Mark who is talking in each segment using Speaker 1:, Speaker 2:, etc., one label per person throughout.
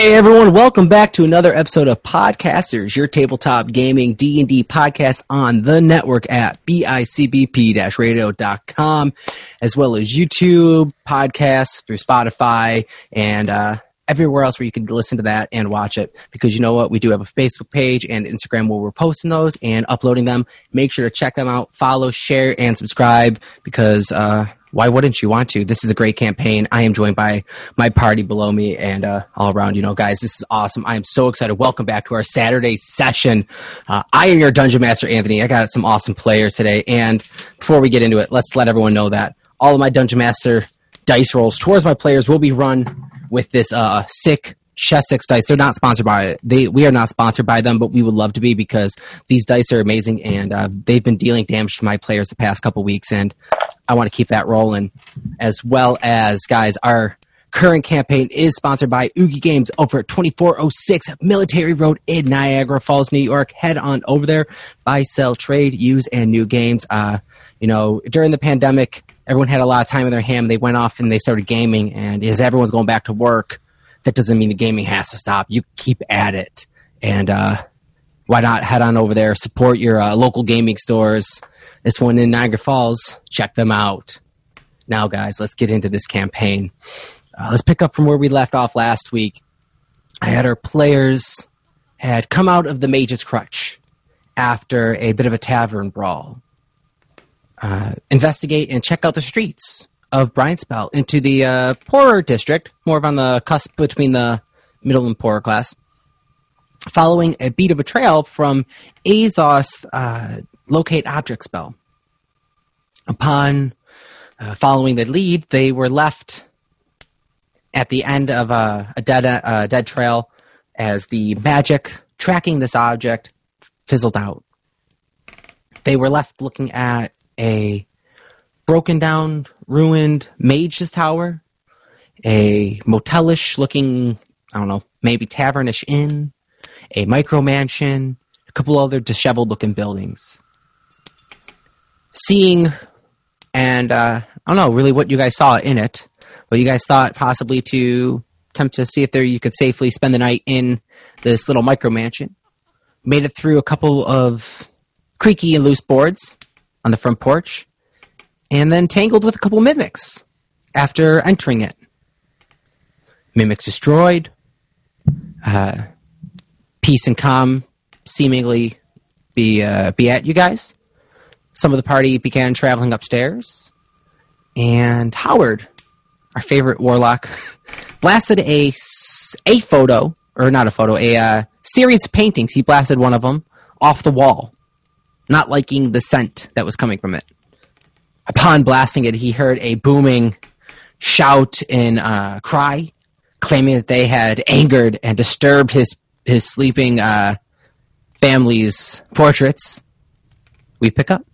Speaker 1: Hey everyone, welcome back to another episode of Podcasters, your tabletop gaming D&D podcast on the network at bicbp-radio.com, as well as YouTube, podcasts through Spotify, and uh, everywhere else where you can listen to that and watch it. Because you know what? We do have a Facebook page and Instagram where we're posting those and uploading them. Make sure to check them out, follow, share, and subscribe because... Uh, why wouldn't you want to? This is a great campaign. I am joined by my party below me and uh, all around. You know, guys, this is awesome. I am so excited. Welcome back to our Saturday session. Uh, I am your Dungeon Master, Anthony. I got some awesome players today. And before we get into it, let's let everyone know that all of my Dungeon Master dice rolls towards my players will be run with this uh, sick Chessex dice. They're not sponsored by it. They we are not sponsored by them, but we would love to be because these dice are amazing and uh, they've been dealing damage to my players the past couple weeks, and I want to keep that rolling. As well as guys, our current campaign is sponsored by Oogie Games over at 2406 Military Road in Niagara Falls, New York. Head on over there, buy, sell, trade, use, and new games. Uh, you know, during the pandemic, everyone had a lot of time in their hand. They went off and they started gaming, and as everyone's going back to work that doesn't mean the gaming has to stop. You keep at it. And uh, why not head on over there, support your uh, local gaming stores. This one in Niagara Falls, check them out. Now, guys, let's get into this campaign. Uh, let's pick up from where we left off last week. I had our players had come out of the Mage's Crutch after a bit of a tavern brawl. Uh, investigate and check out the streets of Bryanspell into the uh, poorer district, more of on the cusp between the middle and poorer class, following a beat of a trail from Azoth uh, locate object spell. Upon uh, following the lead, they were left at the end of a, a dead uh, dead trail as the magic tracking this object fizzled out. They were left looking at a broken down, ruined mage's tower, a motelish looking, I don't know, maybe tavernish inn, a micro mansion, a couple other disheveled looking buildings. Seeing, and uh, I don't know really what you guys saw in it, but you guys thought possibly to attempt to see if there you could safely spend the night in this little micro mansion. Made it through a couple of creaky and loose boards on the front porch and then tangled with a couple mimics after entering it. Mimics destroyed. Uh, peace and calm seemingly be uh, be at you guys. Some of the party began traveling upstairs, and Howard, our favorite warlock, blasted a a photo or not a photo, a uh, series of paintings. He blasted one of them off the wall, not liking the scent that was coming from it. Upon blasting it, he heard a booming shout and uh, cry, claiming that they had angered and disturbed his his sleeping uh, family's portraits. We pick up.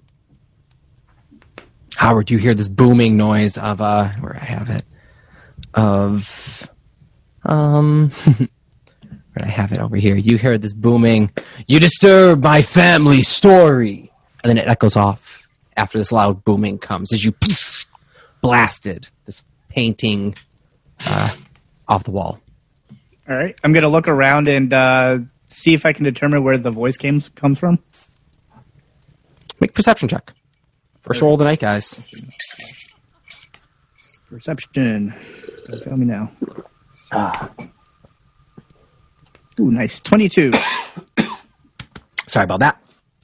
Speaker 1: Howard, you hear this booming noise of uh, where I have it of um. where I have it over here. You hear this booming. You disturb my family story, and then it echoes off after this loud booming comes as you poof, blasted this painting uh, off the wall.
Speaker 2: All right, I'm gonna look around and uh, see if I can determine where the voice came, comes from.
Speaker 1: Make perception check. First roll of the night, guys.
Speaker 2: Perception. Tell me now. Ah. Ooh, nice. 22.
Speaker 1: Sorry about that.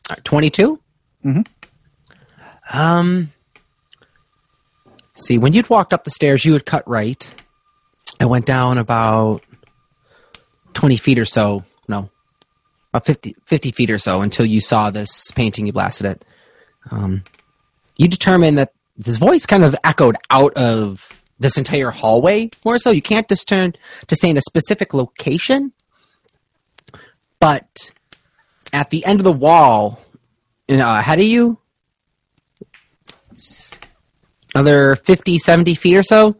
Speaker 1: All right, 22?
Speaker 2: Mm-hmm.
Speaker 1: Um, see, when you'd walked up the stairs, you had cut right. I went down about 20 feet or so. No, about 50, 50 feet or so until you saw this painting. You blasted it. Um, you determine that this voice kind of echoed out of this entire hallway more so. You can't discern to stay in a specific location, but at the end of the wall you uh, know, ahead of you, another 50, 70 feet or so,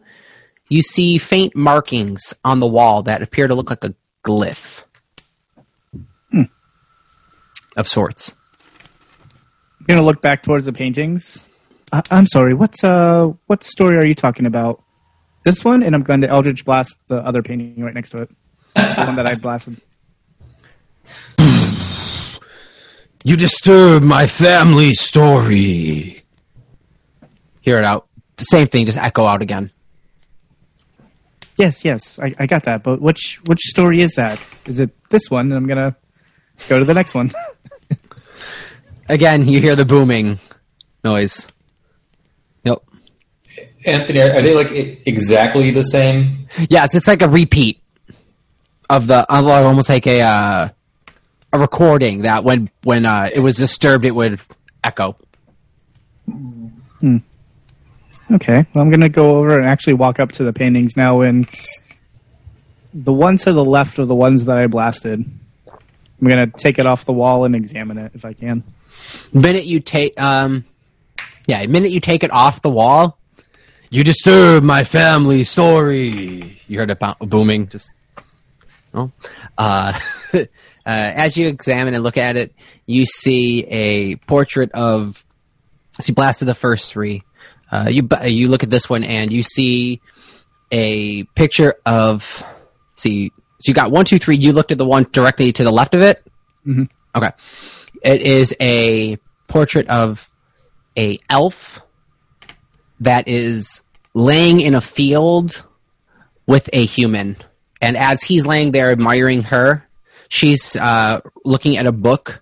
Speaker 1: you see faint markings on the wall that appear to look like a glyph hmm. of sorts.
Speaker 2: I'm gonna look back towards the paintings. Uh, I'm sorry. What's uh, what story are you talking about? This one, and I'm going to Eldritch blast the other painting right next to it, the one that I blasted.
Speaker 1: You disturb my family story. Hear it out. The same thing, just echo out again.
Speaker 2: Yes, yes, I, I got that. But which which story is that? Is it this one? And I'm gonna go to the next one.
Speaker 1: Again, you hear the booming noise. Yep.
Speaker 3: Anthony, are, are they like exactly the same?
Speaker 1: Yes, it's like a repeat of the almost like a uh, a recording that when when uh, it was disturbed, it would echo.
Speaker 2: Okay, well, I'm going to go over and actually walk up to the paintings now. And the one to the left of the ones that I blasted, I'm going to take it off the wall and examine it if I can.
Speaker 1: Minute you take um yeah the minute you take it off the wall you disturb my family story. You heard it bo- booming just oh uh, uh as you examine and look at it you see a portrait of see blasted the first three. Uh you you look at this one and you see a picture of see so you got one two three you looked at the one directly to the left of it?
Speaker 2: Mhm.
Speaker 1: okay it is a portrait of a elf that is laying in a field with a human. And as he's laying there admiring her she's uh, looking at a book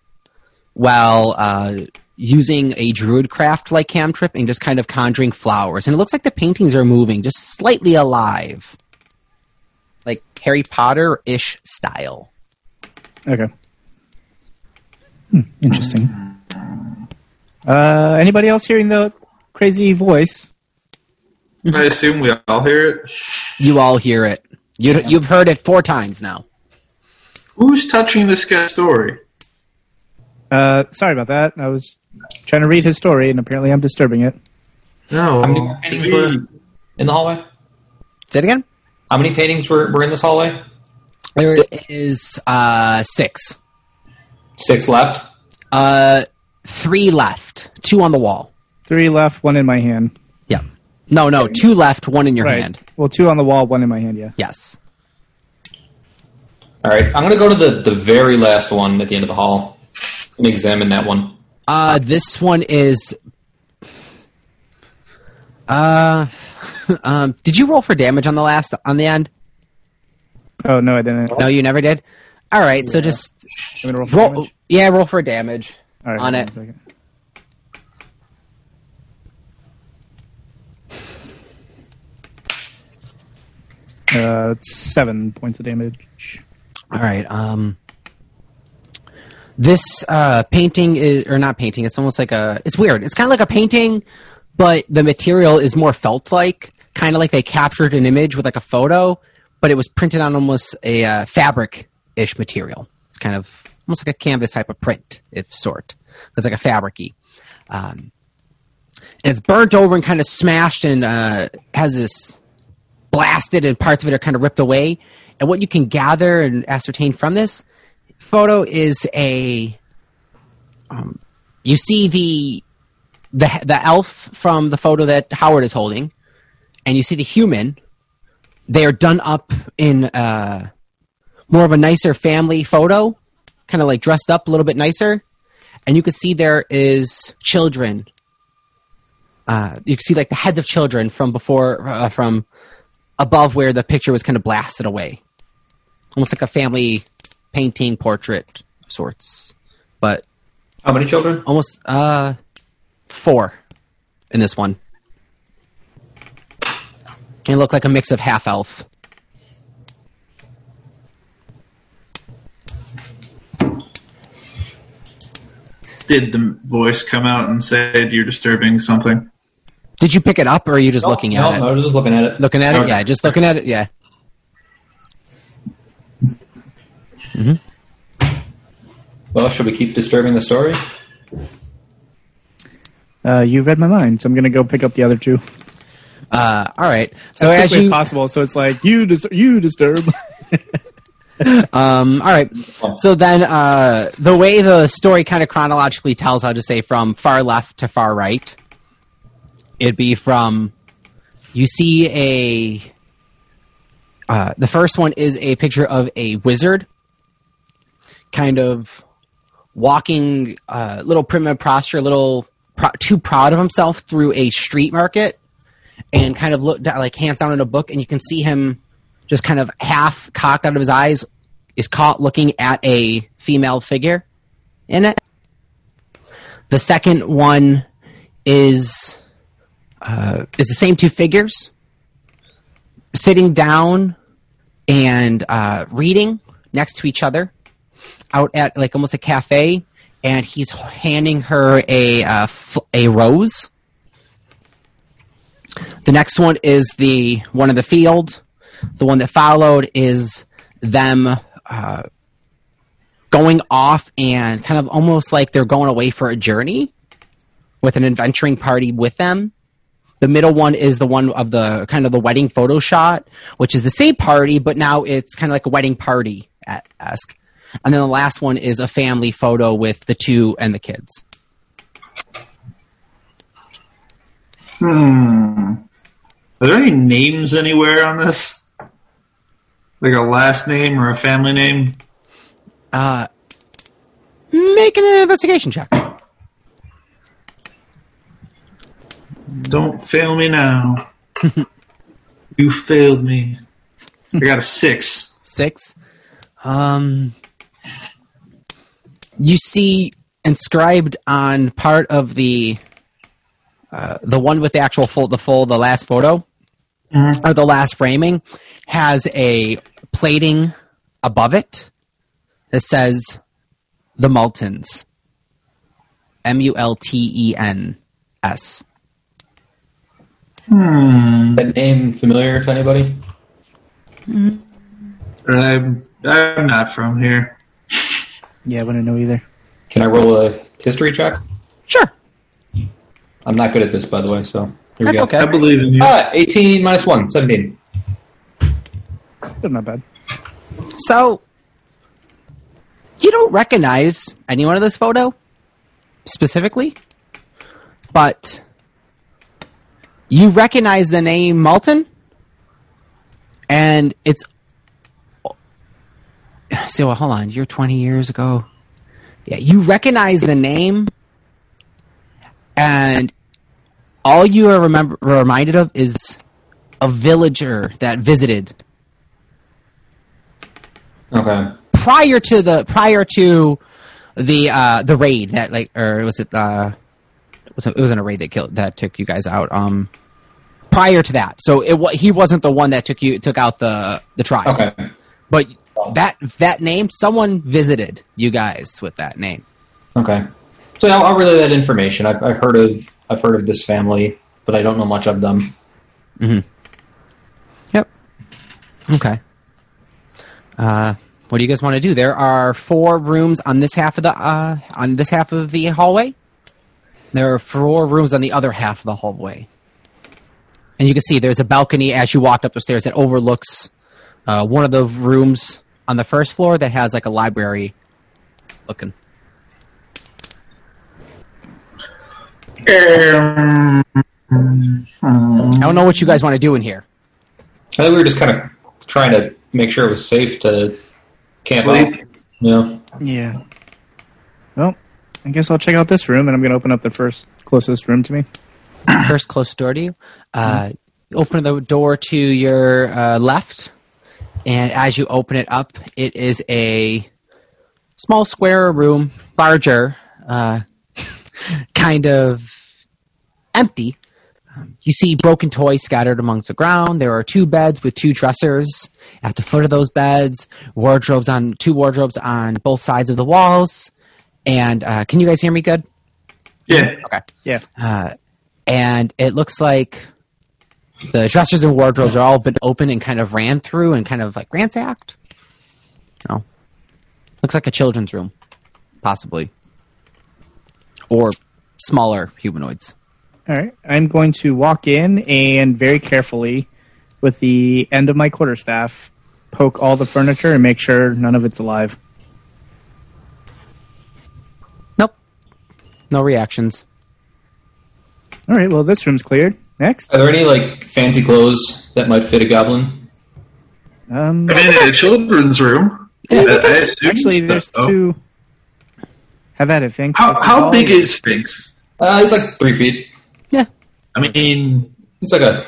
Speaker 1: while uh, using a druid craft like cantrip and just kind of conjuring flowers. And it looks like the paintings are moving just slightly alive. Like harry potter-ish style.
Speaker 2: Okay. Hmm, interesting. Uh, anybody else hearing the crazy voice?
Speaker 4: I assume we all hear it.
Speaker 1: you all hear it you, you've heard it four times now
Speaker 4: Who's touching this guy's story?
Speaker 2: Uh, sorry about that. I was trying to read his story, and apparently I'm disturbing it.
Speaker 4: No.
Speaker 3: How many paintings were in the hallway?
Speaker 1: say it again
Speaker 3: How many paintings were, were in this hallway?
Speaker 1: There is uh, six.
Speaker 3: Six left.
Speaker 1: Uh, three left. Two on the wall.
Speaker 2: Three left, one in my hand.
Speaker 1: Yeah. No, no. Two left. One in your
Speaker 2: right.
Speaker 1: hand.
Speaker 2: Well, two on the wall, one in my hand. Yeah.
Speaker 1: Yes.
Speaker 3: All right, I'm going to go to the, the very last one at the end of the hall and examine that one.
Speaker 1: Uh, this one is. Uh, um, did you roll for damage on the last on the end?
Speaker 2: Oh no, I didn't.
Speaker 1: No, you never did. All right, so just
Speaker 2: roll
Speaker 1: roll. Yeah, roll for damage.
Speaker 2: All right,
Speaker 1: on it.
Speaker 2: Uh, seven points of damage.
Speaker 1: All right. Um, this uh, painting is, or not painting. It's almost like a. It's weird. It's kind of like a painting, but the material is more felt-like, kind of like they captured an image with like a photo, but it was printed on almost a uh, fabric-ish material. It's kind of almost like a canvas type of print, if sort. It's like a fabricy. Um, and it's burnt over and kind of smashed and uh, has this blasted and parts of it are kind of ripped away. And what you can gather and ascertain from this photo is a um, you see the the the elf from the photo that Howard is holding, and you see the human. They are done up in uh, more of a nicer family photo, kind of like dressed up a little bit nicer, and you can see there is children. Uh, you can see like the heads of children from before uh, from above where the picture was kind of blasted away. Almost like a family painting portrait of sorts. But
Speaker 3: How many children?
Speaker 1: almost uh four in this one. They look like a mix of half elf.
Speaker 4: Did the voice come out and said you're disturbing something?
Speaker 1: Did you pick it up or are you just looking
Speaker 3: no,
Speaker 1: at
Speaker 3: I
Speaker 1: it?
Speaker 3: was just looking at it.
Speaker 1: Looking at it? Yeah, just looking at it, yeah.
Speaker 3: Well, should we keep disturbing the story?
Speaker 2: Uh, you read my mind, so I'm gonna go pick up the other two
Speaker 1: Uh, all right. So
Speaker 2: as
Speaker 1: as
Speaker 2: quickly
Speaker 1: you,
Speaker 2: as possible. So it's like you, dis- you disturb.
Speaker 1: um, all right. So then, uh, the way the story kind of chronologically tells, I'll just say from far left to far right. It'd be from you see a. Uh, the first one is a picture of a wizard, kind of walking a uh, little primitive posture, a little too proud of himself through a street market, and kind of look like hands down in a book, and you can see him just kind of half cocked out of his eyes, is caught looking at a female figure in it. The second one is uh, is the same two figures sitting down and uh, reading next to each other out at like almost a cafe, and he's handing her a uh, rose. The next one is the one in the field. The one that followed is them uh, going off and kind of almost like they're going away for a journey with an adventuring party with them. The middle one is the one of the kind of the wedding photo shot, which is the same party, but now it's kind of like a wedding party esque. And then the last one is a family photo with the two and the kids.
Speaker 4: Hmm. Are there any names anywhere on this? Like a last name or a family name?
Speaker 1: Uh, make an investigation check.
Speaker 4: Don't fail me now. you failed me. I got a six.
Speaker 1: Six. Um, you see inscribed on part of the uh, the one with the actual full the full the last photo or the last framing has a plating above it that says the Multens. M U L T E N S.
Speaker 4: Hmm.
Speaker 3: That name familiar to anybody?
Speaker 4: I'm, I'm not from here.
Speaker 2: yeah, I wouldn't know either.
Speaker 3: Can I roll a history check?
Speaker 1: Sure,
Speaker 3: I'm not good at this, by the way, so here
Speaker 1: that's okay.
Speaker 4: I believe in you.
Speaker 3: Ah, 18 minus 1, 17.
Speaker 2: But not bad.
Speaker 1: So, you don't recognize anyone in this photo specifically, but you recognize the name Malton, and it's. So, well, hold on. You're 20 years ago. Yeah, you recognize the name, and all you are remember reminded of is a villager that visited
Speaker 3: Okay.
Speaker 1: prior to the prior to the uh the raid that like or was it uh it was it wasn't a raid that killed that took you guys out um prior to that so it he wasn't the one that took you took out the the tribe
Speaker 3: Okay.
Speaker 1: but that that name someone visited you guys with that name
Speaker 3: Okay. So I'll, I'll relay that information. I've, I've heard of I've heard of this family, but I don't know much of them.
Speaker 1: hmm Yep. Okay. Uh, what do you guys want to do? There are four rooms on this half of the uh, on this half of the hallway. There are four rooms on the other half of the hallway, and you can see there's a balcony as you walked up the stairs that overlooks uh, one of the rooms on the first floor that has like a library looking.
Speaker 4: Um,
Speaker 1: I don't know what you guys want to do in here.
Speaker 3: I think we were just kind of trying to make sure it was safe to camp
Speaker 4: Sleep.
Speaker 3: out. Yeah.
Speaker 2: Yeah. Well, I guess I'll check out this room, and I'm going to open up the first closest room to me.
Speaker 1: first close door to you. Uh, open the door to your uh, left, and as you open it up, it is a small square room, larger, uh, kind of empty. Um, You see broken toys scattered amongst the ground. There are two beds with two dressers at the foot of those beds. Wardrobes on two wardrobes on both sides of the walls. And uh, can you guys hear me good?
Speaker 4: yeah.
Speaker 1: Okay
Speaker 2: Yeah.
Speaker 1: uh, and it looks like the dressers and wardrobes are all been open and kind of ran through and kind of like ransacked. You know, looks like a children's room, possibly, or smaller humanoids.
Speaker 2: All right. I'm going to walk in and very carefully, with the end of my quarterstaff, poke all the furniture and make sure none of it's alive.
Speaker 1: Nope. No reactions.
Speaker 2: All right. Well, this room's cleared. Next.
Speaker 3: Are there any like fancy clothes that might fit a goblin?
Speaker 2: Um,
Speaker 4: I'm in a children's room. I- I assume
Speaker 2: actually, there's
Speaker 4: so.
Speaker 2: two. Have at a Finks.
Speaker 4: How, how big is Finks?
Speaker 3: Uh, it's like three feet.
Speaker 1: Yeah.
Speaker 4: I mean,
Speaker 3: It's like a.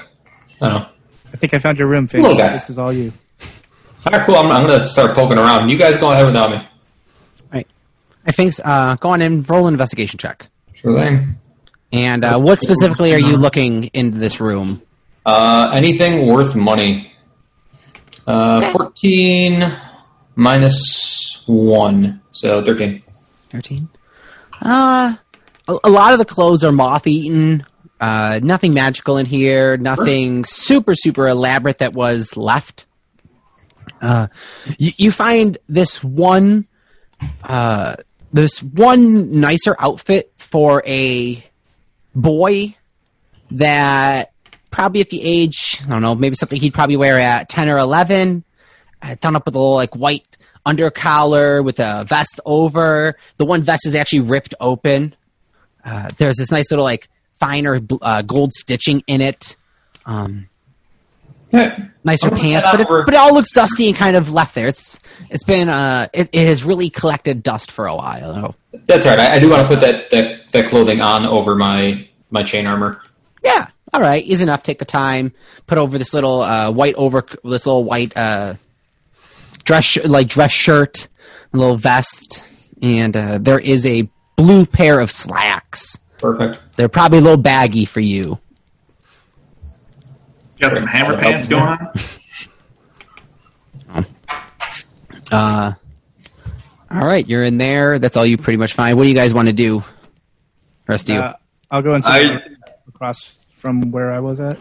Speaker 3: I don't know.
Speaker 2: I think I found your room, Finks.
Speaker 3: Little guy.
Speaker 2: This is all you.
Speaker 3: All right, cool. I'm, I'm gonna start poking around. You guys go ahead without me. Right.
Speaker 1: I think uh, go on in, roll an investigation check.
Speaker 3: Sure thing.
Speaker 1: And uh, what specifically are you looking into this room?
Speaker 3: Uh, anything worth money? Uh, fourteen minus one, so thirteen.
Speaker 1: 13. Uh, a, a lot of the clothes are moth eaten. Uh, nothing magical in here. Nothing super, super elaborate that was left. Uh, you, you find this one, uh, this one nicer outfit for a boy that probably at the age, I don't know, maybe something he'd probably wear at 10 or 11, uh, done up with a little like white under collar with a vest over. The one vest is actually ripped open. Uh, there's this nice little like finer uh, gold stitching in it. Um,
Speaker 3: Yeah.
Speaker 1: nicer
Speaker 3: I'm
Speaker 1: pants, but it, but it all looks dusty and kind of left there. It's it's been uh it, it has really collected dust for a while.
Speaker 3: That's right. I, I do want to put that, that, that clothing on over my my chain armor.
Speaker 1: Yeah, all right, easy enough. Take the time, put over this little uh, white over this little white uh, dress like dress shirt, a little vest, and uh, there is a blue pair of slacks.
Speaker 3: Perfect.
Speaker 1: They're probably a little baggy for you.
Speaker 4: got some hammer pants going on.
Speaker 1: Uh, all right, you're in there. That's all you pretty much find. What do you guys want to do? Rest of you.
Speaker 2: Uh, I'll go into
Speaker 4: I-
Speaker 2: across from where I was at.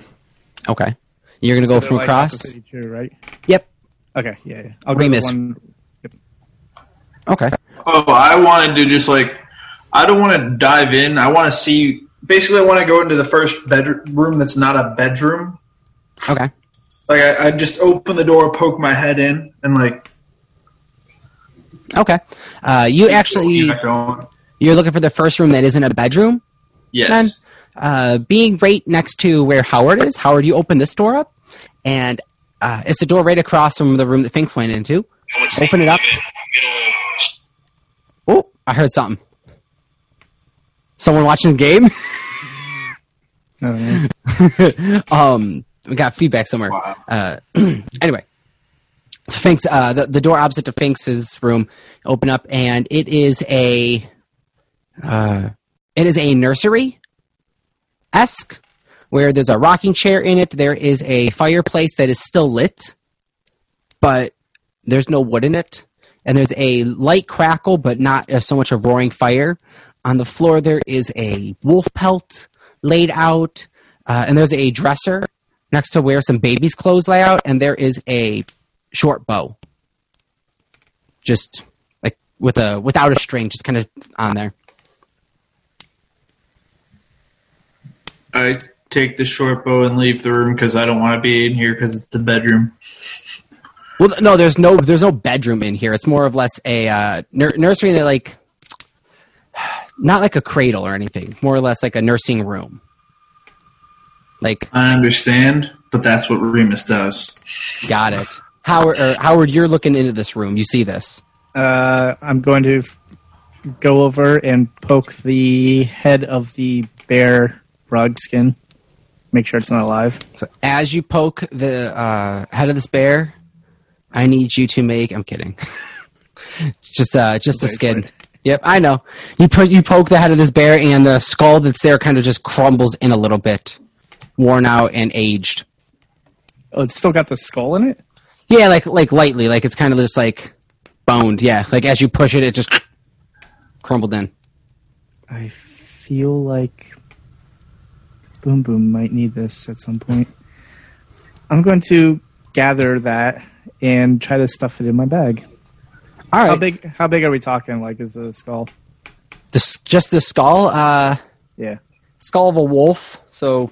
Speaker 1: okay, you're gonna go
Speaker 2: So
Speaker 1: from
Speaker 2: they're, like,
Speaker 1: across.
Speaker 2: opposite right?
Speaker 1: Yep.
Speaker 2: Okay. Yeah. yeah. I'll
Speaker 1: Remus.
Speaker 2: go to.
Speaker 1: Okay.
Speaker 4: Oh, I wanted to just like, I don't want to dive in. I want to see. Basically, I want to go into the first bedroom that's not a bedroom.
Speaker 1: Okay.
Speaker 4: Like, I, I just open the door, poke my head in, and like,
Speaker 1: Okay. Uh, you actually
Speaker 4: keep it going.
Speaker 1: you're looking for the first room that isn't a bedroom.
Speaker 4: yes.
Speaker 1: Then, uh, being right next to where Howard is, Howard, you open this door up, and uh, it's the door right across from the room that Finks went into. Open it up. Oh, I heard something. Someone watching the game?
Speaker 2: Oh,
Speaker 1: um, we got feedback somewhere.
Speaker 4: Wow.
Speaker 1: Uh, anyway, so Finks, uh, the, the door opposite to Finks's room, open up, and it is a, uh, it is a nursery esque, where there's a rocking chair in it. There is a fireplace that is still lit, but there's no wood in it, and there's a light crackle, but not so much a roaring fire. On the floor, there is a wolf pelt laid out, uh, and there's a dresser next to where some baby's clothes lay out, and there is a short bow, just like with a without a string, just kind of on there.
Speaker 4: I take the short bow and leave the room because I don't want to be in here because it's the bedroom.
Speaker 1: Well, no, there's no there's no bedroom in here. It's more of less a uh, nur- nursery that like not like a cradle or anything. More or less like a nursing room. Like
Speaker 4: I understand, but that's what Remus does.
Speaker 1: got it. Howard or Howard, you're looking into this room. You see this.
Speaker 2: Uh, I'm going to f- go over and poke the head of the bear rug skin. Make sure it's not alive.
Speaker 1: As you poke the uh, head of this bear, I need you to make. I'm kidding. it's just uh, just a
Speaker 2: Wait
Speaker 1: skin.
Speaker 2: it.
Speaker 1: Yep, I know. You put you poke the head of this bear, and the skull that's there kind of just crumbles in a little bit, worn out and aged.
Speaker 2: Oh, it's still got the skull in it.
Speaker 1: Yeah, like like lightly, like it's kind of just like boned. Yeah, like as you push it, it just crumbled in.
Speaker 2: I feel like Boom Boom might need this at some point. I'm going to gather that and try to stuff it in my bag.
Speaker 1: All right,
Speaker 2: How big? How big are we talking? Like, is the skull?
Speaker 1: This just the skull. Uh,
Speaker 2: Yeah.
Speaker 1: Skull of a wolf. So,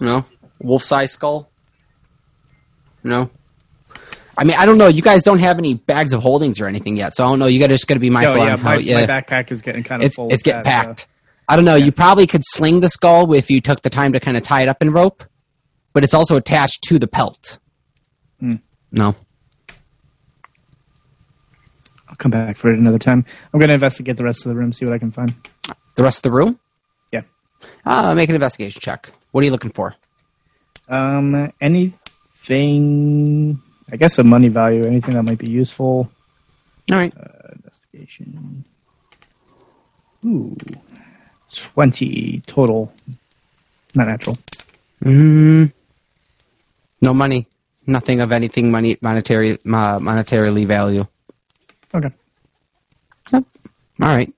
Speaker 1: you know, wolf size skull. No. I mean, I don't know. You guys don't have any bags of holdings or anything yet, so I don't know. You got to just got to be mindful
Speaker 2: Oh, yeah,
Speaker 1: on how
Speaker 2: my,
Speaker 1: yeah,
Speaker 2: my backpack is getting kind of
Speaker 1: it's
Speaker 2: full.
Speaker 1: it's getting
Speaker 2: that, so-
Speaker 1: packed. I don't know. You probably could sling the skull if you took the time to kind of tie it up in rope, but it's also attached to the pelt.
Speaker 2: Hmm.
Speaker 1: No.
Speaker 2: I'll come back for it another time. I'm going to investigate the rest of the room, see what I can find.
Speaker 1: The rest of the room?
Speaker 2: Yeah.
Speaker 1: Uh, make an investigation check. What are you looking for?
Speaker 2: Um, anything? I guess of money value. Anything that might be useful.
Speaker 1: All right.
Speaker 2: Investigation. Ooh, twenty total. Not natural.
Speaker 1: Mm, no money. Nothing of anything money monetary uh, monetarily value.
Speaker 2: Okay.
Speaker 1: Yep. All right.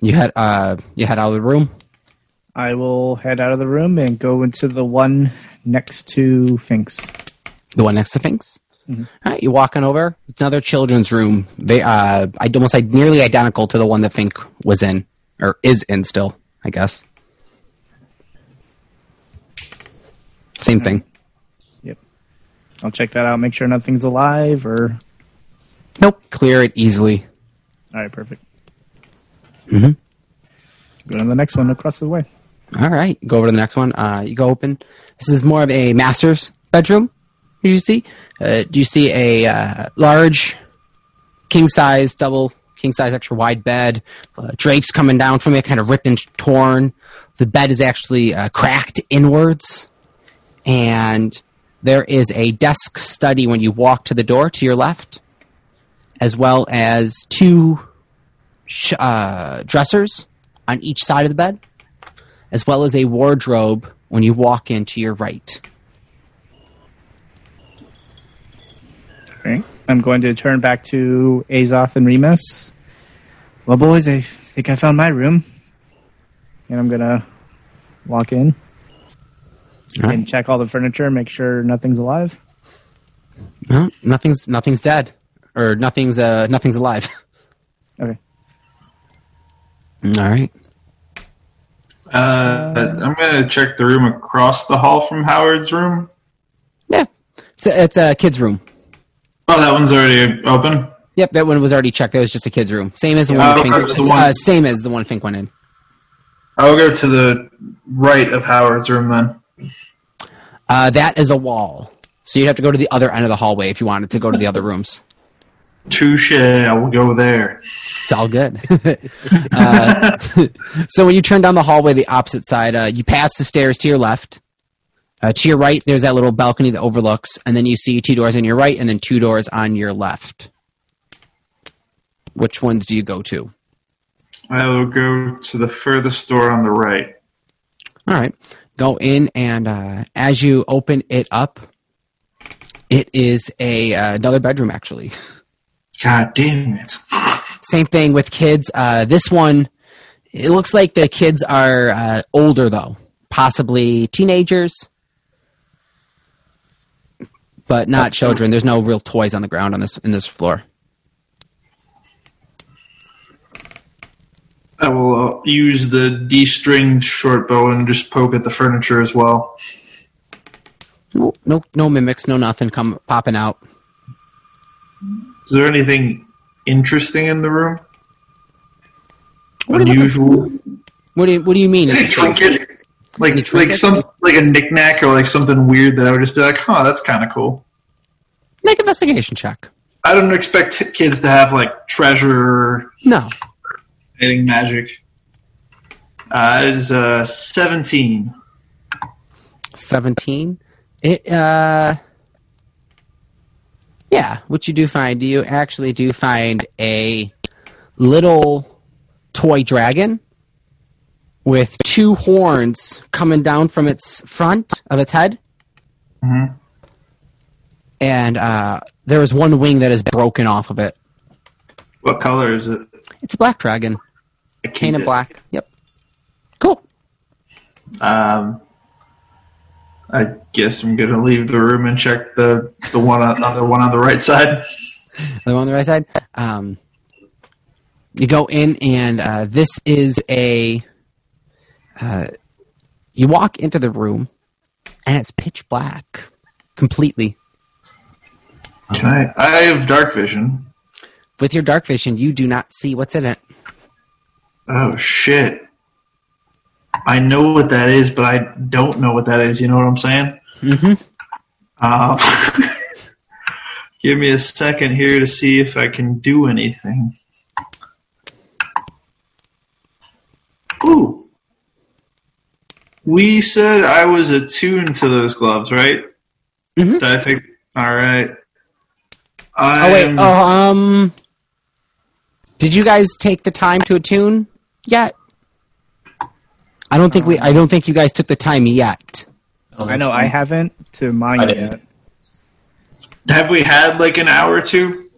Speaker 1: You had uh you head out of the room.
Speaker 2: I will head out of the room and go into the one next to Finks.
Speaker 1: The one next to Finks. All right, you walk on over. It's another children's room. They uh, I almost like nearly identical to the one that Fink was in or is in still. I guess. Same thing.
Speaker 2: Yep. I'll check that out. Make sure nothing's alive. Or
Speaker 1: Nope. Clear it easily.
Speaker 2: all right, perfect.
Speaker 1: Mhm.
Speaker 2: Go to the next one across the way.
Speaker 1: All right, go over to the next one. Uh, you go open. This is more of a master's bedroom. As you see, uh, do you see a uh, large, king size, double king size, extra wide bed? Uh, drapes coming down from it, kind of ripped and torn. The bed is actually uh, cracked inwards, and there is a desk study when you walk to the door to your left, as well as two sh- uh, dressers on each side of the bed as well as a wardrobe when you walk in to your right.
Speaker 2: All right. I'm going to turn back to Azoth and Remus. Well, boys, I think I found my room. And I'm going to walk in
Speaker 1: All
Speaker 2: and check all the furniture, make sure nothing's alive.
Speaker 1: No, nothing's nothing's dead, or nothing's uh nothing's alive.
Speaker 2: Okay.
Speaker 1: All right.
Speaker 4: Uh, I'm gonna check the room across the hall from Howard's room.
Speaker 1: Yeah, it's a, it's a kid's room.
Speaker 4: Oh, that one's already open.
Speaker 1: Yep, that one was already checked. That was just a kid's room. Same as the one. Fink,
Speaker 4: that's the one-
Speaker 1: Uh, same as the one Fink went in.
Speaker 4: I'll go to the right of Howard's room then.
Speaker 1: Uh, that is a wall, so you'd have to go to the other end of the hallway if you wanted to go to the other rooms.
Speaker 4: Touche. I will go there.
Speaker 1: It's all good. uh, so when you turn down the hallway, the opposite side, uh, you pass the stairs to your left. Uh, to your right, there's that little balcony that overlooks, and then you see two doors on your right, and then two doors on your left. Which ones do you go to?
Speaker 4: I will go to the furthest door on the right.
Speaker 1: All right, go in, and uh, as you open it up, it is a uh, another bedroom actually.
Speaker 4: God damn it.
Speaker 1: Same thing with kids. Uh, this one, it looks like the kids are uh, older though, possibly teenagers, but not children. There's no real toys on the ground on this in this floor.
Speaker 4: I will uh, use the D-string short bow and just poke at the furniture as well.
Speaker 1: No, no, no mimics, no nothing come popping out.
Speaker 4: Is there anything interesting in the room?
Speaker 1: What are you looking-
Speaker 4: Unusual?
Speaker 1: What do you What do you mean?
Speaker 4: Any trinket? Like
Speaker 1: Any
Speaker 4: like
Speaker 1: trinkets?
Speaker 4: some like a knickknack or like something weird that I would just be like, huh, that's kind of cool.
Speaker 1: Make investigation check.
Speaker 4: I don't expect kids to have like treasure or
Speaker 1: No,
Speaker 4: anything magic. Uh, it is uh, 17.
Speaker 1: seventeen. It uh, yeah. What you do find? You actually do find a little toy dragon with two horns coming down from its front of its head.
Speaker 4: Mhm.
Speaker 1: And uh, there is one wing that is broken off of it.
Speaker 4: What color is it?
Speaker 1: It's a black dragon,
Speaker 4: I keep
Speaker 1: painted
Speaker 4: it.
Speaker 1: black. Yep. Cool.
Speaker 4: Um, I guess I'm gonna leave the room and check the the one on, other one on the right side.
Speaker 1: The one on the right side. Um, You go in, and uh, this is a. Uh, you walk into the room, and it's pitch black, completely.
Speaker 4: Can I? I have dark vision.
Speaker 1: With your dark vision, you do not see what's in it.
Speaker 4: Oh shit! I know what that is, but I don't know what that is. You know what I'm saying?
Speaker 1: Mm-hmm.
Speaker 4: Uh, give me a second here to see if I can do anything. Ooh. We said I was attuned to those gloves, right?
Speaker 1: Mhm.
Speaker 4: Did I take? All right.
Speaker 1: Oh wait.
Speaker 4: I'm-
Speaker 1: Oh um. Did you guys take the time to attune yet? I don't think we. I don't think you guys took the time yet.
Speaker 2: I know I haven't to mine yet.
Speaker 4: Have we had like an hour or two?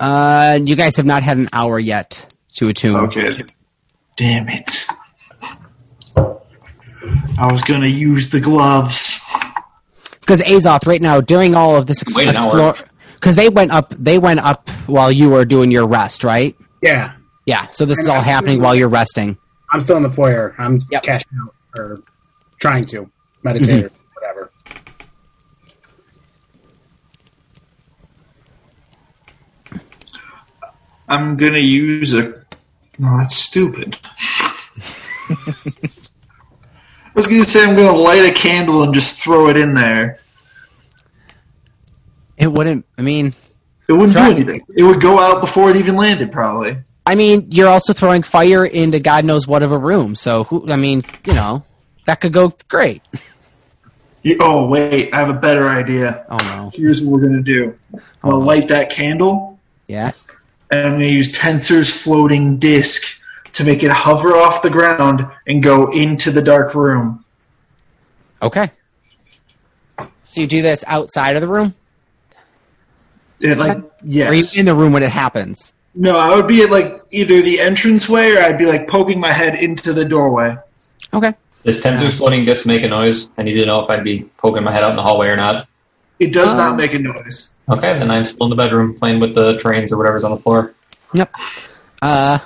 Speaker 1: Uh, you guys have not had an hour yet to attune.
Speaker 4: Okay. Damn it. I was gonna use the gloves.
Speaker 1: Because Azoth, right now, during all of this ex-
Speaker 3: Wait
Speaker 1: explore, because they went up, they went up while you were doing your rest, right?
Speaker 5: Yeah,
Speaker 1: Yeah. So this is all
Speaker 5: I-
Speaker 1: happening while you're resting.
Speaker 5: I'm still in the foyer. I'm
Speaker 1: Yep.
Speaker 5: cashing out or trying to meditate mm-hmm. or whatever.
Speaker 4: I'm gonna use a. No, that's stupid. I was gonna say I'm gonna light a candle and just throw it in there.
Speaker 1: It wouldn't. I mean,
Speaker 4: It wouldn't
Speaker 1: Try-
Speaker 4: do anything. It would go out before it even landed, probably.
Speaker 1: I mean, you're also throwing fire into God knows what of a room. So who? I mean, you know, that could go great.
Speaker 4: You, oh wait, I have a better idea.
Speaker 1: Oh no.
Speaker 4: Here's what we're gonna do. I'm
Speaker 1: Oh,
Speaker 4: gonna light that candle,
Speaker 1: Yeah.
Speaker 4: and I'm gonna use Tenser's floating disc to make it hover off the ground and go into the dark room.
Speaker 1: Okay. So you do this outside of the room,
Speaker 4: It, like yes.
Speaker 1: or you in the room when it happens?
Speaker 4: No, I would be at like either the entranceway or I'd be like poking my head into the doorway.
Speaker 1: Okay.
Speaker 3: Does Tenser's floating disc make a noise? I need to know if I'd be poking my head out in the hallway or not.
Speaker 4: It does
Speaker 1: Um,
Speaker 4: not make a noise.
Speaker 3: Okay, then I'm still in the bedroom playing with the trains or whatever's on the floor.
Speaker 1: Yep. Uh,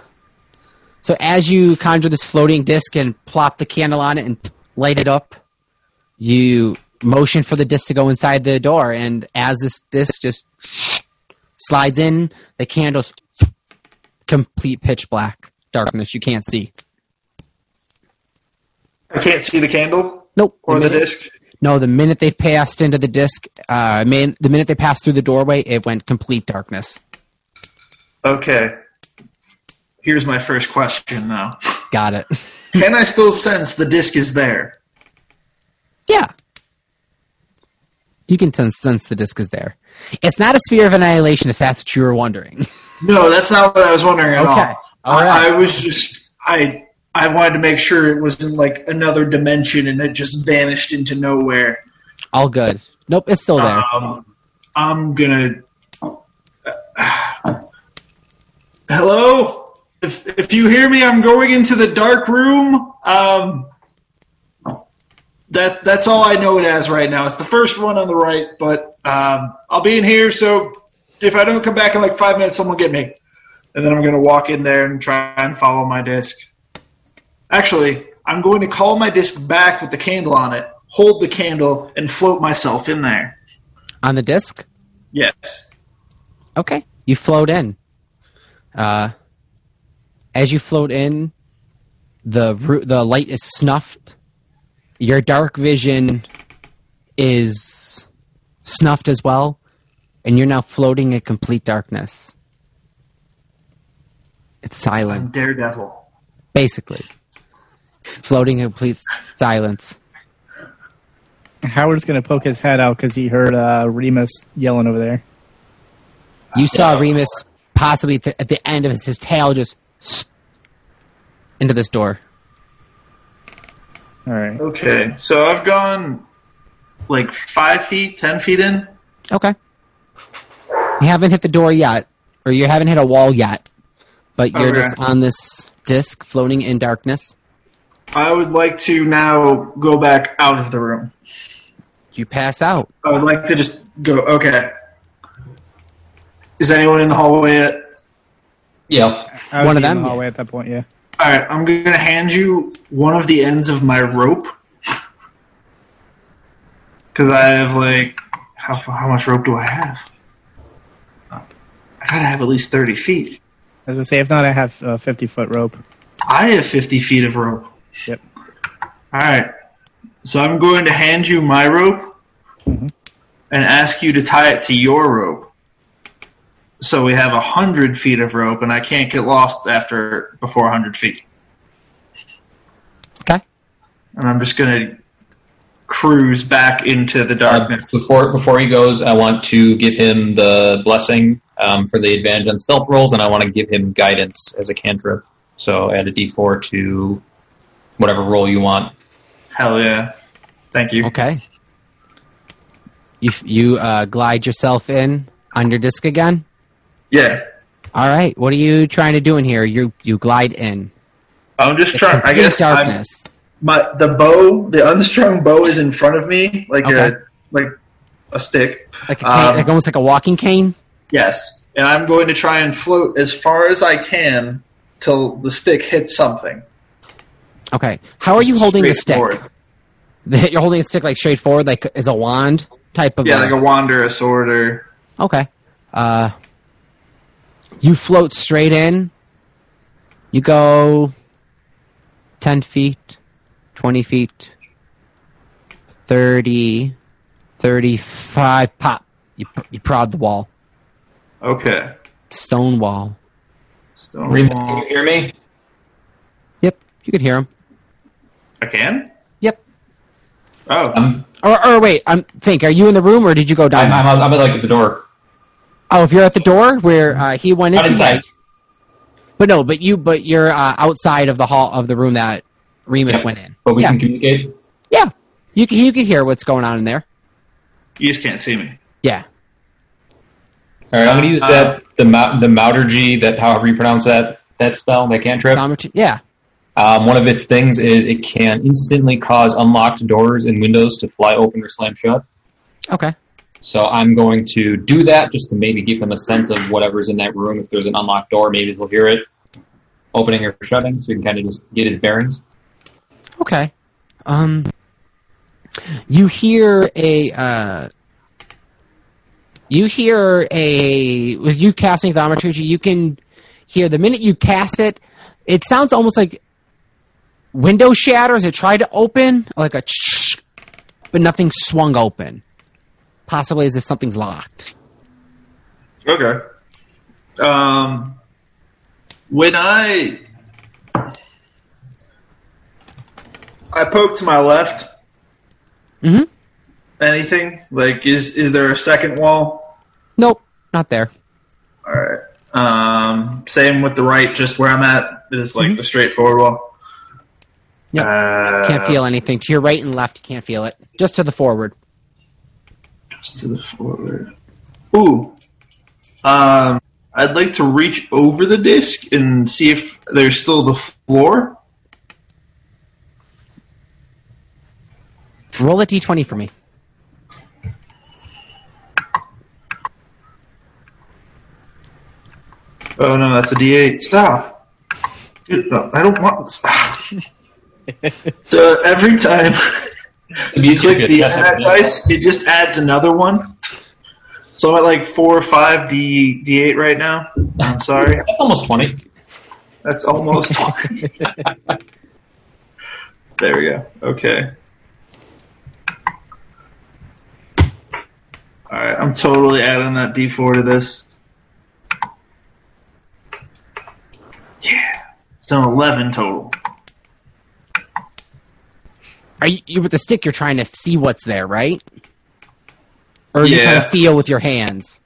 Speaker 1: so as you conjure this floating disc and plop the candle on it and light it up, you motion for the disc to go inside the door, and as this disc just slides in, the candle's complete pitch black darkness. You can't see.
Speaker 4: I can't see the candle
Speaker 1: Nope.
Speaker 4: or the
Speaker 1: minute-
Speaker 4: disc.
Speaker 1: No, the minute they passed into the disc, uh, man, the minute they passed through the doorway, it went complete darkness.
Speaker 4: Okay. Here's my first question now.
Speaker 1: Got it.
Speaker 4: Can I still sense the disc is there?
Speaker 1: Yeah. You can sense, the disc is there. It's not a sphere of annihilation if that's what you were wondering.
Speaker 4: No, that's not what I was wondering at
Speaker 1: Okay.
Speaker 4: all.
Speaker 1: All right.
Speaker 4: I, I was just I I wanted to make sure it wasn't like another dimension and it just vanished into nowhere.
Speaker 1: All good. Nope, it's still there.
Speaker 4: Um, I'm gonna. Hello, if if you hear me, I'm going into the dark room. Um, that that's all I know it as right now. It's the first one on the right, but um, I'll be in here. So if I don't come back in like five minutes, someone get me, and then I'm gonna walk in there and try and follow my disc. Actually, I'm going to call my disc back with the candle on it, hold the candle, and float myself in there.
Speaker 1: On the disc?
Speaker 4: Yes.
Speaker 1: Okay. You float in. Uh, as you float in, the the light is snuffed. Your dark vision is snuffed as well, and you're now floating in complete darkness. It's
Speaker 4: I'm
Speaker 1: silent,
Speaker 4: Daredevil.
Speaker 1: basically. Floating in complete silence.
Speaker 2: Howard's gonna poke his head out because he heard uh, Remus yelling over there.
Speaker 1: You saw Remus possibly th- at the end of his, his tail just s- into this door.
Speaker 2: All right.
Speaker 4: Okay, so I've gone like five feet, ten feet in.
Speaker 1: Okay. You haven't hit the door yet, or you haven't hit a wall yet, but you're
Speaker 4: Okay.
Speaker 1: just on this disc floating in darkness.
Speaker 4: I would like to now go back out of the room.
Speaker 1: You pass out.
Speaker 4: I would like to just go. Okay. Is anyone in the hallway yet?
Speaker 3: Yeah.
Speaker 1: One of
Speaker 2: be in
Speaker 1: them,
Speaker 2: the
Speaker 1: yeah.
Speaker 2: hallway at that point. Yeah.
Speaker 4: All right, I'm gonna hand you one of the ends of my rope because I have like how how much rope do I have? I gotta have at least thirty feet.
Speaker 2: As I say, if not, I have a 50 foot rope.
Speaker 4: I have fifty feet of rope.
Speaker 2: Yep.
Speaker 4: All right, so I'm going to hand you my rope
Speaker 2: Mhm.
Speaker 4: and ask you to tie it to your rope. So we have a hundred feet of rope, and I can't get lost after before a hundred feet.
Speaker 1: Okay.
Speaker 4: and I'm just gonna cruise back into the
Speaker 3: Uh,
Speaker 4: darkness.
Speaker 3: before before he goes, I want to give him the blessing um, for the advantage on stealth rolls, and I want to give him guidance as a cantrip. So add a D4 to whatever roll you want.
Speaker 4: Hell yeah! Thank you.
Speaker 1: Okay. You you uh, glide yourself in on your disc again.
Speaker 4: Yeah,
Speaker 1: All right. What are you trying to do in here? You you glide in.
Speaker 4: I'm just trying. I guess I'm,
Speaker 1: darkness.
Speaker 4: my the bow, the unstrung bow, is in front of me, like
Speaker 1: Okay.
Speaker 4: a like a stick.
Speaker 1: like a cane,
Speaker 4: um,
Speaker 1: like almost like a walking cane.
Speaker 4: Yes, and I'm going to try and float as far as I can till the stick hits something.
Speaker 1: Okay. How are you holding the stick?
Speaker 4: Straightforward.
Speaker 1: You're holding the stick like straight forward, like as a wand type of.
Speaker 4: Yeah,
Speaker 1: a-
Speaker 4: like a wand or a sword or
Speaker 1: Okay. Uh, you float straight in. You go 10 feet, 20 feet, 30, 35, pop. You, you prod the wall.
Speaker 4: okay.
Speaker 1: Stone wall.
Speaker 4: Stone
Speaker 3: Remus, can
Speaker 4: wall.
Speaker 3: you hear me?
Speaker 1: Yep, you can hear him.
Speaker 4: I can.
Speaker 1: Yep.
Speaker 4: Oh,
Speaker 3: I'm,
Speaker 1: Or, or wait, I'm think. Are you in the room or did you go down?
Speaker 3: I'm, I'm, I'm at like at the door.
Speaker 1: Oh, if you're at the door where uh, he went
Speaker 3: Not
Speaker 1: into,
Speaker 3: inside.
Speaker 1: But no, but you, but you're uh, outside of the hall of the room that Remus
Speaker 3: Yeah.
Speaker 1: went in.
Speaker 3: But we
Speaker 1: yeah,
Speaker 3: can communicate.
Speaker 1: yeah. You can you can hear what's going on in there.
Speaker 4: you just can't see me.
Speaker 1: Yeah.
Speaker 3: All right, I'm going to use
Speaker 4: Uh,
Speaker 3: that the mou- the Mautergy that however you pronounce that that spell that cantrip.
Speaker 1: Dominant- Yeah.
Speaker 3: Um, one of its things is it can instantly cause unlocked doors and windows to fly open or slam shut.
Speaker 1: Okay.
Speaker 3: So I'm going to do that just to maybe give him a sense of whatever's in that room. If there's an unlocked door, maybe he'll hear it opening or shutting, so he can kind of just get his bearings.
Speaker 1: Okay. Um. You hear a. Uh, you hear a with you casting thaumaturgy. You can hear the minute you cast it. It sounds almost like window shatters. It tried to open like a, but nothing swung open. Possibly as if something's locked.
Speaker 4: Okay. Um, when I I poke to my left,
Speaker 1: Mhm.
Speaker 4: anything like is is there a second wall?
Speaker 1: Nope, not there.
Speaker 4: All right. Um, same with the right, just where I'm at. It is like the straightforward wall.
Speaker 1: Yeah,
Speaker 4: Uh,
Speaker 1: Can't feel anything to your right and left. You can't feel it. Just to the forward.
Speaker 4: To the forward. Ooh. Um, I'd like to reach over the disc and see if there's still the floor.
Speaker 1: Roll a d20 for me.
Speaker 4: Oh no, that's a D8. Stop. Dude, no, I don't want. Stop. so every time
Speaker 3: It'd
Speaker 4: you click the add
Speaker 3: it.
Speaker 4: dice, it just adds another one. So I'm at like four or five D D8 right now. I'm sorry.
Speaker 3: That's almost 20.
Speaker 4: That's almost. there we go. Okay. All right, I'm totally adding that D4 to this. Yeah, it's an 11 total.
Speaker 1: Are you, you with the stick? You're trying to see what's there, right? Or are you trying to feel with your hands?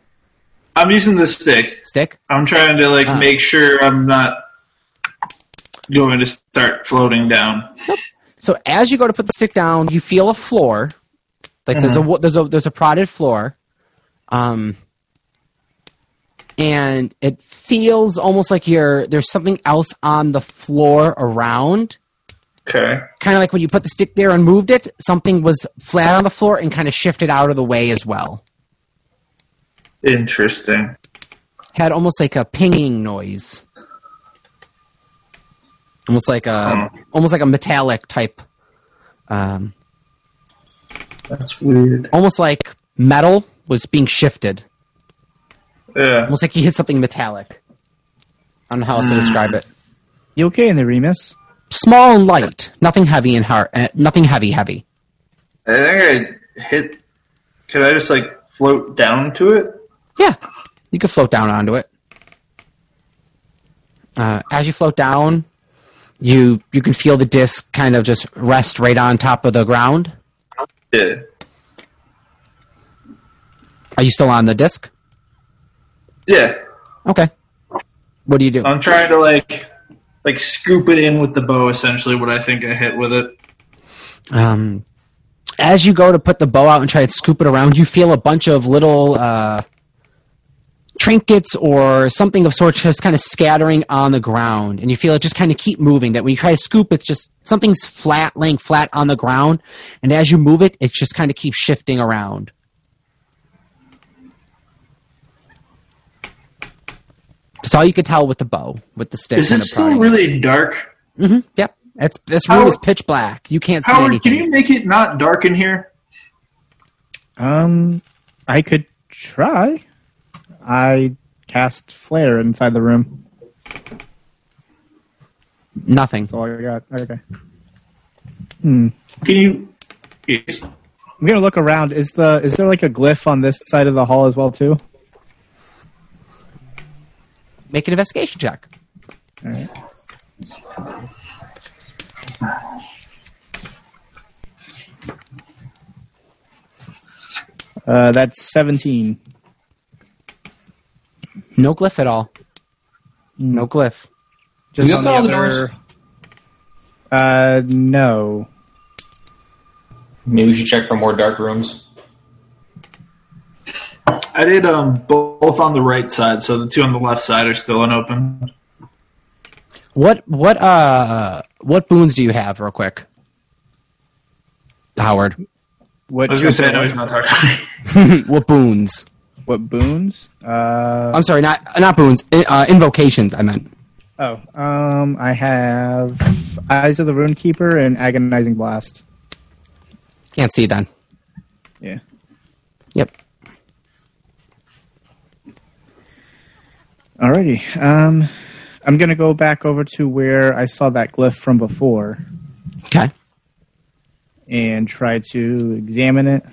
Speaker 4: I'm using the stick.
Speaker 1: Stick.
Speaker 4: I'm trying to like
Speaker 1: Ah.
Speaker 4: make sure I'm not going to start floating down.
Speaker 1: So as you go to put the stick down, you feel a floor. Like there's a
Speaker 4: Mm-hmm.
Speaker 1: there's a there's a prodded floor, um, and it feels almost like you're there's something else on the floor around.
Speaker 4: Okay.
Speaker 1: Kind of like when you put the stick there and moved it, something was flat on the floor and kind of shifted out of the way as well.
Speaker 4: Interesting.
Speaker 1: Had almost like a pinging noise. almost like a almost like a metallic type, um,
Speaker 4: That's weird.
Speaker 1: almost like metal was being shifted.
Speaker 4: Yeah.
Speaker 1: Almost like you hit something metallic. I don't know how else to describe it.
Speaker 2: You okay in the Remus?
Speaker 1: Small and light, nothing heavy and hard, uh, nothing heavy, heavy.
Speaker 4: I think I hit. Could I just like float down to it?
Speaker 1: Yeah, you could float down onto it. Uh, as you float down, you you can feel the disc kind of just rest right on top of the ground.
Speaker 4: Yeah.
Speaker 1: Are you still on the disc?
Speaker 4: Yeah.
Speaker 1: Okay. What do you do?
Speaker 4: I'm trying to like like scoop it in with the bow. Essentially, what I think I hit with it.
Speaker 1: Um, as you go to put the bow out and try and scoop it around, you feel a bunch of little uh, trinkets or something of sorts just kind of scattering on the ground, and you feel it just kind of keep moving. That when you try to scoop, it's just something's flat, laying flat on the ground, and as you move it, it just kind of keeps shifting around. That's all you could tell with the bow, with the stick.
Speaker 4: Is
Speaker 1: kind
Speaker 4: it still really dark?
Speaker 1: hmm Yep. It's this room is pitch black. You can't see
Speaker 4: Howard,
Speaker 1: anything.
Speaker 4: can you make it not dark in here?
Speaker 2: Um, I could try. I cast flare inside the room.
Speaker 1: Nothing.
Speaker 2: That's all I got. Okay. Hmm.
Speaker 4: Can you? Yes.
Speaker 2: I'm gonna look around. Is the is there like a glyph on this side of the hall as well too?
Speaker 1: Make an investigation check.
Speaker 2: All right. Uh, that's seventeen.
Speaker 1: No glyph at all. No glyph.
Speaker 2: Just
Speaker 3: You
Speaker 2: on the
Speaker 3: open all the
Speaker 2: other.
Speaker 3: doors?
Speaker 2: Uh, no.
Speaker 3: Maybe we should check for more dark rooms.
Speaker 4: I did um both on the right side, so the two on the left side are still unopened.
Speaker 1: What what uh what boons do you have, real quick? Howard.
Speaker 2: What?
Speaker 4: I was gonna say, no, he's not talking.
Speaker 1: what boons?
Speaker 2: What boons? Uh,
Speaker 1: I'm sorry, not not boons. Uh, invocations. I meant.
Speaker 2: oh, um, I have Eyes of the Runekeeper and Agonizing Blast.
Speaker 1: Can't see then.
Speaker 2: Yeah.
Speaker 1: Yep.
Speaker 2: Alrighty. Um, I'm gonna go back over to where I saw that glyph from before
Speaker 1: Okay.
Speaker 2: and try to examine it.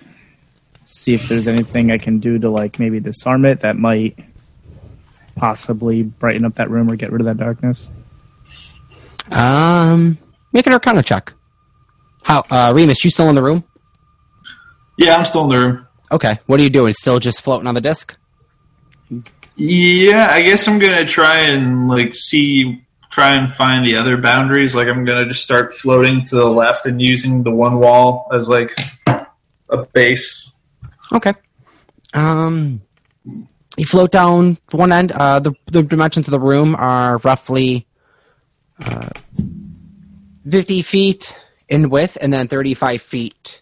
Speaker 2: See if there's anything I can do to like maybe disarm it that might possibly brighten up that room or get rid of that darkness.
Speaker 1: Um, make an Arcana check. How, uh, Remus, you still in the room?
Speaker 4: Yeah, I'm still in the room.
Speaker 1: Okay. What are you doing? Still just floating on the disc?
Speaker 4: Yeah, I guess I'm gonna try and like see, try and find the other boundaries. Like I'm gonna just start floating to the left and using the one wall as like a base.
Speaker 1: Okay. Um, you float down one end. Uh, the the dimensions of the room are roughly uh, fifty feet in width, and then thirty-five feet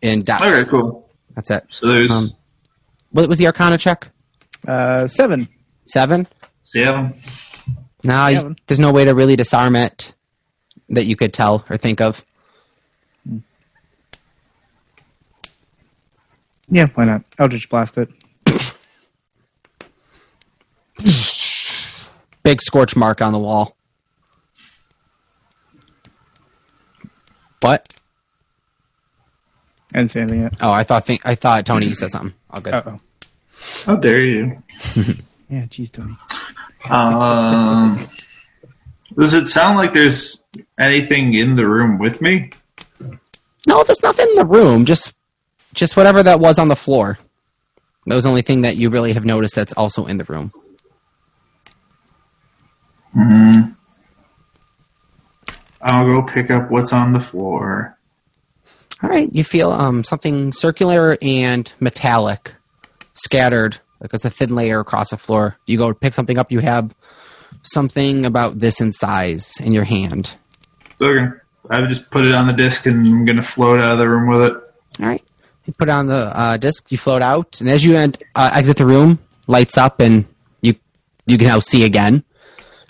Speaker 1: in depth.
Speaker 4: Okay, cool.
Speaker 1: That's it.
Speaker 4: So there's
Speaker 1: Um, what was the Arcana check?
Speaker 2: Uh, seven.
Speaker 1: Seven.
Speaker 4: seven.
Speaker 1: No, you,
Speaker 2: Seven.
Speaker 1: there's no way to really disarm it that you could tell or think of.
Speaker 2: Yeah, why not? Eldritch Blast it.
Speaker 1: Big scorch mark on the wall. What?
Speaker 2: And didn't say anything yet.
Speaker 1: Oh, I thought think I thought Tony you said something. All good.
Speaker 2: Uh oh.
Speaker 4: How dare you?
Speaker 2: Yeah, geez, Tony.
Speaker 4: Um, does it sound like there's anything in the room with me?
Speaker 1: No, there's nothing in the room. Just just whatever that was on the floor. That was the only thing that you really have noticed that's also in the room. Hmm.
Speaker 4: I'll go pick up what's on the floor.
Speaker 1: All right, you feel um, something circular and metallic scattered, like it's a thin layer across the floor. You go pick something up, you have something about this in size in your hand.
Speaker 4: Okay, I would just put it on the disc and I'm gonna float out of the room with it.
Speaker 1: All right, you put it on the uh, disc, you float out, and as you end, uh, exit the room, lights up, and you you can now see again.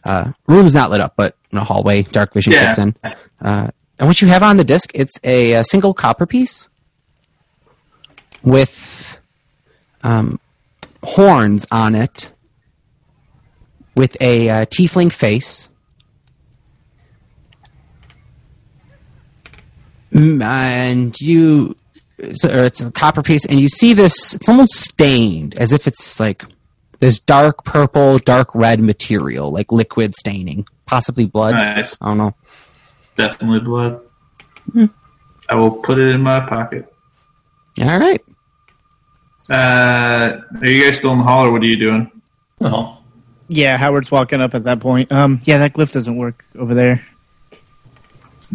Speaker 1: Uh, room's not lit up, but in a hallway. Dark vision
Speaker 4: Yeah.
Speaker 1: kicks in. Uh, and what you have on the disc, it's a, a single copper piece with um, horns on it, with a uh, tiefling face. Mm, And you, so it's a copper piece, and you see this. It's almost stained, as if it's like this dark purple, dark red material, like liquid staining, possibly blood.
Speaker 4: Nice.
Speaker 1: I don't know.
Speaker 4: Definitely blood.
Speaker 1: Hmm.
Speaker 4: I will put it in my pocket.
Speaker 1: All right.
Speaker 4: Uh, are you guys still in the hall, or what are you doing?
Speaker 3: Oh,
Speaker 2: Yeah, Howard's walking up at that point. Um, yeah, that glyph doesn't work over there.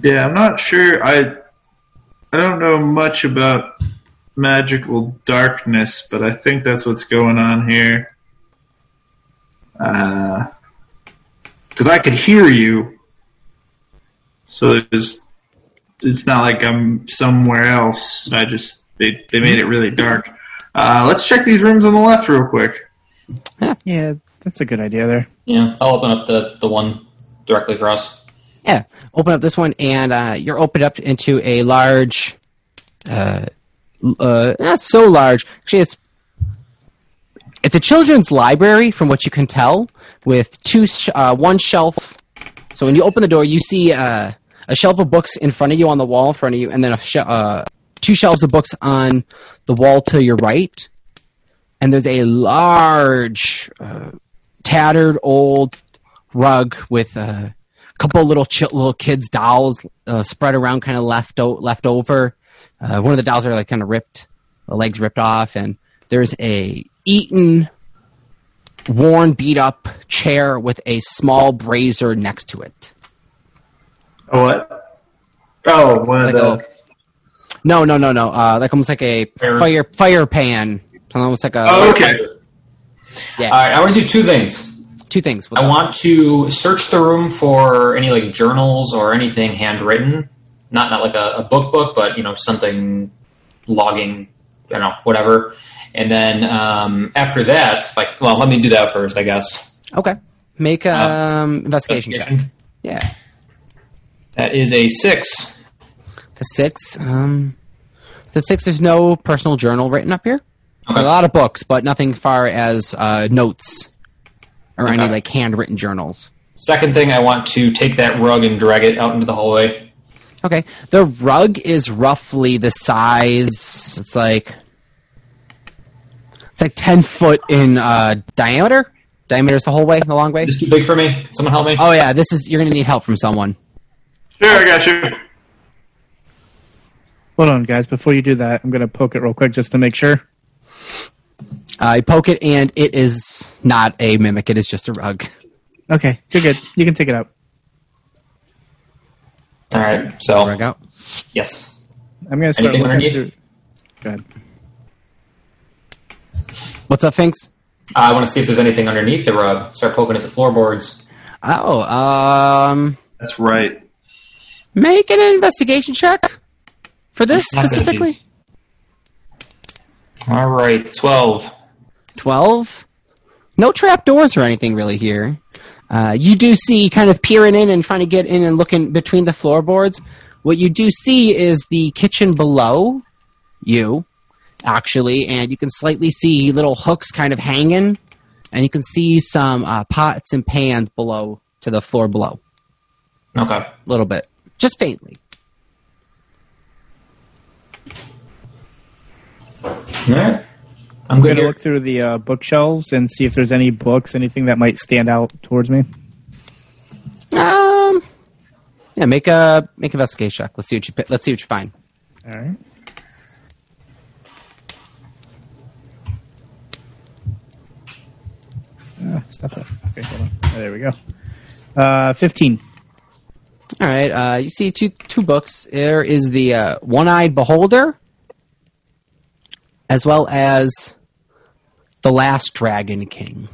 Speaker 4: Yeah, I'm not sure. I I don't know much about magical darkness, but I think that's what's going on here. Because I could hear you, so it's it's not like I'm somewhere else. I just they they made it really dark. Uh, let's check these rooms on the left real quick.
Speaker 2: Yeah, that's a good idea there.
Speaker 3: yeah. I'll open up the, the one directly across.
Speaker 1: Yeah. Open up this one, and uh, you're opened up into a large, uh, uh, not so large. Actually, it's it's a children's library, from what you can tell, with two sh- uh, one shelf. So when you open the door, you see uh, a shelf of books in front of you on the wall in front of you, and then a sh- uh, two shelves of books on the wall to your right. And there's a large, uh, tattered old rug with a couple of little ch- little kids' dolls uh, spread around, kind of left o- left over. Uh, one of the dolls are like kind of ripped, the legs ripped off, and there's a eaten, worn, beat up chair with a small brazier next to it.
Speaker 4: Oh, what? Oh, one of
Speaker 1: Like
Speaker 4: the.
Speaker 1: No, no, no, no. Uh, like almost like a
Speaker 3: Fire.
Speaker 1: fire fire pan, almost like a
Speaker 4: Oh, okay.
Speaker 1: yeah.
Speaker 3: All right, I want to do two things.
Speaker 1: two things. What's
Speaker 3: I
Speaker 1: up?
Speaker 3: want to search the room for any like journals or anything handwritten, not not like a, a book book, but you know something logging, I don't know, whatever. And then um, after that, like, well, let me do that first, I guess.
Speaker 1: okay. Make um investigation check. Yeah.
Speaker 3: That is a six.
Speaker 1: The six. Um, the six. There's no personal journal written up here.
Speaker 3: Okay.
Speaker 1: A lot of books, but nothing far as uh, notes or any like handwritten journals.
Speaker 3: Second thing, I want to take that rug and drag it out into the hallway.
Speaker 1: Okay. The rug is roughly the size. It's like it's like ten foot in uh, diameter. Diameter is the whole way, the long way.
Speaker 3: This is too big for me? Someone help me?
Speaker 1: Oh yeah, this is you're gonna need help from someone.
Speaker 4: Sure, I got you.
Speaker 2: Hold on, guys. Before you do that, I'm gonna poke it real quick just to make sure.
Speaker 1: I poke it, and it is not a mimic. It is just a rug.
Speaker 2: Okay, you're good. You can take it out.
Speaker 3: All right. So
Speaker 1: Rug out.
Speaker 3: yes.
Speaker 2: I'm gonna start
Speaker 3: Anything
Speaker 2: looking
Speaker 3: underneath?
Speaker 2: through. Go ahead.
Speaker 1: What's up, Finks?
Speaker 3: I want to see if there's anything underneath the rug. Start poking at the floorboards.
Speaker 1: Oh, um,
Speaker 4: That's right.
Speaker 1: make an investigation check for this specifically.
Speaker 3: All right, twelve.
Speaker 1: 12 no trap doors or anything really here. Uh, you do see kind of peering in and trying to get in and looking between the floorboards. What you do see is the kitchen below you actually and you can slightly see little hooks kind of hanging and you can see some uh, pots and pans below to the floor below.
Speaker 3: Okay.
Speaker 1: a little bit. Just faintly
Speaker 3: All right. I'm
Speaker 2: I'm gonna look through the uh, bookshelves and see if there's any books, anything that might stand out towards me.
Speaker 1: um yeah make a make an investigation check let's see what you let's see what you find
Speaker 2: All right. Ah, stop that. Okay, hold on. Oh, there we go. Uh, 15.
Speaker 1: All right. Uh, you see two two books. There is the uh, One-Eyed Beholder, as well as the Last Dragon King.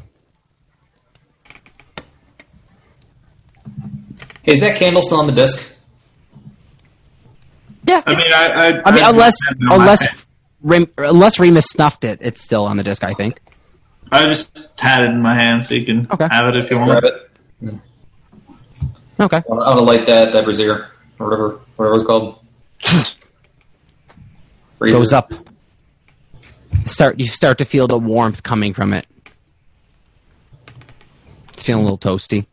Speaker 3: Hey, is that candle still on the disc?
Speaker 1: Yeah.
Speaker 4: I mean, I. I,
Speaker 1: I mean,
Speaker 4: I
Speaker 1: unless
Speaker 4: just had it on my
Speaker 1: unless
Speaker 4: hand.
Speaker 1: Rim, unless Remus snuffed it, it's still on the disc. I think.
Speaker 4: I just had it in my hand, so you can
Speaker 1: Okay.
Speaker 4: have it if you want.
Speaker 3: Grab
Speaker 4: want.
Speaker 3: it.
Speaker 1: Okay.
Speaker 3: I want to light that that brazier or whatever whatever it's called.
Speaker 1: Goes up. Start you start to feel the warmth coming from it. It's feeling a little toasty.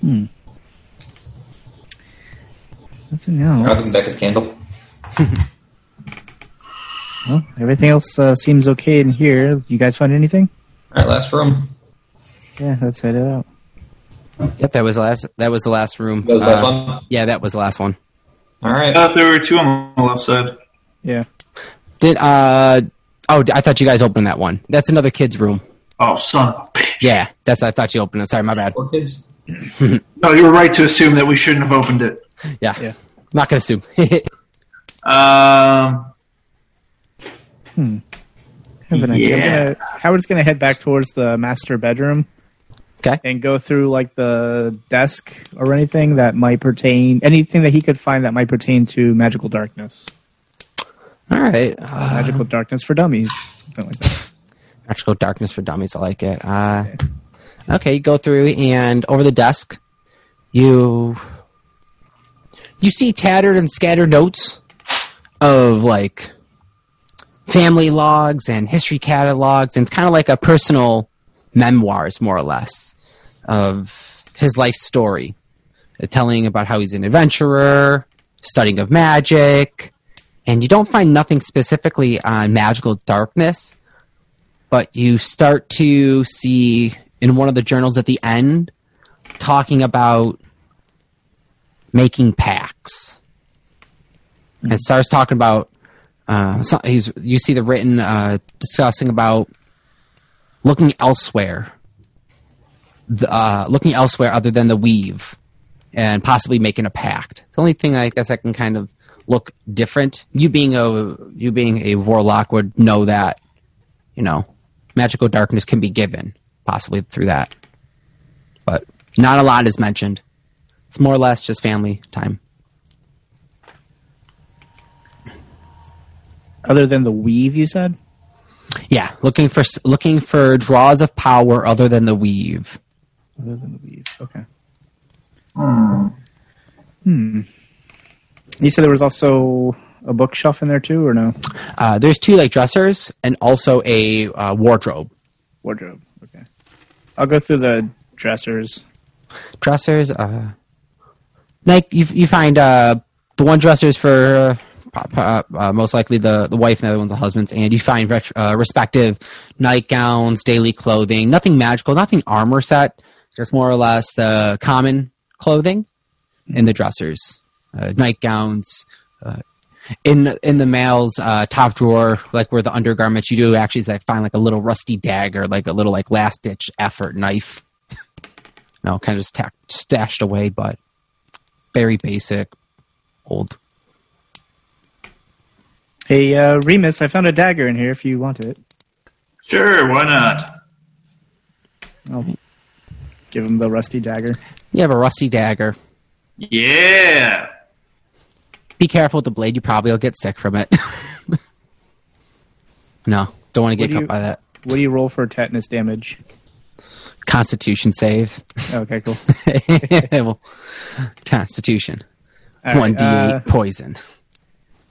Speaker 1: Hmm.
Speaker 2: Nothing else.
Speaker 3: Rather than Becca's candle.
Speaker 2: Well, everything else uh, seems okay in here. You guys find anything?
Speaker 3: All right, last room.
Speaker 2: Yeah, let's head it out.
Speaker 1: Yep, that was the last. That was the last room.
Speaker 3: That was the last
Speaker 1: Uh,
Speaker 3: one.
Speaker 1: Yeah, that was the last one.
Speaker 3: All
Speaker 4: I thought there were two on the left side.
Speaker 2: Yeah.
Speaker 1: Did uh oh I thought you guys opened that one. That's another kid's room.
Speaker 4: Oh, son of a bitch.
Speaker 1: Yeah, that's I thought you opened it. Sorry, my bad.
Speaker 3: Four kids.
Speaker 4: No, you were right to assume that we shouldn't have opened it.
Speaker 1: Yeah,
Speaker 2: Yeah.
Speaker 1: not gonna assume.
Speaker 4: Um,
Speaker 2: Have a nice- I'm
Speaker 4: Yeah.
Speaker 2: gonna- Howard's gonna head back towards the master bedroom.
Speaker 1: Okay.
Speaker 2: And go through like the desk or anything that might pertain, anything that he could find that might pertain to magical darkness,
Speaker 1: All right, uh,
Speaker 2: magical darkness for dummies, something like that.
Speaker 1: Magical Darkness for Dummies. I like it. Uh, okay, you go through and over the desk, you you see tattered and scattered notes of like family logs and history catalogs, and it's kind of like a personal memoirs, more or less, of his life story, uh, telling about how he's an adventurer, studying of magic, and you don't find nothing specifically on magical darkness but you start to see in one of the journals at the end talking about making packs. And starts talking about uh, so, he's you see the written uh, discussing about looking elsewhere, the, uh, looking elsewhere other than the weave, and possibly making a pact. It's the only thing I guess I can kind of look different. You being a you being a warlock would know that, you know, magical darkness can be given possibly through that, but not a lot is mentioned. It's more or less just family time.
Speaker 2: Other than the weave, you said.
Speaker 1: Yeah, looking for looking for draws of power other than the weave.
Speaker 2: Other than the weave. Okay. Hmm. You said there was also a bookshelf in there too, or no?
Speaker 1: Uh, there's two like dressers and also a uh, wardrobe.
Speaker 2: Wardrobe. Okay. I'll go through the dressers.
Speaker 1: Dressers, uh, like you you find uh, the one dressers for uh, uh, most likely the the wife and the other one's the husband's, and you find ret- uh, respective nightgowns, daily clothing, nothing magical, nothing armor set, just more or less the common clothing in the dressers, uh, nightgowns. In in the male's top drawer, like where the undergarments, you do actually like find like a little rusty dagger, like a little like last ditch effort knife. no, kind of just stashed away, but very basic, old.
Speaker 2: Hey, uh, Remus, I found a dagger in here if you want it.
Speaker 4: sure, why not?
Speaker 2: I'll give him the rusty dagger.
Speaker 1: You have a rusty dagger.
Speaker 4: Yeah.
Speaker 1: Be careful with the blade. You probably will get sick from it. no, don't want to get
Speaker 2: do
Speaker 1: cut
Speaker 2: you-
Speaker 1: by that.
Speaker 2: What do you roll for tetanus damage?
Speaker 1: Constitution save.
Speaker 2: Okay, cool.
Speaker 1: well, Constitution.
Speaker 2: All right,
Speaker 1: One d eight
Speaker 2: uh,
Speaker 1: poison.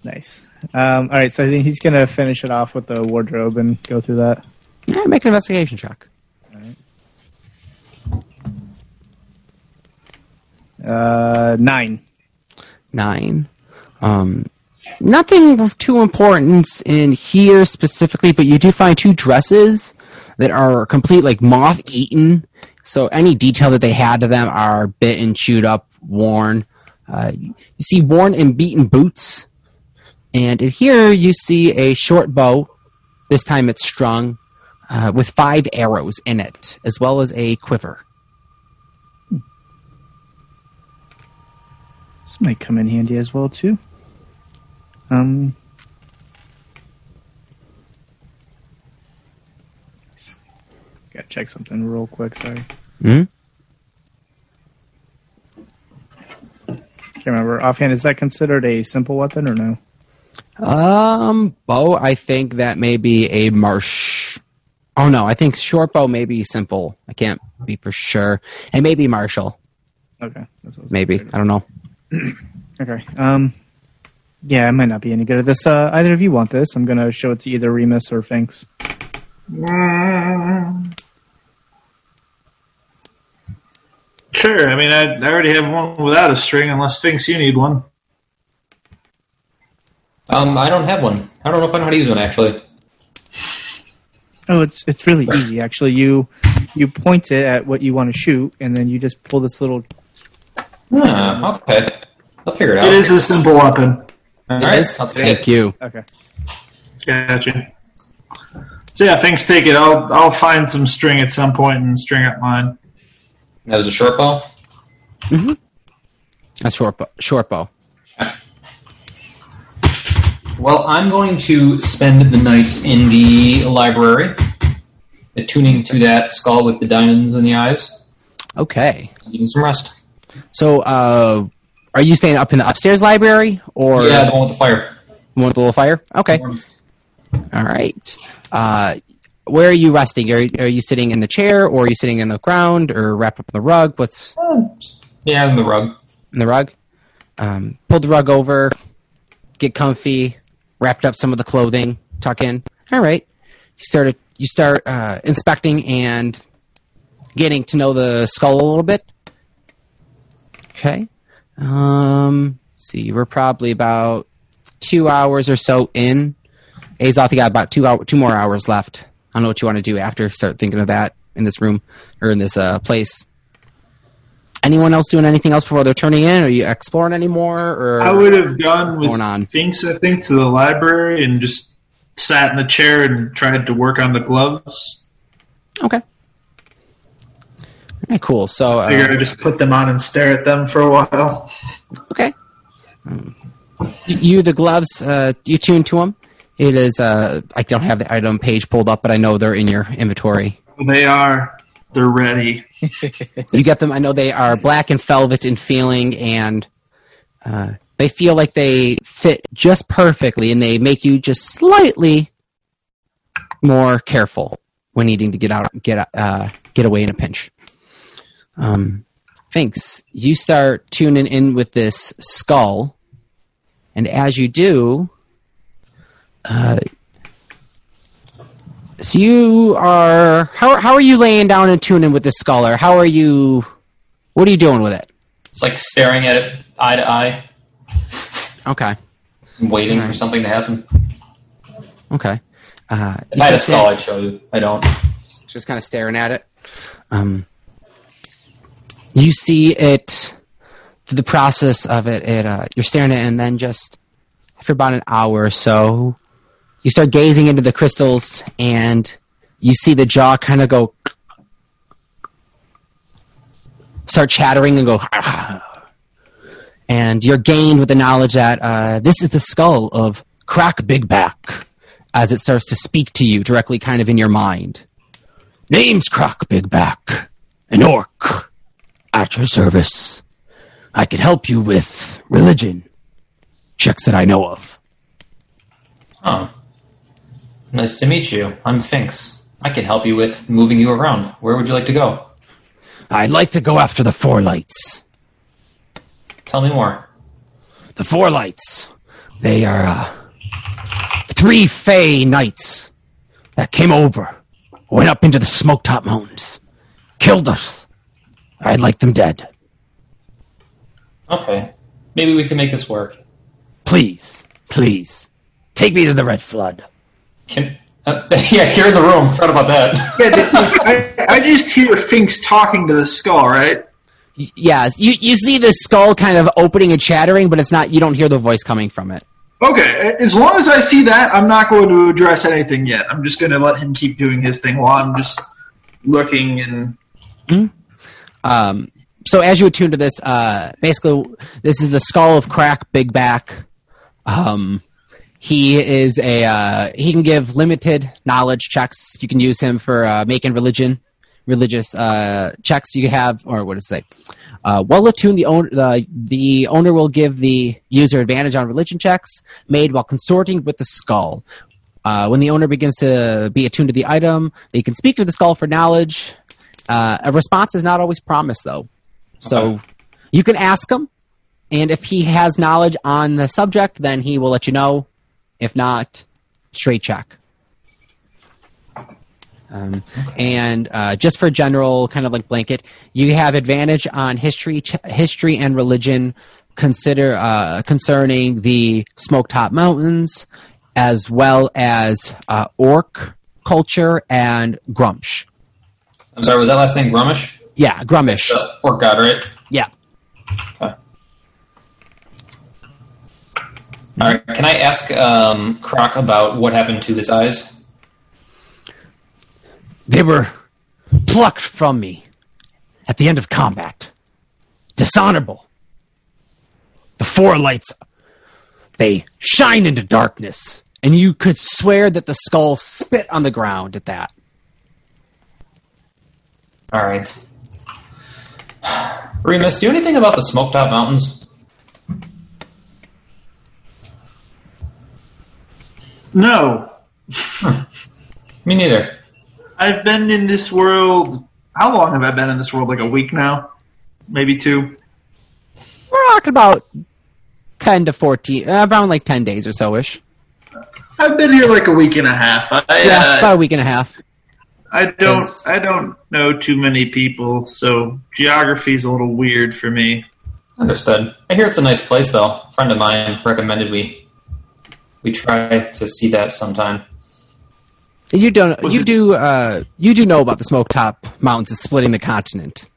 Speaker 2: Nice. Um, all right, so I think he's gonna finish it off with the wardrobe and go through that.
Speaker 1: Yeah, make an investigation check.
Speaker 2: Uh, nine.
Speaker 1: Nine. Um, nothing too important in here specifically, but you do find two dresses that are complete like moth eaten. So any detail that they had to them are bitten, chewed up, worn. Uh, you see worn and beaten boots, and in here you see a short bow. This time it's strung uh, with five arrows in it, as well as a quiver.
Speaker 2: This might come in handy as well too. Um, gotta check something real quick. Sorry,
Speaker 1: Hmm?
Speaker 2: can't remember offhand. Is that considered a simple weapon or no?
Speaker 1: Um, bow. I think that may be a marsh Oh no, I think short bow may be simple. I can't be for sure. And maybe martial.
Speaker 2: Okay. That's what
Speaker 1: Maybe I don't know.
Speaker 2: Okay. Um. Yeah, I might not be any good at this. Uh, either of you want this? I'm gonna show it to either Remus or Finks.
Speaker 4: Sure. I mean, I, I already have one without a string, unless Finks, you need one.
Speaker 3: Um, I don't have one. I don't know if I know how to use one actually.
Speaker 2: Oh, it's it's really easy actually. You you point it at what you want to shoot, and then you just pull this little.
Speaker 3: Ah, okay. I'll figure it out.
Speaker 4: It is a simple weapon.
Speaker 3: All
Speaker 1: It
Speaker 3: right,
Speaker 1: is?
Speaker 3: I'll take
Speaker 1: Thank
Speaker 3: it.
Speaker 1: you.
Speaker 2: Okay.
Speaker 4: Gotcha. So yeah, thanks. Take it. I'll I'll find some string at some point and string up mine.
Speaker 3: That was a short bow. Mm-hmm.
Speaker 1: A short bow. Short bow.
Speaker 3: Well, I'm going to spend the night in the library, attuning to that skull with the diamonds in the eyes,
Speaker 1: Okay.
Speaker 3: getting some rest.
Speaker 1: So, uh, are you staying up in the upstairs library or
Speaker 3: yeah, the one with the fire.
Speaker 1: The one with the little fire? Okay. All right. Uh, where are you resting? Are, are you sitting in the chair, or are you sitting in the ground, or wrapped up in the rug? What's
Speaker 3: Yeah, in the rug.
Speaker 1: in the rug? Um, pull the rug over, get comfy, wrapped up some of the clothing, tuck in. All right. You start you start uh, inspecting and getting to know the skull a little bit. Okay. Um, see, we're probably about two hours or so in. Azoth, you got about two hour, two more hours left. I don't know what you want to do after. Start thinking of that in this room or in this uh, place. Anyone else doing anything else before they're turning in? Are you exploring anymore? Or
Speaker 4: I would have gone with
Speaker 1: on.
Speaker 4: Finks, I think, to the library and just sat in the chair and tried to work on the gloves.
Speaker 1: okay. Okay, cool. So, uh,
Speaker 4: Figure I just put them on and stare at them for a while.
Speaker 1: Okay. Um, you the gloves. Uh, you tune to them. It is. Uh, I don't have the item page pulled up, but I know they're in your inventory.
Speaker 4: They are. They're ready.
Speaker 1: You get them. I know they are black and velvet in feeling, and uh, they feel like they fit just perfectly, and they make you just slightly more careful when needing to get out, get uh, get away in a pinch. Um, thanks. You start tuning in with this skull, and as you do, uh, so you are how how are you laying down and tuning with this skull, or how are you? What are you doing with it?
Speaker 3: It's like staring at it eye to eye,
Speaker 1: Okay,
Speaker 3: and waiting for something to happen.
Speaker 1: okay. Uh,
Speaker 3: If I had a skull, I'd show you. I don't.
Speaker 1: just kind of staring at it. Um, you see it the process of it. It uh, you're staring at it, and then just after about an hour or so, you start gazing into the crystals, and you see the jaw kind of go, start chattering and go, and you're gained with the knowledge that uh, this is the skull of Crack Big Back, as it starts to speak to you directly, kind of in your mind. Name's Croc Big Back, an orc. At your service. I could help you with religion. Checks that I know of.
Speaker 3: Oh. Nice to meet you. I'm Finks. I can help you with moving you around. Where would you like to go?
Speaker 1: I'd like to go after the Four Lights.
Speaker 3: Tell me more.
Speaker 1: The Four Lights. They are uh, three Fey knights that came over, went up into the Smoke-Top Mountains, killed us. I'd like them dead.
Speaker 3: Okay. Maybe we can make this work.
Speaker 1: Please, please, take me to the Red Flood.
Speaker 3: Can uh, yeah, you're in the room. Forgot about that.
Speaker 4: Yeah, I, I just hear Finks talking to the skull, right?
Speaker 1: Yeah, you you see the skull kind of opening and chattering, but it's not. You don't hear the voice coming from it.
Speaker 4: Okay, as long as I see that, I'm not going to address anything yet. I'm just going to let him keep doing his thing while I'm just looking and
Speaker 1: Um, so as you attune to this, uh, basically, this is the skull of Crack Big Back. Um, he is a uh, he can give limited knowledge checks. You can use him for uh, making religion religious uh, checks. You have or what does it say? Uh, well attuned, the owner the the owner will give the user advantage on religion checks made while consorting with the skull. Uh, when the owner begins to be attuned to the item, they can speak to the skull for knowledge. Uh, a response is not always promised, though. So
Speaker 3: Okay.
Speaker 1: you can ask him, and if he has knowledge on the subject, then he will let you know. If not, straight check. Um, and uh, just for general kind of like blanket, you have advantage on history, ch- history and religion. Consider uh, concerning the Smoke-Top Mountains, as well as uh, Orc culture and Gruumsh.
Speaker 3: I'm sorry, was that last name Grumish?
Speaker 1: Yeah, Grumish.
Speaker 3: Orc god, right?
Speaker 1: Yeah.
Speaker 3: Okay. All right. Can I ask um, Croc about what happened to his eyes?
Speaker 1: They were plucked from me at the end of combat. Dishonorable. The four lights, they shine into darkness, and you could swear that the skull spit on the ground at that.
Speaker 3: All right. Remus, do you know anything about the Smoke-Top Mountains?
Speaker 4: No,
Speaker 3: Me neither.
Speaker 4: I've been in this world. How long have I been in this world? Like a week now, maybe two.
Speaker 1: We're talking about 10 to 14, uh, around like 10 days or so ish.
Speaker 4: I've been here like a week and a half. I,
Speaker 1: Yeah,
Speaker 4: uh,
Speaker 1: about a week and a half.
Speaker 4: I don't.
Speaker 1: Yes.
Speaker 4: I don't know too many people, so geography's a little weird for me.
Speaker 3: Understood. I hear it's a nice place, though. A friend of mine recommended we we try to see that sometime.
Speaker 1: You don't.
Speaker 4: Was
Speaker 1: You
Speaker 4: it-
Speaker 1: do. Uh, you do know about the Smoke Top Mountains splitting the continent.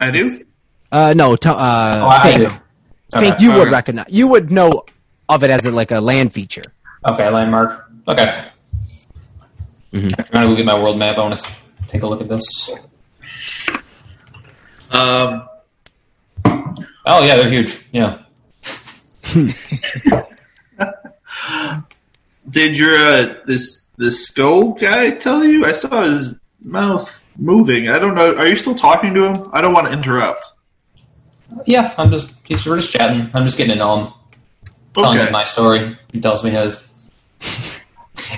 Speaker 4: I do.
Speaker 1: Uh, no. To, uh,
Speaker 3: Oh, I, I
Speaker 1: Fink.
Speaker 3: do. Okay.
Speaker 1: Fink, you would recognize. You would know of it as a, like a land feature.
Speaker 3: Okay, landmark. Okay.
Speaker 1: Mhm.
Speaker 3: I'm trying to go get my world map. I want to take a look at this.
Speaker 4: Um,
Speaker 3: Oh yeah, they're huge. Yeah.
Speaker 4: did your uh, this this skull guy tell you? I saw his mouth moving. I don't know. Are you still talking to him? I don't want to interrupt.
Speaker 3: Yeah, I'm just he's, we're just chatting. I'm just getting to know him, telling
Speaker 4: Okay.
Speaker 3: him my story. He tells me his.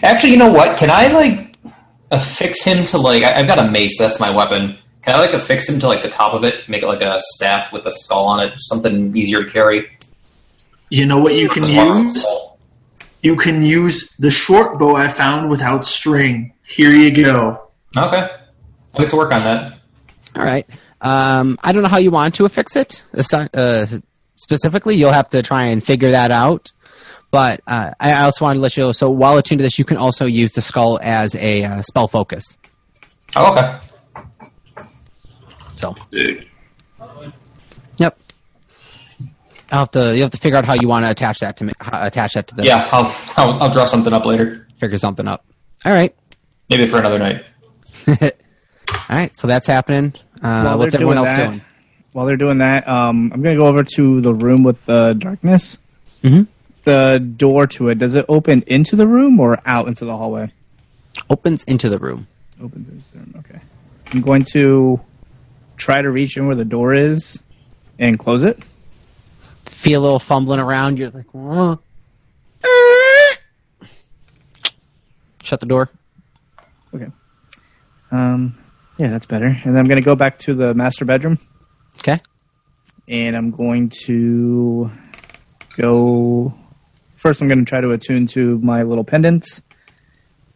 Speaker 3: Actually, you know what? Can I like affix him to like I, I've got a mace. That's my weapon. Can I like affix him to like the top of it? Make it like a staff with a skull on it. Something easier to carry.
Speaker 4: You know what you can use?
Speaker 3: skull.
Speaker 4: You can use the short bow I found without string. Here you go.
Speaker 3: Okay, I'll get to work on that.
Speaker 1: All right. Um, I don't know how you want to affix it uh, specifically. You'll have to try and figure that out. But uh, I also wanted to let you know. So while attuned to this, you can also use the skull as a uh, spell focus.
Speaker 3: Oh, okay.
Speaker 1: So
Speaker 4: Dude.
Speaker 1: yep. I'll have to you have to figure out how you want to attach that to me, attach that to the
Speaker 3: Yeah, I'll, I'll I'll draw something up later.
Speaker 1: figure something up. All right.
Speaker 3: Maybe for another night.
Speaker 1: All right. So that's happening. Uh, what's everyone else
Speaker 2: that-
Speaker 1: doing?
Speaker 2: While they're doing that, um, I'm gonna go over to the room with the darkness.
Speaker 1: Mhm.
Speaker 2: The door to it does it open into the room or out into the hallway?
Speaker 1: Opens into the room.
Speaker 2: Opens into the room. Okay. I'm going to try to reach in where the door is and close it.
Speaker 1: Feel a little fumbling around. You're like, "Whoa." shut the door. Okay.
Speaker 2: Um, yeah, that's better. And then I'm going to go back to the master bedroom,
Speaker 1: Okay.
Speaker 2: and I'm going to go. First, I'm going to try to attune to my little pendants,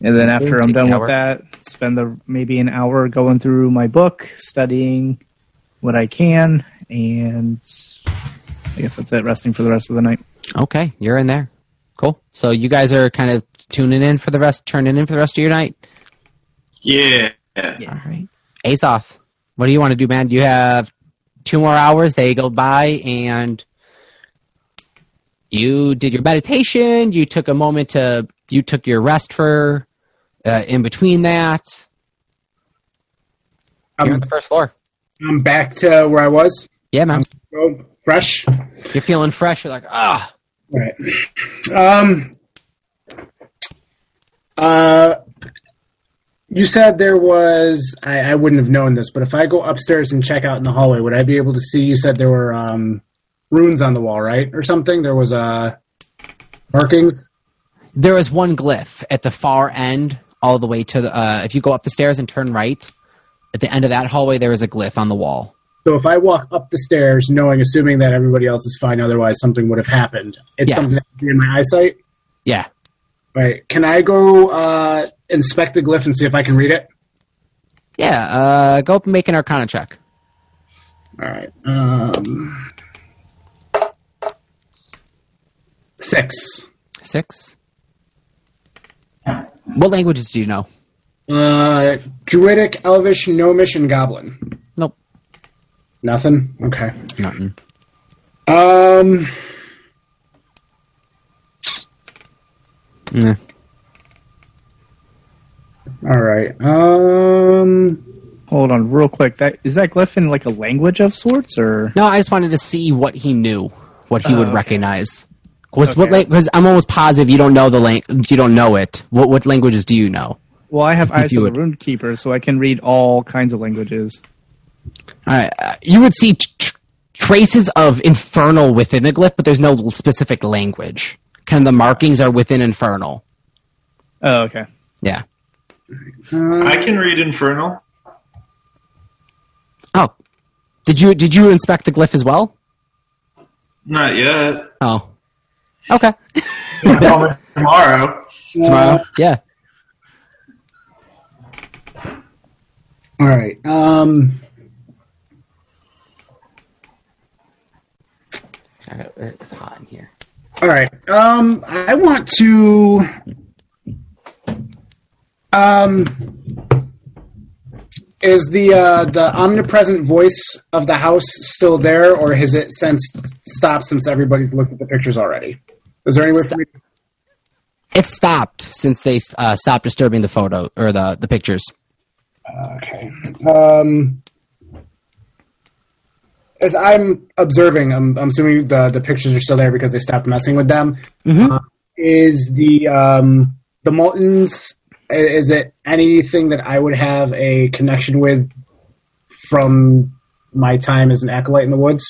Speaker 2: and then after I'm done with that, spend the maybe an hour going through my book, studying what I can, and I guess that's it. Resting for the rest of the night.
Speaker 1: Okay, you're in there. Cool. So you guys are kind of tuning in for the rest, turning in for the rest of your night.
Speaker 4: Yeah. yeah.
Speaker 1: All right. Azoth, what do you want to do, man? You have two more hours. They go by, and you did your meditation. You took a moment to. You took your rest for. Uh, in between that, you're on
Speaker 5: I'm,
Speaker 1: the first floor.
Speaker 5: I'm back to where I was.
Speaker 1: Yeah, man.
Speaker 5: Oh, fresh.
Speaker 1: You're feeling fresh. You're like, ah.
Speaker 5: Right. Um. Uh. You said there was. I, I wouldn't have known this, but if I go upstairs and check out in the hallway, would I be able to see? You said there were um, runes on the wall, right, or something. There was uh, markings.
Speaker 1: There is one glyph at the far end, all the way to the. Uh, if you go up the stairs and turn right, at the end of that hallway, there is a glyph on the wall.
Speaker 5: So if I walk up the stairs, knowing, assuming that everybody else is fine, otherwise something would have happened, it's
Speaker 1: Yeah.
Speaker 5: something that would be in my eyesight.
Speaker 1: Yeah.
Speaker 5: Right? Can I go uh, inspect the glyph and see if I can read it?
Speaker 1: Yeah. Uh, go up and make an Arcana check.
Speaker 5: All right. Um, six.
Speaker 1: Six. What languages do you know?
Speaker 5: Uh, Druidic, Elvish, Gnomish, and Goblin.
Speaker 1: Nope.
Speaker 5: Nothing. Okay.
Speaker 1: Nothing.
Speaker 5: Um.
Speaker 1: Nah.
Speaker 5: All right. Um.
Speaker 2: Hold on, real quick. That is that glyph in like a language of sorts, or
Speaker 1: No, I just wanted to see what he knew, what he
Speaker 2: Oh,
Speaker 1: would
Speaker 2: okay.
Speaker 1: recognize. Because what?
Speaker 2: Okay.
Speaker 1: Because I'm almost positive you don't know the lang- You don't know it. What? What languages do you know?
Speaker 2: well, I have eyes
Speaker 1: you
Speaker 2: of the
Speaker 1: would-
Speaker 2: rune keeper, so I can read all kinds of languages.
Speaker 1: All right. Uh, you would see tr- traces of infernal within the glyph, but there's no specific language. Kind of the markings are within infernal.
Speaker 2: Oh, okay.
Speaker 1: Yeah.
Speaker 4: I can read Infernal.
Speaker 1: Oh. Did you did you inspect the glyph as well?
Speaker 4: Not yet.
Speaker 1: Oh. Okay.
Speaker 4: Tell me tomorrow.
Speaker 1: Tomorrow. Yeah.
Speaker 5: All right. Um.
Speaker 1: It's hot in here.
Speaker 5: All right. Um. I want to. Um. Is the uh, the omnipresent voice of the house still there, or has it since stopped since everybody's looked at the pictures already? Is there anywhere? way for me?
Speaker 1: It stopped since they uh, stopped disturbing the photo or the the pictures.
Speaker 5: Okay. Um, as I'm observing, I'm, I'm assuming the, the pictures are still there because they stopped messing with them.
Speaker 1: Mhm.
Speaker 5: Uh, is the um, the Multens? Is it anything that I would have a connection with from my time as an acolyte in the woods?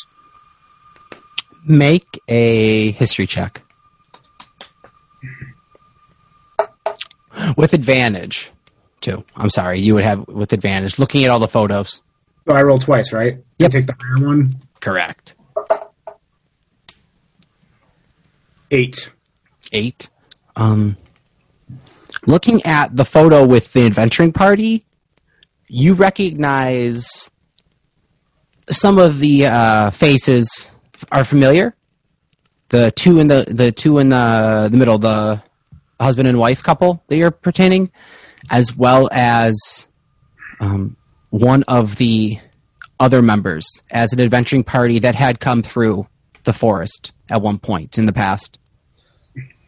Speaker 1: Make a history check with advantage. Too. I'm sorry. You would have with advantage. Looking at all the photos.
Speaker 5: So I roll twice, right?
Speaker 1: Yep.
Speaker 5: Take the higher one.
Speaker 1: Correct.
Speaker 5: Eight.
Speaker 1: Eight. Um, looking at the photo with the adventuring party, you recognize some of the uh, faces are familiar. The two in the the two in the the middle, the husband and wife couple that you're pertaining, as well as um, one of the other members as an adventuring party that had come through the forest at one point in the past.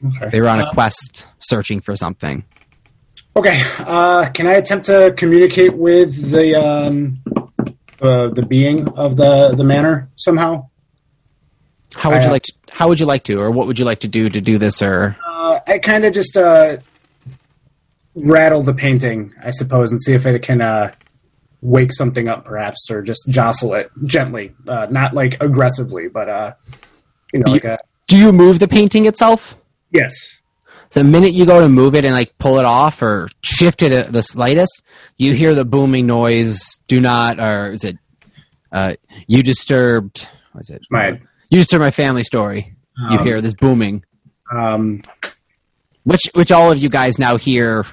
Speaker 5: Okay.
Speaker 1: They were on a quest searching for something.
Speaker 5: Okay. Uh, can I attempt to communicate with the um, uh, the being of the the manor somehow?
Speaker 1: How would
Speaker 5: I,
Speaker 1: you
Speaker 5: uh,
Speaker 1: like? To, how would you like to, or what would you like to do to do this? Or
Speaker 5: Uh, I kind of just uh, rattle the painting, I suppose, and see if it can uh, wake something up, perhaps, or just jostle it gently, uh, not like aggressively, but uh, you know, like a
Speaker 1: do you move the painting itself?
Speaker 5: yes.
Speaker 1: So the minute you go to move it and like pull it off or shift it at the slightest, you hear the booming noise. Do not, or is it? Uh, you disturbed. What is it?
Speaker 5: My
Speaker 1: You disturbed my family story. you
Speaker 5: Um,
Speaker 1: hear this booming,
Speaker 5: um,
Speaker 1: which which all of you guys now hear.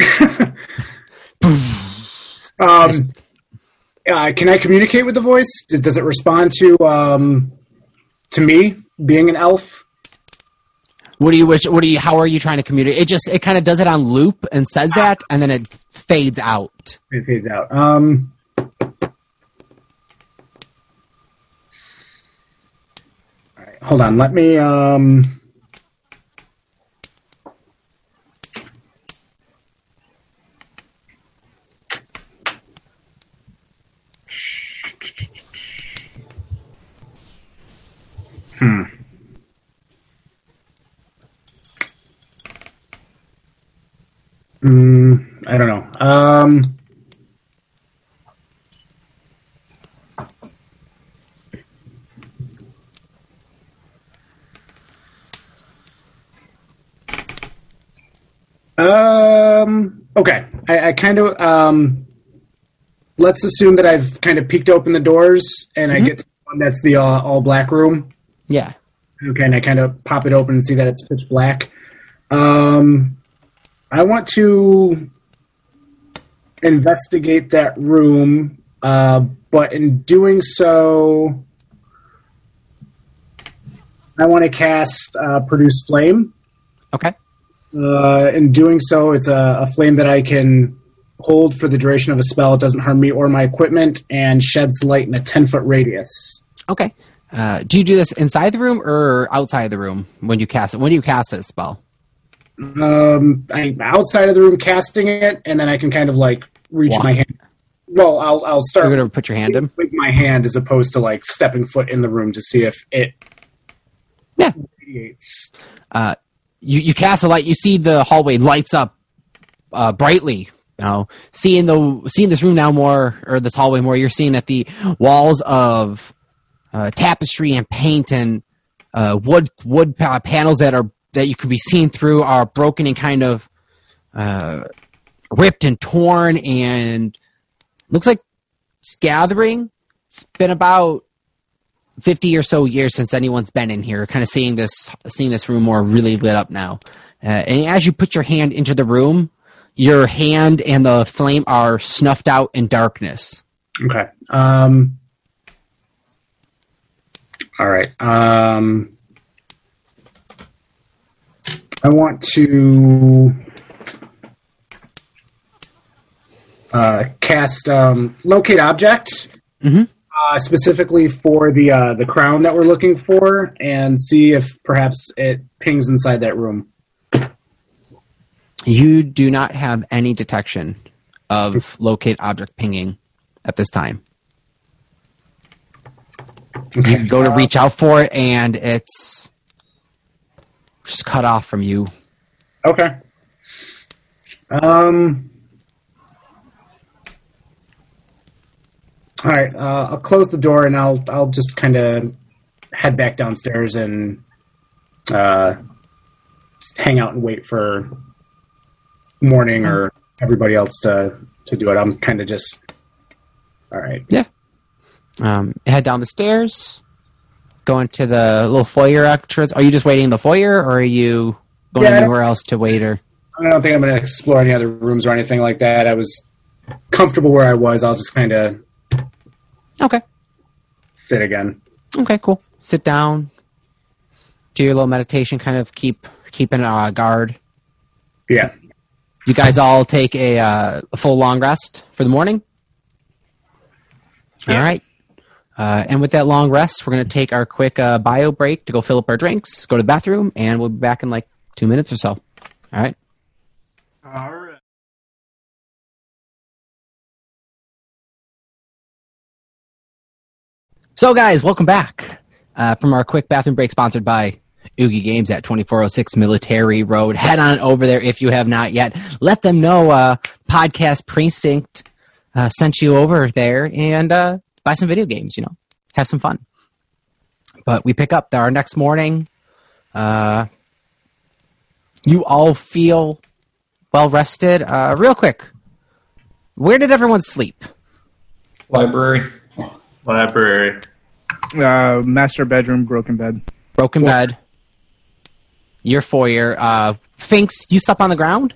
Speaker 5: um, uh, can I communicate with the voice? Does, it respond to um, to me being an elf?
Speaker 1: What do you wish? What do you? How are you trying to communicate? It just it kind of does it on loop and says that, and then it fades out.
Speaker 5: It fades out. Um, all right, hold on. Let me. Um, hmm. Mm, I don't know. Um, Um. Okay. I, I kind of um. Let's assume that I've kind of peeked open the doors and I get to the one that's the uh, all black room.
Speaker 1: Yeah.
Speaker 5: Okay, and I kind of pop it open and see that it's pitch black. Um, I want to investigate that room, uh, but in doing so, I want to cast uh, Produce Flame.
Speaker 1: Okay.
Speaker 5: Uh, in doing so, it's a, a flame that I can hold for the duration of a spell. It doesn't harm me or my equipment, and sheds light in a 10 foot radius.
Speaker 1: Okay. Uh, do you do this inside the room or outside the room when you cast it? When do you cast this spell?
Speaker 5: Um, I'm outside of the room casting it, and then I can kind of like reach
Speaker 1: Walk.
Speaker 5: my hand. Well, I'll I'll start
Speaker 1: You're to put your hand in?
Speaker 5: with my hand as opposed to like stepping foot in the room to see if it
Speaker 1: Yeah.
Speaker 5: radiates.
Speaker 1: uh, you, you cast a light, you see the hallway lights up uh, brightly. You know, seeing the seeing this room now more, or this hallway more, you're seeing that the walls of uh, tapestry and paint and uh, wood wood pa- panels that are that you can be seen through are broken and kind of uh, ripped and torn, and looks like it's gathering. It's been about 50 or so years since anyone's been in here kind of seeing this seeing this room more really lit up now uh, and as you put your hand into the room your hand and the flame are snuffed out in darkness
Speaker 5: Okay. Um. All right. Um. I want to uh, cast um, locate object
Speaker 1: Mhm.
Speaker 5: uh, specifically for the uh, the crown that we're looking for, and see if perhaps it pings inside that room.
Speaker 1: you do not have any detection of locate object pinging at this time you go to reach out for it and it's just cut off from you
Speaker 5: Okay. Um. All right. Uh, I'll close the door and I'll I'll just kind of head back downstairs and uh, just hang out and wait for morning or everybody else to to do it. I'm kind of just all right.
Speaker 1: Um, head down the stairs, go into the little foyer extras. Are you just waiting in the foyer, or are you going
Speaker 5: Yeah,
Speaker 1: anywhere else to wait? Or
Speaker 5: I don't think I'm going to explore any other rooms or anything like that. I was comfortable where I was. I'll just kind of
Speaker 1: okay,
Speaker 5: sit again.
Speaker 1: okay, cool. Sit down, do your little meditation, kind of keep keeping uh, guard.
Speaker 5: Yeah.
Speaker 1: You guys all take a, uh, a full long rest for the morning. All right. Uh, and with that long rest, we're going to take our quick uh, bio break to go fill up our drinks, go to the bathroom, and we'll be back in like two minutes or so. All right.
Speaker 4: All right.
Speaker 1: So, guys, welcome back uh, from our quick bathroom break sponsored by Oogie Games at 2406 Military Road. Head on over there if you have not yet. Let them know uh, Podcast Precinct uh, sent you over there and uh, buy some video games, you know, have some fun. But we pick up our next morning. Uh, you all feel well rested. Uh, real quick, where did everyone sleep?
Speaker 3: Library.
Speaker 4: Library.
Speaker 2: Uh, master bedroom, broken bed.
Speaker 1: Broken bed. Your foyer. Uh, Finks, you slept on the ground?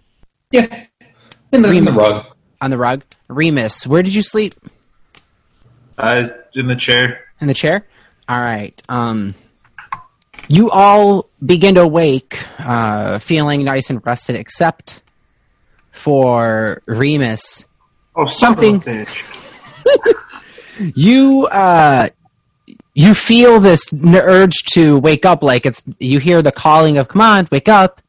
Speaker 3: Yeah. In the, in the rug.
Speaker 1: On the rug? Remus, where did you sleep?
Speaker 4: Was in the chair.
Speaker 1: In the chair? All right. Um, you all begin to wake, uh, feeling nice and rested, except for Remus.
Speaker 4: Oh, something.
Speaker 1: Something- You, uh, you feel this urge to wake up, like it's you hear the calling of command, wake up!"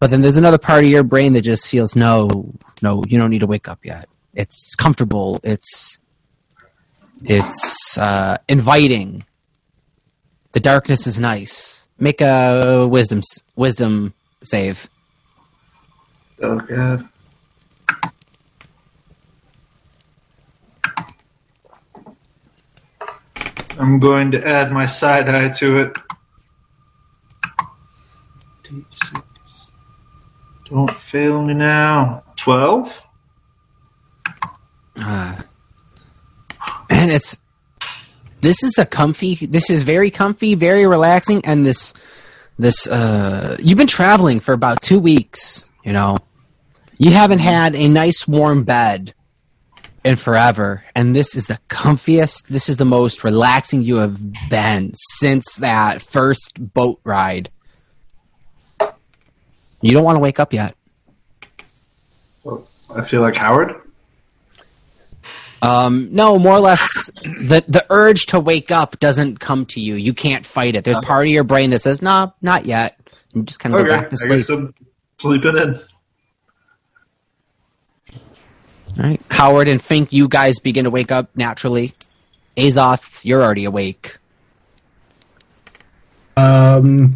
Speaker 1: But then there's another part of your brain that just feels, "No, no, you don't need to wake up yet. It's comfortable. It's it's uh, inviting. The darkness is nice. Make a wisdom wisdom save.
Speaker 4: Oh god. I'm going to add my side eye to it. D6. Don't Fail me now. 12?
Speaker 1: Uh, and it's this is a comfy. This is very comfy, very relaxing, and this this uh, you've been traveling for about two weeks. You know, you haven't had a nice warm bed in forever, and this is the comfiest. This is the most relaxing you have been since that first boat ride. You don't want to wake up yet.
Speaker 4: I feel like Howard.
Speaker 1: Um, no, more or less, the the urge to wake up doesn't come to you. You can't fight it. There's part of your brain that says, "No, not yet." And you just kind of
Speaker 4: Okay,
Speaker 1: go back to sleep.
Speaker 4: guess I'm sleeping in.
Speaker 1: All right, Howard and Fink, you guys begin to wake up naturally. Azoth, you're already awake.
Speaker 5: Um,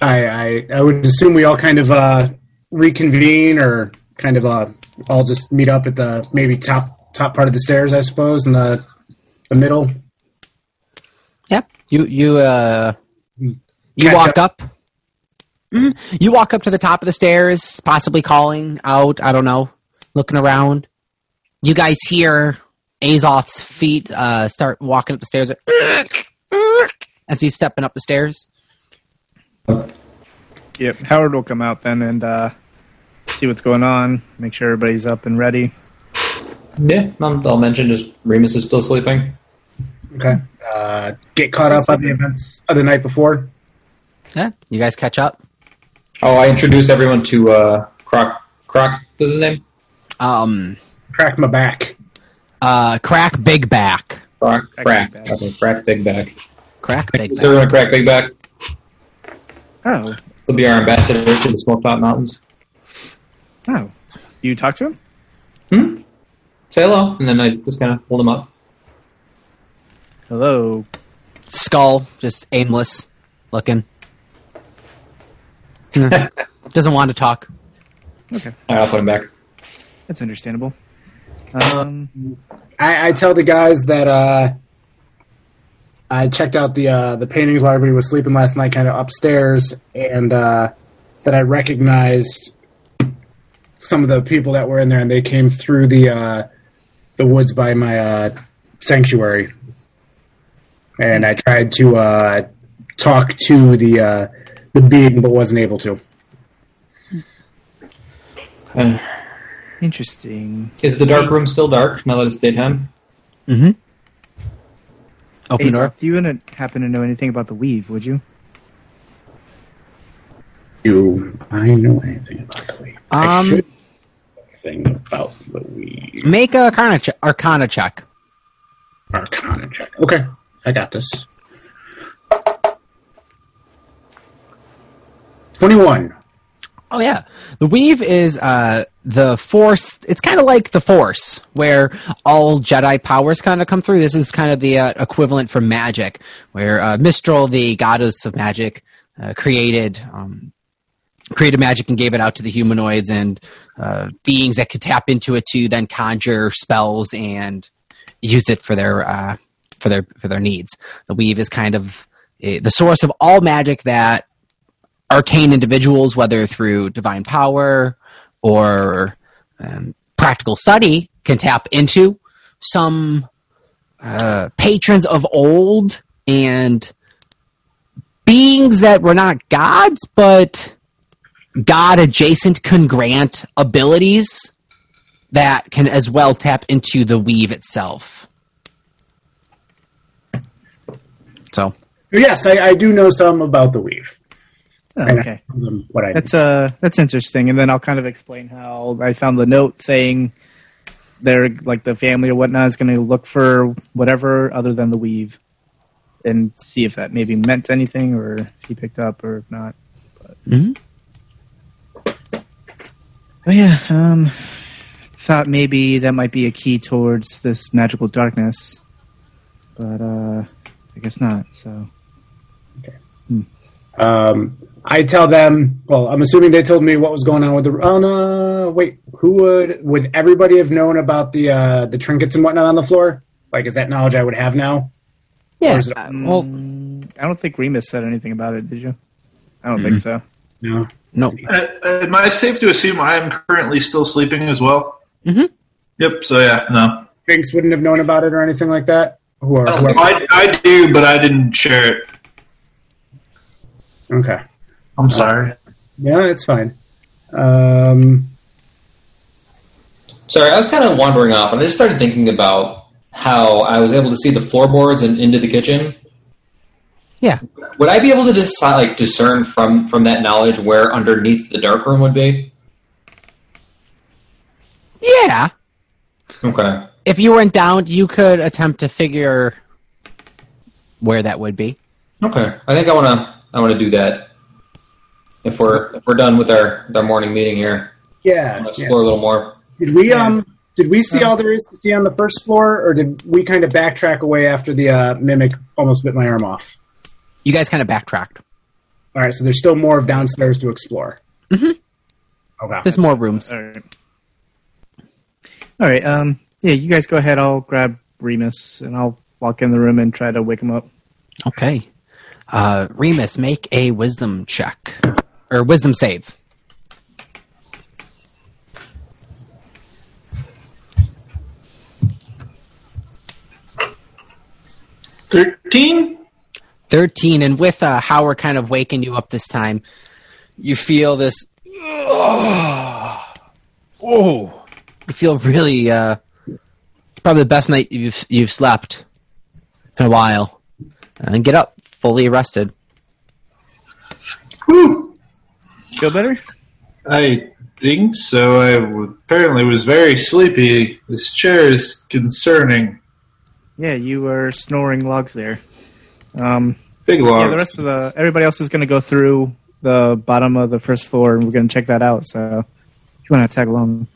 Speaker 5: I, I I would assume we all kind of uh, reconvene or kind of uh, all just meet up at the maybe top top part of the stairs, I suppose, in the the middle.
Speaker 1: Yep. You you uh you
Speaker 5: Catch
Speaker 1: walk up. Mhm. You walk up to the top of the stairs, possibly calling out. I don't know, looking around. You guys hear Azoth's feet uh, start walking up the stairs as he's stepping up the stairs.
Speaker 2: Yep. Howard will come out then and uh, see what's going on. Make sure everybody's up and ready.
Speaker 3: Yeah, I'll, I'll mention just Remus is still sleeping.
Speaker 5: Okay. Uh, get caught up on the events of the night before.
Speaker 1: Yeah, you guys catch up.
Speaker 3: Oh, I introduce everyone to uh, Croc. Croc, what's his name?
Speaker 1: Um,
Speaker 5: Crack my back.
Speaker 1: uh, crack big back.
Speaker 3: Croc.
Speaker 2: Crack
Speaker 3: Crack.
Speaker 2: Big Back.
Speaker 3: Okay, Crack Big Back.
Speaker 1: Crack big
Speaker 3: Is
Speaker 1: back.
Speaker 3: everyone Crack Big Back?
Speaker 2: Oh.
Speaker 3: He'll be our ambassador to the Smoked Mountains.
Speaker 2: Oh. You talk to him?
Speaker 3: Hmm? Say hello, and then I just kind of hold him up.
Speaker 2: Hello.
Speaker 1: Skull, just aimless looking. Doesn't want to talk.
Speaker 2: Okay.
Speaker 3: All right, I'll put him back.
Speaker 2: That's understandable. Um,
Speaker 5: I, I tell the guys that uh, I checked out the uh, the paintings while everybody was sleeping last night, kind of upstairs, and uh, that I recognized some of the people that were in there, and they came through the uh, the woods by my uh, sanctuary, and I tried to uh, talk to the uh, the being, but wasn't able to.
Speaker 3: Uh,
Speaker 2: interesting.
Speaker 3: is the dark room still dark now that it's daytime?
Speaker 1: Mm-hmm. Open the door.
Speaker 2: Azoth, you wouldn't happen to know anything about the weave, would you?
Speaker 5: Do I know anything about the weave? I
Speaker 1: Um,
Speaker 5: should know thing about the weave.
Speaker 1: Make a arcana, che- arcana check.
Speaker 5: Arcana check. Okay, I got this. Twenty-one.
Speaker 1: Oh yeah, the weave is uh, the force. It's kind of like the force, where all Jedi powers kind of come through. This is kind of the uh, equivalent for magic, where uh, Mystra, the goddess of magic, uh, created um, created magic and gave it out to the humanoids and uh, beings that could tap into it to then conjure spells and use it for their uh, for their for their needs. The weave is kind of uh, the source of all magic that arcane individuals, whether through divine power or um, practical study, can tap into. Some uh, patrons of old and beings that were not gods, but god adjacent can grant abilities that can as well tap into the weave itself. So,
Speaker 5: Yes, I, I do know some about the weave.
Speaker 2: Oh, okay.
Speaker 5: what I
Speaker 2: That's uh that's interesting. And then I'll kind of explain how I found the note saying they're like the family or whatnot is going to look for whatever other than the weave, and see if that maybe meant anything or if he picked up or if not.
Speaker 1: Mhm.
Speaker 2: But yeah, um, thought maybe that might be a key towards this magical darkness, but uh, I guess not. So Okay.
Speaker 5: Um, I tell them. Well, I'm assuming they told me what was going on with the. Oh no! Wait, who would would everybody have known about the uh, the trinkets and whatnot on the floor? Like, is that knowledge I would have now?
Speaker 1: yeah.
Speaker 5: It-
Speaker 1: uh, well,
Speaker 2: I don't think Remus said anything about it. Did you? I don't think so.
Speaker 5: No.
Speaker 1: No.
Speaker 4: Uh, am I safe to assume I am currently still sleeping as well?
Speaker 1: Mhm.
Speaker 4: Yep. So yeah, no.
Speaker 5: Finks wouldn't have known about it or anything like that. Who are,
Speaker 3: I don't
Speaker 5: who are-
Speaker 4: I, I do, but I didn't share it.
Speaker 5: okay.
Speaker 4: I'm sorry.
Speaker 5: Yeah, it's fine. Um,
Speaker 3: Sorry, I was kind of wandering off, and I just started thinking about how I was able to see the floorboards and into the kitchen.
Speaker 1: Yeah.
Speaker 3: Would I be able to decide, like, discern from from that knowledge where underneath the dark room would be?
Speaker 1: Yeah.
Speaker 3: Okay.
Speaker 1: If you went down, you could attempt to figure where that would be.
Speaker 3: Okay. I think I want to. I want to do that. If we're if we're done with our with our morning meeting here,
Speaker 5: yeah.
Speaker 3: want to
Speaker 5: yeah.
Speaker 3: explore a little more.
Speaker 5: Did we um did we see
Speaker 2: Um,
Speaker 5: all there is to see on the first floor, or did we kind of backtrack away after the uh, mimic almost bit my arm off?
Speaker 1: You guys kind of backtracked.
Speaker 5: All right, so there's still more of downstairs to explore.
Speaker 1: Mhm.
Speaker 5: Okay.
Speaker 1: There's more rooms.
Speaker 2: All right. All right. Um. Yeah. You guys go ahead. I'll grab Remus and I'll walk in the room and try to wake him up.
Speaker 1: Okay. Uh, Remus, make a wisdom check. Or wisdom save.
Speaker 4: Thirteen.
Speaker 1: 13 and with uh, howard kind of waking you up this time you feel this oh, you feel really uh probably the best night you've you've slept in a while and get up fully rested
Speaker 4: Whew.
Speaker 2: Feel better?
Speaker 4: I think so. I w- apparently was very sleepy. This chair is concerning.
Speaker 2: Yeah. You were snoring logs there. Um.
Speaker 4: Big log.
Speaker 2: Yeah. The rest of the everybody else is going to go through the bottom of the first floor and we're going to check that out. So if you want to tag along.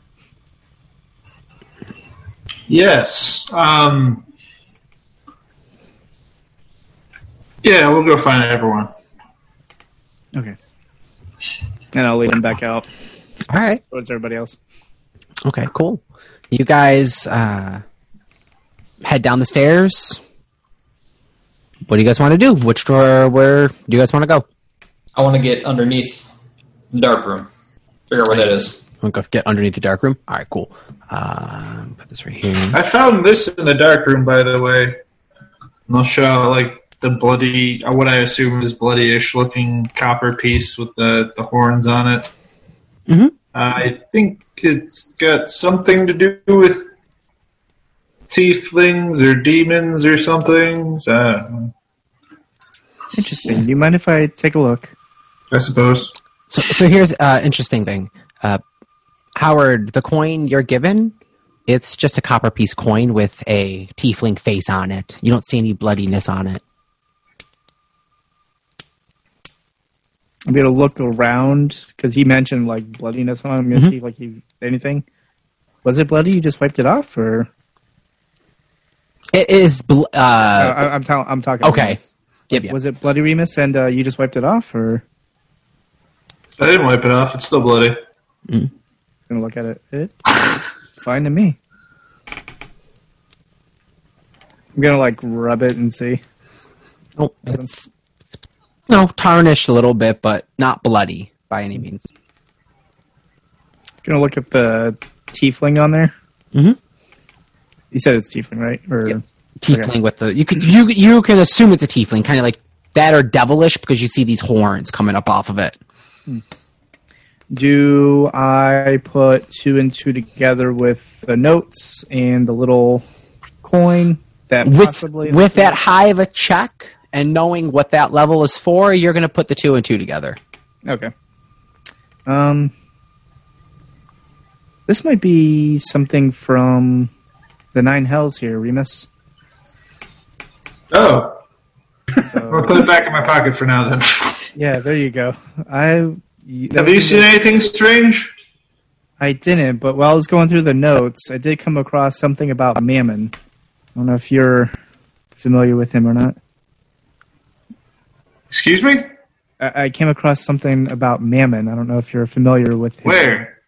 Speaker 4: Yes. Um. Yeah, we'll go find everyone.
Speaker 2: Okay. And I'll lead him back out
Speaker 1: all right
Speaker 2: towards everybody else.
Speaker 1: okay cool you guys uh head down the stairs what do you guys want to do which door where do you guys want to go
Speaker 3: I want to get underneath the dark room. Figure out where that is.
Speaker 1: I want to go get underneath the dark room? All right, cool. Uh, put this right here.
Speaker 4: I found this in the dark room, by the way. And I'll show like the bloody, uh, what I assume is bloody-ish looking copper piece with the the horns on it.
Speaker 1: Mhm.
Speaker 4: I think it's got something to do with tieflings or demons or something. So, I don't know,
Speaker 2: Interesting. Do you mind if I take a look?
Speaker 4: I suppose.
Speaker 1: So, so here's uh, interesting thing, uh, Howard. The coin you're given, it's just a copper piece coin with a tiefling face on it. You don't see any bloodiness on it.
Speaker 2: I'm gonna look around because he mentioned like bloodiness on. it. I'm gonna
Speaker 1: Mhm.
Speaker 2: see like he anything. Was it bloody? You just wiped it off, or
Speaker 1: It is. Bl-
Speaker 2: uh,
Speaker 1: uh,
Speaker 2: I, I'm, ta- I'm talking.
Speaker 1: okay.
Speaker 2: Remus.
Speaker 1: yep, yep.
Speaker 2: Was it bloody Remus, and uh, you just wiped it off, or
Speaker 4: I didn't wipe it off. It's still bloody.
Speaker 2: gonna look at it? It's fine to me. I'm gonna like rub it and see.
Speaker 1: Oh, it's, it's no tarnished a little bit, but not bloody by any means.
Speaker 2: Gonna look at the tiefling on there.
Speaker 1: Mhm.
Speaker 2: You said it's tiefling, right? Or
Speaker 1: Yep. Tiefling with the you can you you can assume it's a tiefling, kind of like that or devilish because you see these horns coming up off of it.
Speaker 2: do I put two and two together with the notes and the little coin that
Speaker 1: with
Speaker 2: possibly
Speaker 1: with that high of a check and knowing what that level is for, you're going to put the two and two together.
Speaker 2: Okay. Um, this might be something from the Nine Hells here, Remus.
Speaker 4: Oh,
Speaker 2: I'll
Speaker 4: put it back in my pocket for now. Then,
Speaker 2: yeah, there you go. I
Speaker 4: have you seen anything strange?
Speaker 2: I didn't, but while I was going through the notes, I did come across something about Mammon. I don't know if you're familiar with him or not.
Speaker 4: Excuse me.
Speaker 2: I, I came across something about Mammon. I don't know if you're familiar with him.
Speaker 4: Where?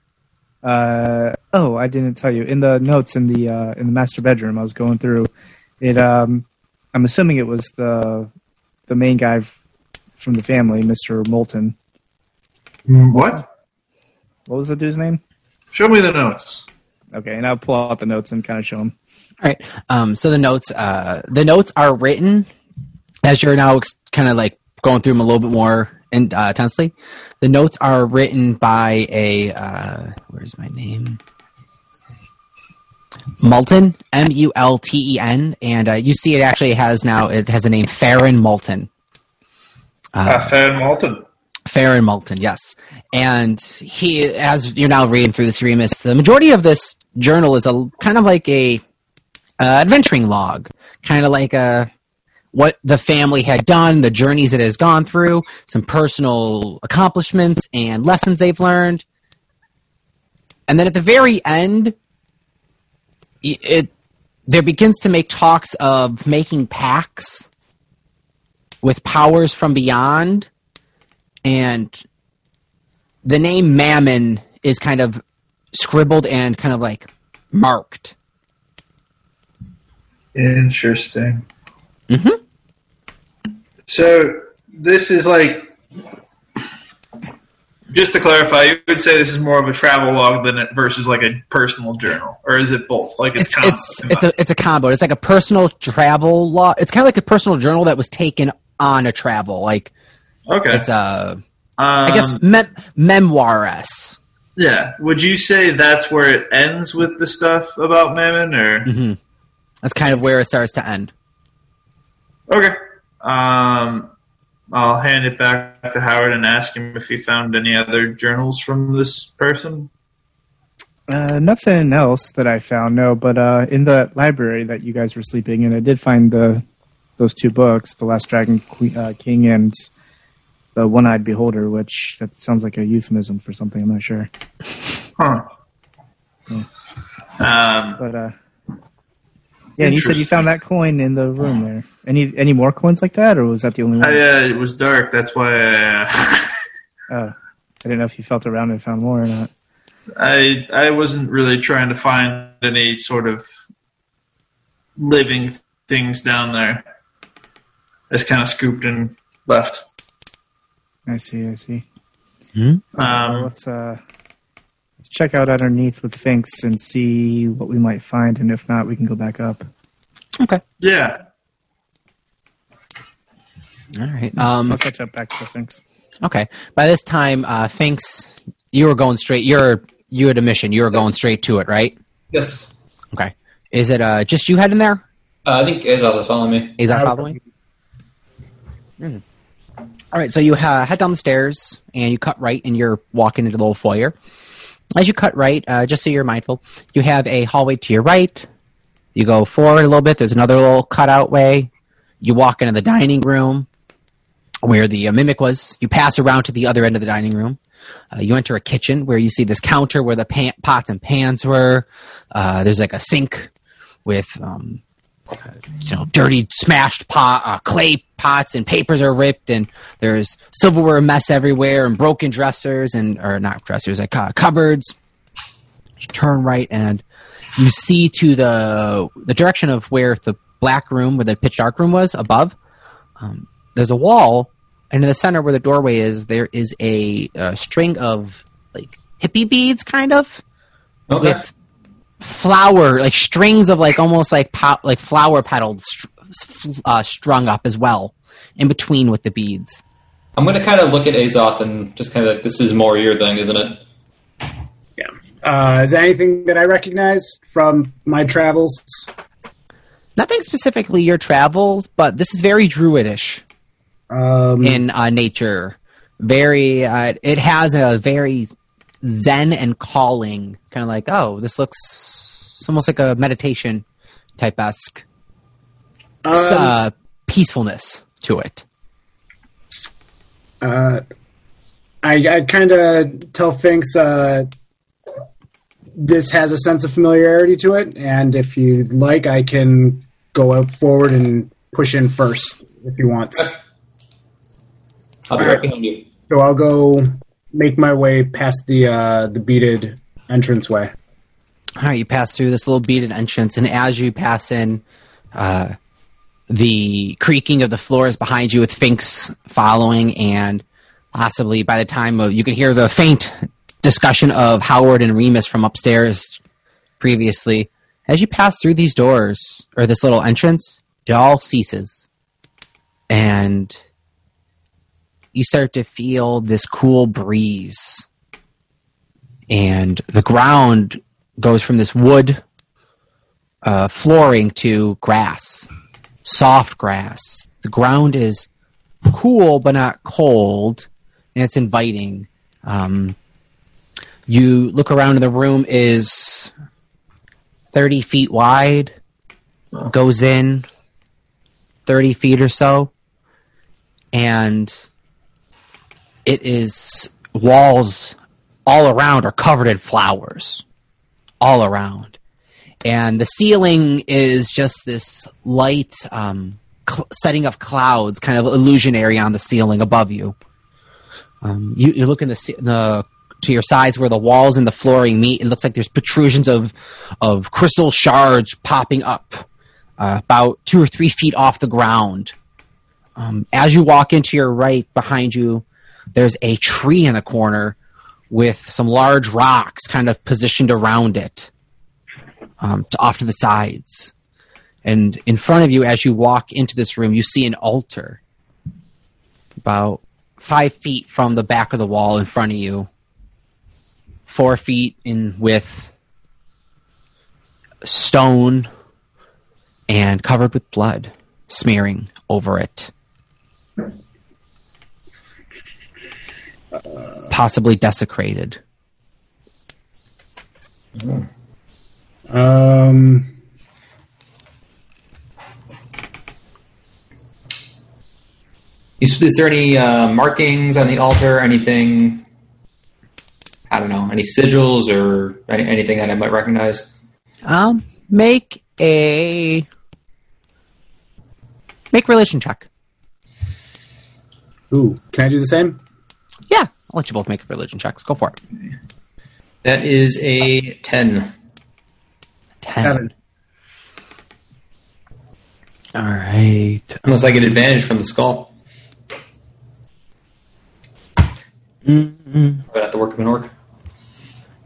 Speaker 2: Uh, oh, I didn't tell you. In the notes in the uh, in the master bedroom, I was going through it. Um, I'm assuming it was the the main guy f- from the family, Mister Multen.
Speaker 4: Mm, What?
Speaker 2: What was the dude's name?
Speaker 4: Show me the notes.
Speaker 2: Okay, and I'll pull out the notes and kind of show them.
Speaker 1: All right. Um, so the notes, uh, the notes are written as you're now ex- kind of like going through them a little bit more in, uh, intensely. The notes are written by a uh, where's my name? Multen, M U L T E N, and uh, you see it actually has now it has a name Farron Multen. Uh,
Speaker 4: Uh, Fan Walton.
Speaker 1: Farron Multen, yes. And he, as you're now reading through this Remus, the majority of this journal is a kind of like a uh, adventuring log, kind of like a what the family had done, the journeys it has gone through, some personal accomplishments and lessons they've learned. And then at the very end, it, there begins to make talks of making pacts with powers from beyond and the name Mammon is kind of scribbled and kind of like marked.
Speaker 4: Interesting.
Speaker 1: Mhm.
Speaker 4: So this is like, just to clarify, you would say this is more of a travel log than it versus like a personal journal, or is it both? Like it's
Speaker 1: It's
Speaker 4: kind
Speaker 1: it's it's a it's a combo. It's like a personal travel log. It's kind of like a personal journal that was taken on a travel. Like
Speaker 4: okay.
Speaker 1: it's a
Speaker 4: um,
Speaker 1: I guess mem- memoir-esque.
Speaker 4: yeah. Would you say that's where it ends with the stuff about Mammon, or
Speaker 1: hmm That's kind of where it starts to end.
Speaker 4: Okay? Um, I'll hand it back to Howard and ask him if he found any other journals from this person.
Speaker 2: Uh, nothing else that I found, no. But uh, in the library that you guys were sleeping in, I did find the those two books, The Last Dragon Queen, uh, King and The One-Eyed Beholder, which that sounds like a euphemism for something. I'm not sure.
Speaker 4: Huh. Um,
Speaker 2: But uh, yeah, and you said you found that coin in the room there. Any any more coins like that, or was that the only one?
Speaker 4: I, uh, it was dark. That's why I, uh,
Speaker 2: Oh, I didn't know if you felt around and found more or not.
Speaker 4: I I wasn't really trying to find any sort of living things down there. I just kind of scooped and left.
Speaker 2: I see. I see.
Speaker 4: Um,
Speaker 2: let's uh, let's check out underneath with Finks and see what we might find, and if not, we can go back up.
Speaker 1: Okay.
Speaker 4: yeah.
Speaker 1: All right. Um,
Speaker 2: I'll catch up back to Finks.
Speaker 1: Okay. By this time, uh, Finks, you were going straight. You're you had a mission. You were going straight to it, right?
Speaker 3: Yes.
Speaker 1: Okay. Is it uh, just you heading there?
Speaker 3: Uh, I think Azoth is following me.
Speaker 1: Is that following? Hmm. All right. So you uh, head down the stairs and you cut right, and you're walking into the little foyer. As you cut right, uh, just so you're mindful, you have a hallway to your right. You go forward a little bit. There's another little cutout way. You walk into the dining room where the uh, mimic was. You pass around to the other end of the dining room. Uh, you enter a kitchen where you see this counter where the pan- pots and pans were. Uh, there's like a sink with um, you know dirty smashed pot uh, clay pots and papers are ripped and there's silverware mess everywhere and broken dressers and or not dressers like uh, cupboards you turn right and you see to the the direction of where the black room where the pitch dark room was above um, there's a wall and in the center where the doorway is there is a, uh string of like hippie beads kind of
Speaker 3: Okay.
Speaker 1: with flower like strings of like almost like po- like flower petals str- uh, strung up as well in between with the beads
Speaker 3: I'm going to kind of look at Azoth and just kind of like, this is more your thing, isn't it?
Speaker 5: Yeah. Uh, is there anything that I recognize from my travels?
Speaker 1: nothing specifically your travels but this is very druidish
Speaker 5: Um,
Speaker 1: in uh, nature very uh, it has a very zen and calling kind of like oh this looks almost like a meditation type esque
Speaker 5: um,
Speaker 1: uh, peacefulness to it
Speaker 5: uh, I, I kind of tell Finks uh, this has a sense of familiarity to it, and if you'd like, I can go out forward and push in first if you want.
Speaker 3: I'll be right behind you.
Speaker 5: So I'll go make my way past the uh, the beaded entranceway.
Speaker 1: All right, you pass through this little beaded entrance, and as you pass in, uh, the creaking of the floors behind you with Finks following, and possibly by the time of, you can hear the faint discussion of Howard and Remus from upstairs previously. As you pass through these doors or this little entrance, it all ceases, and you start to feel this cool breeze, and the ground goes from this wood uh, flooring to grass, soft grass. The ground is cool but not cold, and it's inviting. Um, you look around and the room is 30 feet wide, goes in 30 feet or so, and it is walls all around are covered in flowers. All around. And the ceiling is just this light um, cl- setting of clouds, kind of illusionary on the ceiling above you. Um, you, you look in the, the to your sides where the walls and the flooring meet. It looks like there's protrusions of of crystal shards popping up uh, about two or three feet off the ground. Um, as you walk into your right, behind you, there's a tree in the corner with some large rocks kind of positioned around it, um, to off to the sides. And in front of you, as you walk into this room, you see an altar about five feet from the back of the wall in front of you, four feet in width, stone, and covered with blood smearing over it. Possibly desecrated.
Speaker 5: Um,
Speaker 3: Is, is there any uh, markings on the altar? Anything? I don't know. Any sigils or any, anything that I might recognize?
Speaker 1: Um, make a make religion check.
Speaker 5: ooh, can I do the same?
Speaker 1: Yeah, I'll let you both make a religion checks. Go for it.
Speaker 3: That is a ten.
Speaker 1: Ten.
Speaker 5: Seven.
Speaker 1: All right.
Speaker 3: Unless I get advantage from the skull.
Speaker 1: Mm-mm.
Speaker 3: Would have to work of an orc.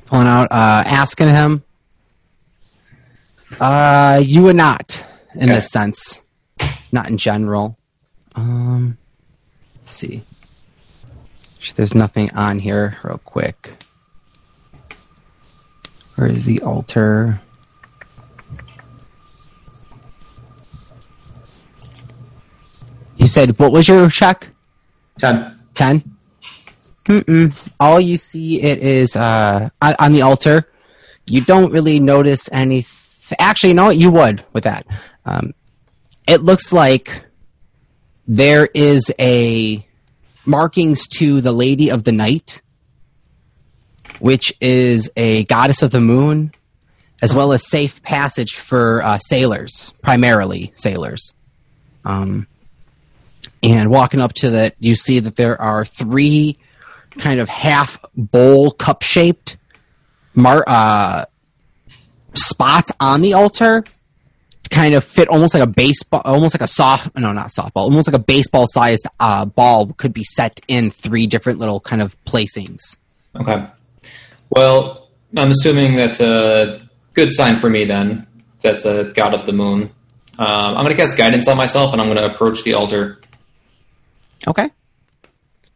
Speaker 1: Pulling out, uh, asking him. Uh, you would not, in
Speaker 3: Okay.
Speaker 1: this sense, not in general. Um, let's see. There's nothing on here, real quick. Where is the altar? You said what was your check?
Speaker 3: Ten.
Speaker 1: Ten. Mm-mm. All you see it is uh, on the altar. You don't really notice any. Actually, you know what? You would with that. Um, it looks like there is a markings to the Lady of the Night, which is a goddess of the moon, as well as safe passage for uh, sailors, primarily sailors. Um, and walking up to that, you see that there are three kind of half bowl cup shaped mar- uh, spots on the altar kind of fit almost like a baseball, almost like a soft, no, not softball, almost like a baseball sized uh, ball could be set in three different little kind of placings.
Speaker 3: Okay. Well, I'm assuming that's a good sign for me then. That's a god of the moon. Um, I'm going to cast guidance on myself, and I'm going to approach the altar.
Speaker 1: Okay.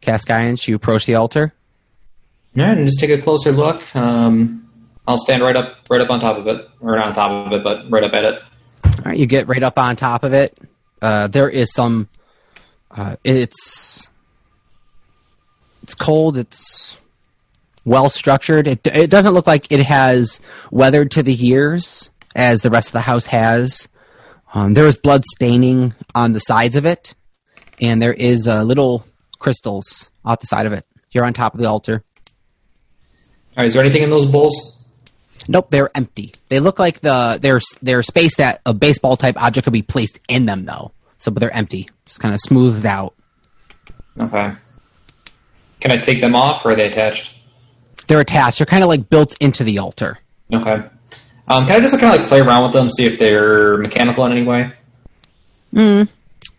Speaker 1: Cast guidance, you approach the altar.
Speaker 3: All right, and just take a closer look. Um, I'll stand right up, right up on top of it, or not on top of it, but right up at it.
Speaker 1: All right, you get right up on top of it. Uh, there is some. Uh, it's it's cold. It's well structured. It it doesn't look like it has weathered to the years as the rest of the house has. Um, there is blood staining on the sides of it, and there is uh, little crystals off the side of it. You're on top of the altar.
Speaker 3: All right, is there anything in those bowls?
Speaker 1: Nope, they're empty. They look like the they're they're space that a baseball type object could be placed in them though. So, but they're empty. It's kind of smoothed out.
Speaker 3: Okay. Can I take them off, or are they attached?
Speaker 1: They're attached. They're kind of like built into the altar.
Speaker 3: Okay. Um, can I just kind of like play around with them, see if they're mechanical in any way?
Speaker 1: Mm.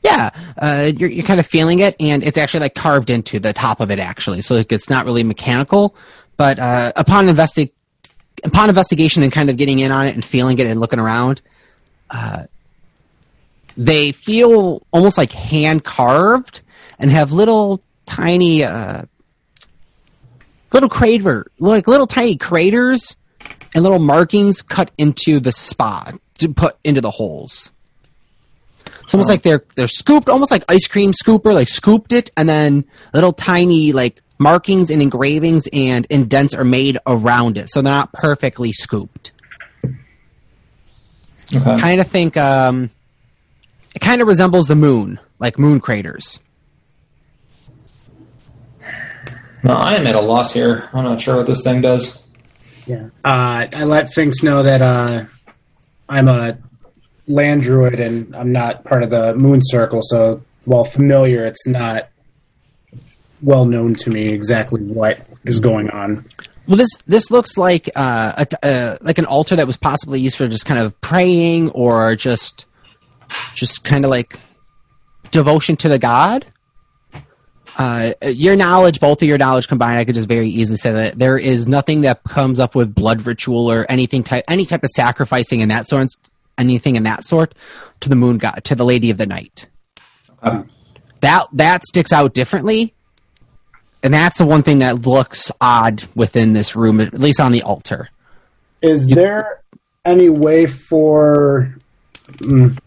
Speaker 1: Yeah, uh, you're, you're kind of feeling it, and it's actually like carved into the top of it, actually. So like, it's not really mechanical, but uh, upon investi- upon investigation and kind of getting in on it and feeling it and looking around, uh, they feel almost like hand carved and have little tiny, uh, little crater, like little tiny craters and little markings cut into the spot to put into the holes. It's almost like they're they're scooped, almost like ice cream scooper, like scooped it, and then little tiny like markings and engravings and indents are made around it, so they're not perfectly scooped.
Speaker 3: Okay.
Speaker 1: Kind of think um, it kind of resembles the moon, like moon craters.
Speaker 3: No, I am at a loss here. I'm not sure what this thing does.
Speaker 5: Yeah. Uh, I let Finks know that uh, I'm a land druid and I'm not part of the Moon Circle. So while familiar, it's not well known to me exactly what is going on.
Speaker 1: Well, this this looks like uh, a, uh, like an altar that was possibly used for just kind of praying or just just kind of like devotion to the god. Uh, your knowledge, both of your knowledge combined, I could just very easily say that there is nothing that comes up with blood ritual or anything type any type of sacrificing in that sort, anything in that sort to the moon god, to the Lady of the Night.
Speaker 3: Um,
Speaker 1: That that sticks out differently, and that's the one thing that looks odd within this room, at least on the altar.
Speaker 5: Is there any way for mm,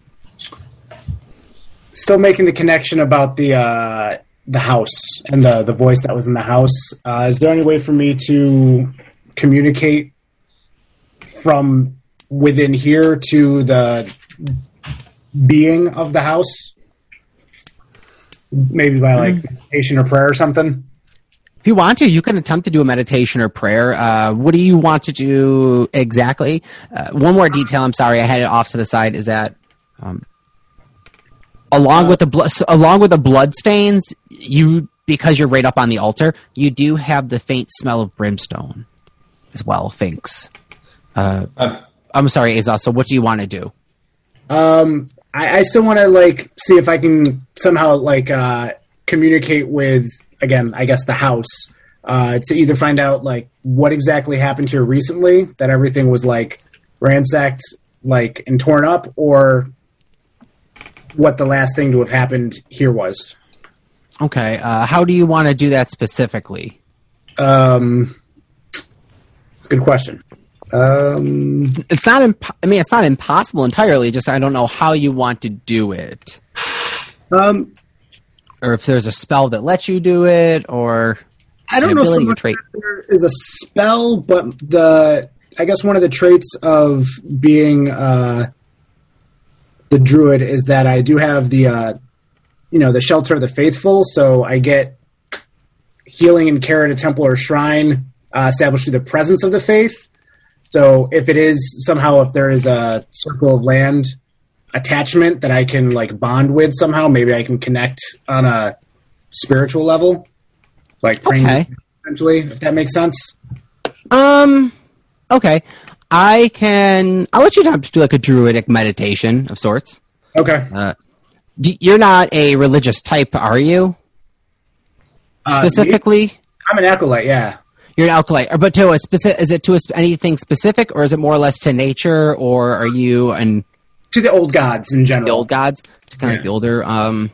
Speaker 5: still making the connection about the uh, the house and the the voice that was in the house? Uh, is there any way for me to communicate from within here to the being of the house? Maybe by like meditation or prayer or something.
Speaker 1: If you want to, you can attempt to do a meditation or prayer. Uh, what do you want to do exactly? Uh, one more detail. I'm sorry, I had it off to the side. Is that um, along with the blood, along with the blood stains, you because you're right up on the altar, you do have the faint smell of brimstone as well. Finks. Uh,
Speaker 3: uh,
Speaker 1: I'm sorry, Azaz. So, what do you want to do?
Speaker 5: Um, I, I still want to like see if I can somehow like uh, communicate with again, I guess the house uh, to either find out like what exactly happened here recently, that everything was like ransacked, like and torn up, or what the last thing to have happened here was.
Speaker 1: Okay. Uh, how do you want to do that specifically?
Speaker 5: Um, it's a good question. Um,
Speaker 1: It's not. Imp- I mean, it's not impossible entirely. Just I don't know how you want to do it.
Speaker 5: um,
Speaker 1: or if there's a spell that lets you do it, or
Speaker 5: I don't know so much
Speaker 1: trait.
Speaker 5: there is a spell, but the I guess one of the traits of being uh, the druid is that I do have the uh, you know the shelter of the faithful, so I get healing and care at a temple or shrine uh, established through the presence of the faith. So if it is somehow if there is a circle of land attachment that I can like bond with somehow, maybe I can connect on a spiritual level, like praying
Speaker 1: Okay.
Speaker 5: essentially, if that makes sense.
Speaker 1: Um. Okay. I can. I'll let you have to do like a druidic meditation of sorts.
Speaker 5: Okay.
Speaker 1: D- You're not a religious type, are you?
Speaker 5: Uh, me?
Speaker 1: Specifically,
Speaker 5: I'm an acolyte. Yeah.
Speaker 1: you're an or but to a specific. Is it to a, anything specific, or is it more or less to nature, or are you an
Speaker 5: To the old gods in general.
Speaker 1: the old gods? To kind of
Speaker 5: Yeah.
Speaker 1: like the older. Um.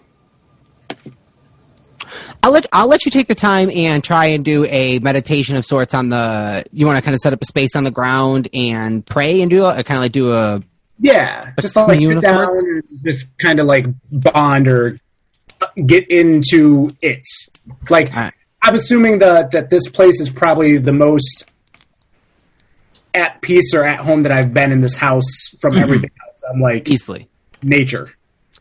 Speaker 1: I'll let I'll let you take the time and try and do a meditation of sorts on the. You want to kind of set up a space on the ground and pray and do a kind of like do a
Speaker 5: Yeah. Just like sit down and just kind of like bond or get into it. Like
Speaker 1: Alright.
Speaker 5: I'm assuming that that this place is probably the most at peace or at home that I've been in this house from
Speaker 1: Mm-hmm.
Speaker 5: everything else. I'm like
Speaker 1: easily.
Speaker 5: nature.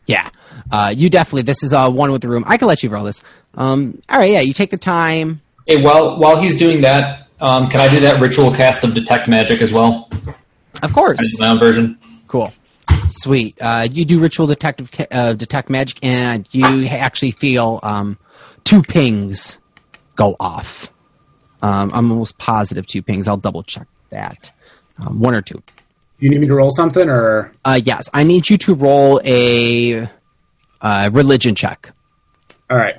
Speaker 1: Yeah, uh, you definitely. This is uh, one with the room. I can let you roll this. Um, all right, yeah. You take the time.
Speaker 3: hey, while while he's doing that, um, can I do that ritual cast of detect magic as well?
Speaker 1: Of course.
Speaker 3: My own version.
Speaker 1: Cool. Sweet. Uh, you do ritual detective uh, detect magic, and you actually feel um, two pings go off. Um, I'm almost positive two pings. I'll double check that. Um, one or two.
Speaker 5: You need me to roll something or
Speaker 1: Uh, yes, I need you to roll a uh, religion check.
Speaker 5: All right.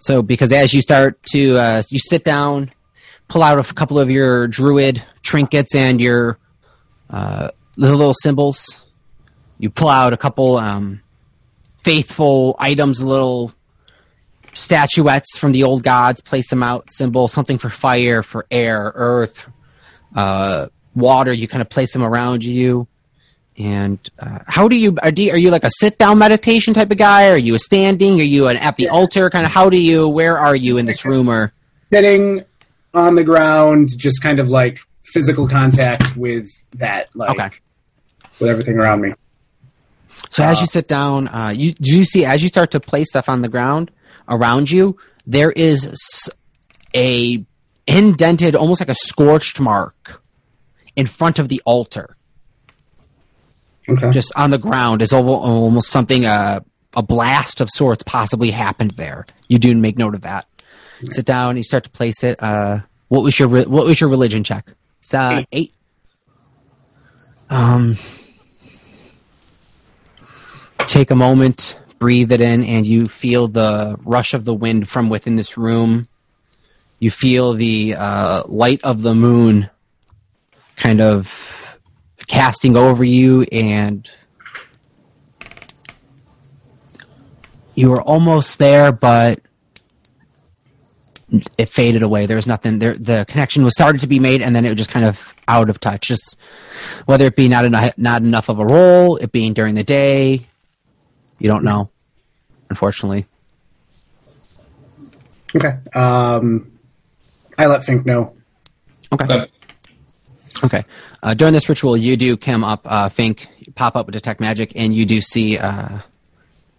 Speaker 1: So, because as you start to, uh, you sit down, pull out a couple of your druid trinkets and your uh, little, little symbols. You pull out a couple um, faithful items, little statuettes from the old gods, place them out, symbol, something for fire, for air, earth, uh, water. You kind of place them around you. And uh, how do you are, do you are you like a sit down meditation type of guy? Are you a standing? Are you an at the altar? Kind of how do you? Where are you in this room? Or
Speaker 5: Sitting on the ground, just kind of like physical contact with that, like
Speaker 1: Okay.
Speaker 5: with everything around me.
Speaker 1: so as you sit down, uh, you do you see as you start to place stuff on the ground around you, there is a indented, almost like a scorched mark in front of the altar.
Speaker 5: Okay.
Speaker 1: just on the ground is almost something uh, a blast of sorts possibly happened there. You do make note of that. Sit down. You start to place it. Uh, what was your re- what was your religion check? It's, uh, eight. Um, take a moment, breathe it in, and you feel the rush of the wind from within this room. You feel the uh, light of the moon kind of casting over you and you were almost there but it faded away there was nothing there the connection was started to be made and then it was just kind of out of touch just whether it be not enough not enough of a role it being during the day you don't know unfortunately
Speaker 5: Okay. Um, I let Fink know.
Speaker 1: okay
Speaker 3: Okay.
Speaker 1: Okay. Uh, during this ritual, you do come up, uh, Fink, pop up with detect magic, and you do see. Uh,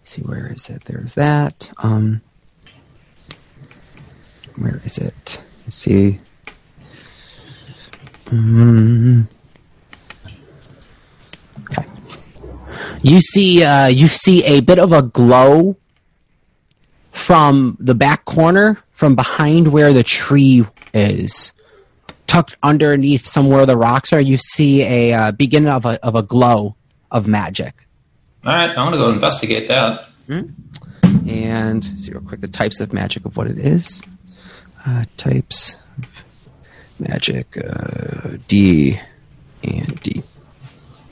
Speaker 1: see where is it? There's that. Um, where is it? Let's see. Mm. Okay. You see. Uh, you see a bit of a glow from the back corner, from behind where the tree is tucked underneath somewhere the rocks are, you see a uh, beginning of a, of a glow of magic.
Speaker 3: All right, I'm gonna go investigate that.
Speaker 1: And see real quick the types of magic of what it is. Uh, types of magic uh, D and D.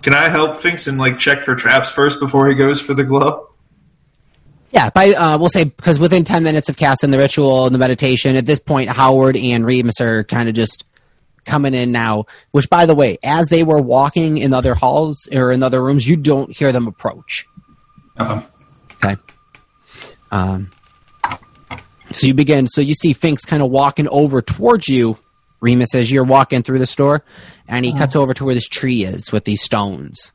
Speaker 4: Can I help Finks and like check for traps first before he goes for the glow?
Speaker 1: Yeah, by uh, we'll say because within ten minutes of casting the ritual and the meditation, at this point Howard and Remus are kind of just coming in now. Which, by the way, as they were walking in other halls or in other rooms, you don't hear them approach.
Speaker 3: Okay.
Speaker 1: Okay. Um, so you begin. So you see Finks kind of walking over towards you, Remus, as you're walking through the store, and he cuts over to where this tree is with these stones.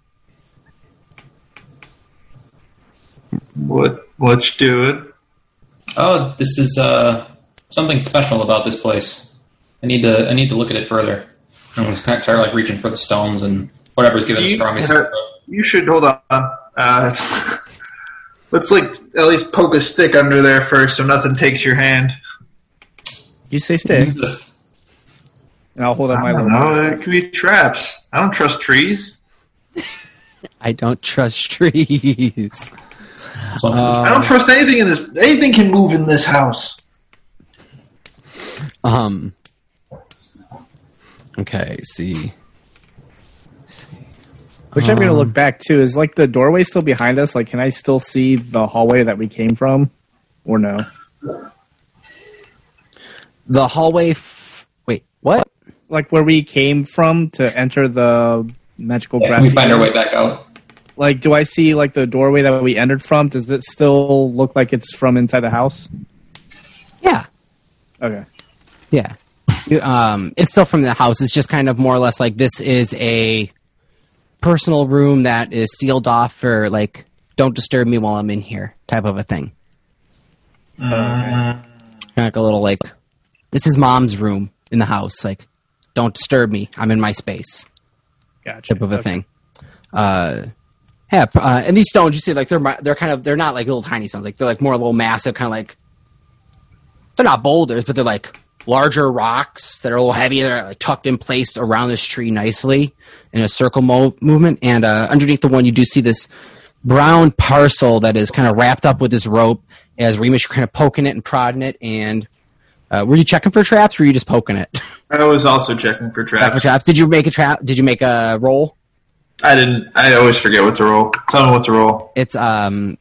Speaker 4: What? Let's do it.
Speaker 3: Oh, this is uh, something special about this place. I need to I need to look at it further. I'm gonna kind of start like reaching for the stones and whatever's giving the
Speaker 4: You,
Speaker 3: strongest.
Speaker 4: uh, you should hold on. Uh, let's like at least poke a stick under there first, so nothing takes your hand.
Speaker 2: You say stay,
Speaker 3: Use
Speaker 2: and I'll hold up my
Speaker 4: I don't know. There could be traps. I don't trust trees.
Speaker 1: I don't trust trees.
Speaker 3: This one.
Speaker 4: I don't trust anything in this. Anything can move in this house.
Speaker 1: Um. Okay. See. see.
Speaker 2: Which I'm
Speaker 1: Um,
Speaker 2: gonna look back to. Is like the doorway still behind us? Like, can I still see the hallway that we came from, or no?
Speaker 1: The hallway. F- wait. What?
Speaker 2: Like where we came from to enter the magical
Speaker 3: Yeah,
Speaker 2: grass.
Speaker 3: we find our way back out.
Speaker 2: Like, do I see like the doorway that we entered from? Does it still look like it's from inside the house?
Speaker 1: Yeah.
Speaker 2: Okay.
Speaker 1: Yeah. Um, it's still from the house. It's just kind of more or less like this is a personal room that is sealed off for like don't disturb me while I'm in here type of a thing. Kind of like a little like this is mom's room in the house. Like don't disturb me. I'm in my space
Speaker 2: Gotcha.
Speaker 1: type of a
Speaker 2: Okay.
Speaker 1: thing. Uh, yeah, uh, and these stones you see like they're they're kind of they're not like little tiny stones. Like they're like more a little massive, kind of like they're not boulders, but they're like larger rocks that are a little heavier, like tucked in place around this tree nicely in a circle mo- movement. And uh, underneath the one, you do see this brown parcel that is kind of wrapped up with this rope as Remus kind of poking it and prodding it. And uh, were you checking for traps or were you just poking it?
Speaker 4: I was also checking for
Speaker 1: for
Speaker 4: traps.
Speaker 1: traps. Did you make a trap? Did you make a roll?
Speaker 4: I didn't. I always forget what to roll. Tell me what to roll.
Speaker 1: It's um,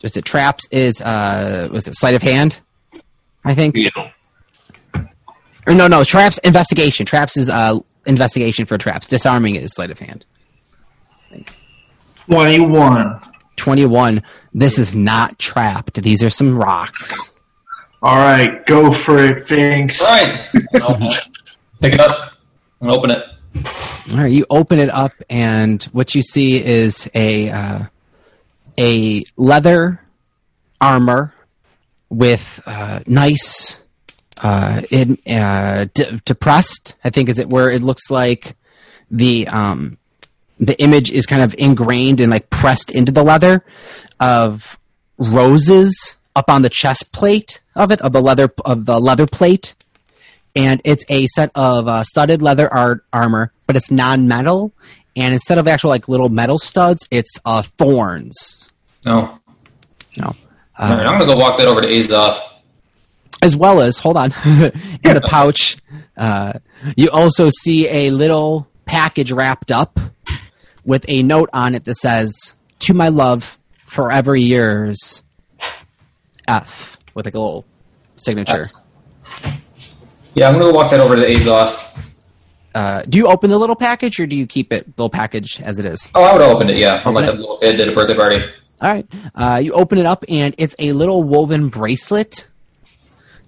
Speaker 1: just it traps is uh, was it sleight of hand? I think.
Speaker 4: Yeah.
Speaker 1: Or no, no, traps investigation. Traps is uh investigation for traps. Disarming is sleight of hand.
Speaker 4: Twenty-one.
Speaker 1: 21. This is not trapped. These are some rocks.
Speaker 4: All right, go for it, Finks.
Speaker 3: All right. Pick it up and open it.
Speaker 1: All right, you open it up, and what you see is a uh, a leather armor with uh, nice uh, in, uh, d- depressed. I think is it where it looks like the um, the image is kind of ingrained and like pressed into the leather of roses up on the chest plate of it of the leather of the leather plate and it's a set of uh, studded leather art armor, but it's non-metal. And instead of actual like little metal studs, it's uh, thorns.
Speaker 3: No.
Speaker 1: No,
Speaker 3: All right, I'm gonna go walk that over to Azoth.
Speaker 1: As well as hold on, in the pouch, uh, you also see a little package wrapped up with a note on it that says "To my love, forever yours." F with a little signature.
Speaker 3: Yeah, I'm gonna walk that over to Azoth.
Speaker 1: Uh, do you open the little package or do you keep it little package as it is?
Speaker 3: Oh, I would opened it. Yeah, I'm
Speaker 1: Open
Speaker 3: like
Speaker 1: it?
Speaker 3: a little kid at a birthday party.
Speaker 1: All right. Uh, you open it up, and it's a little woven bracelet,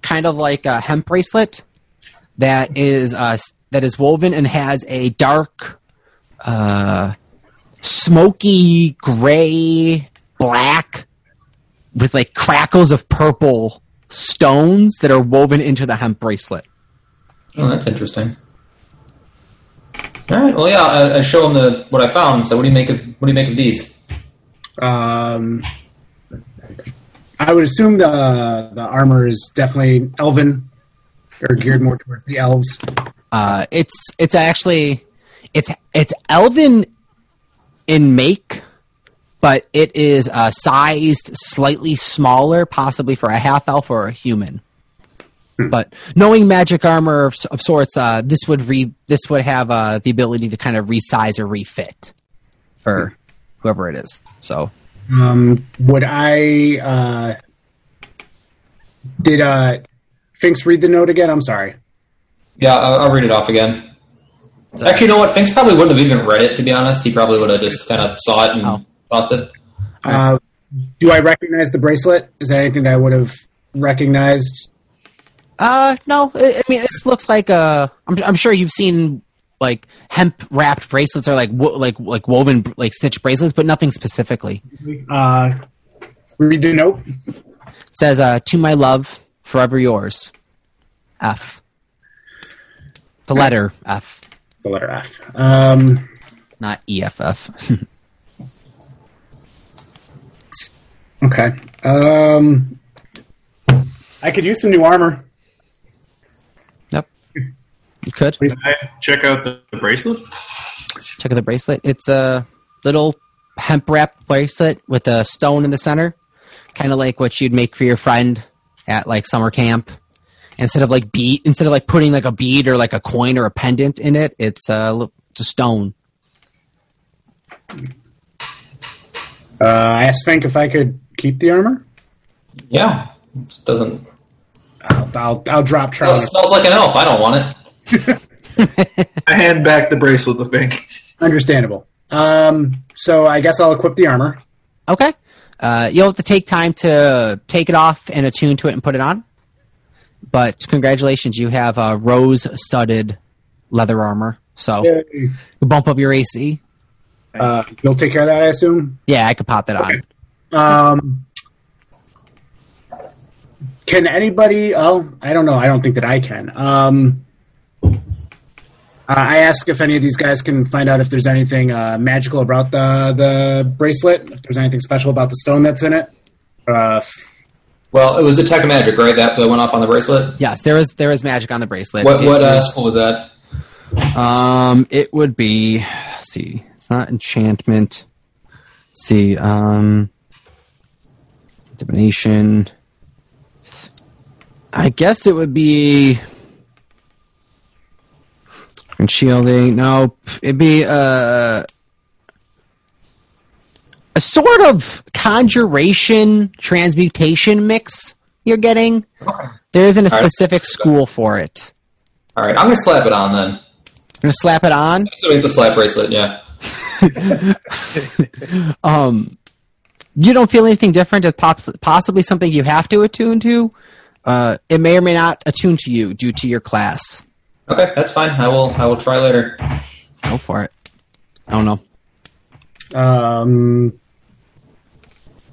Speaker 1: kind of like a hemp bracelet that is uh, that is woven and has a dark, uh, smoky gray black with like crackles of purple stones that are woven into the hemp bracelet.
Speaker 3: Oh, that's interesting. All right. Well, yeah, I, I show him the what I found. So, what do you make of what do you make of these?
Speaker 5: Um, I would assume the the armor is definitely elven or geared more towards the elves.
Speaker 1: Uh, it's it's actually it's it's elven in make, but it is uh, sized slightly smaller, possibly for a half elf or a human. But knowing magic armor of, of sorts, uh, this would re this would have uh, the ability to kind of resize or refit for whoever it is. So
Speaker 5: Um, would I? Uh, did uh, Finks read the note again? I'm sorry.
Speaker 3: Yeah, I'll, I'll read it off again. Actually, you know what? Finks probably wouldn't have even read it. To be honest, he probably would have just kind of saw it and
Speaker 1: Oh.
Speaker 3: lost it.
Speaker 5: Uh, do I recognize the bracelet? Is that anything that I would have recognized?
Speaker 1: Uh, no. I, I mean, this looks like uh, I'm, I'm sure you've seen like hemp wrapped bracelets or like wo- like like woven like stitch bracelets, but nothing specifically.
Speaker 5: Uh, read the note.
Speaker 1: It says, uh, "To my love, forever yours." F. The letter F,
Speaker 5: The letter F. Um,
Speaker 1: not E EFF.
Speaker 5: okay. Um, I could use some new armor.
Speaker 1: Yep. You could
Speaker 4: I check out the bracelet?
Speaker 1: check out the bracelet. It's a little hemp wrapped bracelet with a stone in the center, kind of like what you'd make for your friend at like summer camp. Instead of like bead, instead of like putting like a bead or like a coin or a pendant in it, it's a it's a stone.
Speaker 5: Uh, I asked Frank if I could keep the armor.
Speaker 3: Yeah, it just doesn't.
Speaker 5: I'll, I'll, I'll drop
Speaker 3: Well, it smells like an elf. I don't want it.
Speaker 4: I hand back the bracelet I think.
Speaker 5: Understandable. Um, so I guess I'll equip the armor.
Speaker 1: Okay. Uh, you'll have to take time to take it off and attune to it and put it on. But congratulations, you have a rose studded leather armor. So you bump up your AC.
Speaker 5: Uh, you'll take care of that, I assume.
Speaker 1: Yeah, I could pop that on.
Speaker 5: Um, can anybody? Oh, I don't know. I don't think that I can. Um, uh, I ask if any of these guys can find out if there's anything uh, magical about the the bracelet. If there's anything special about the stone that's in it. Uh,
Speaker 3: Well, it was a tech of magic, right? That, that went off on the bracelet.
Speaker 1: Yes, there is there is magic on the bracelet.
Speaker 3: What
Speaker 1: It
Speaker 3: what uh,
Speaker 1: is-
Speaker 3: was that?
Speaker 1: Um, it would be. Let's see, it's not enchantment. see. Um, divination. I guess it would be. And shielding. Nope. It'd be uh, a sort of conjuration transmutation mix you're getting. There isn't a
Speaker 3: All right.
Speaker 1: specific school for it.
Speaker 3: All right, I'm gonna slap it on then.
Speaker 1: I'm gonna slap it on.
Speaker 3: It's a slap bracelet, yeah.
Speaker 1: Um, you don't feel anything different. It's poss- possibly something you have to attune to. Uh, it may or may not attune to you due to your class.
Speaker 3: Okay, that's fine. I will. I will try later.
Speaker 1: Go for it. I don't know.
Speaker 5: Um,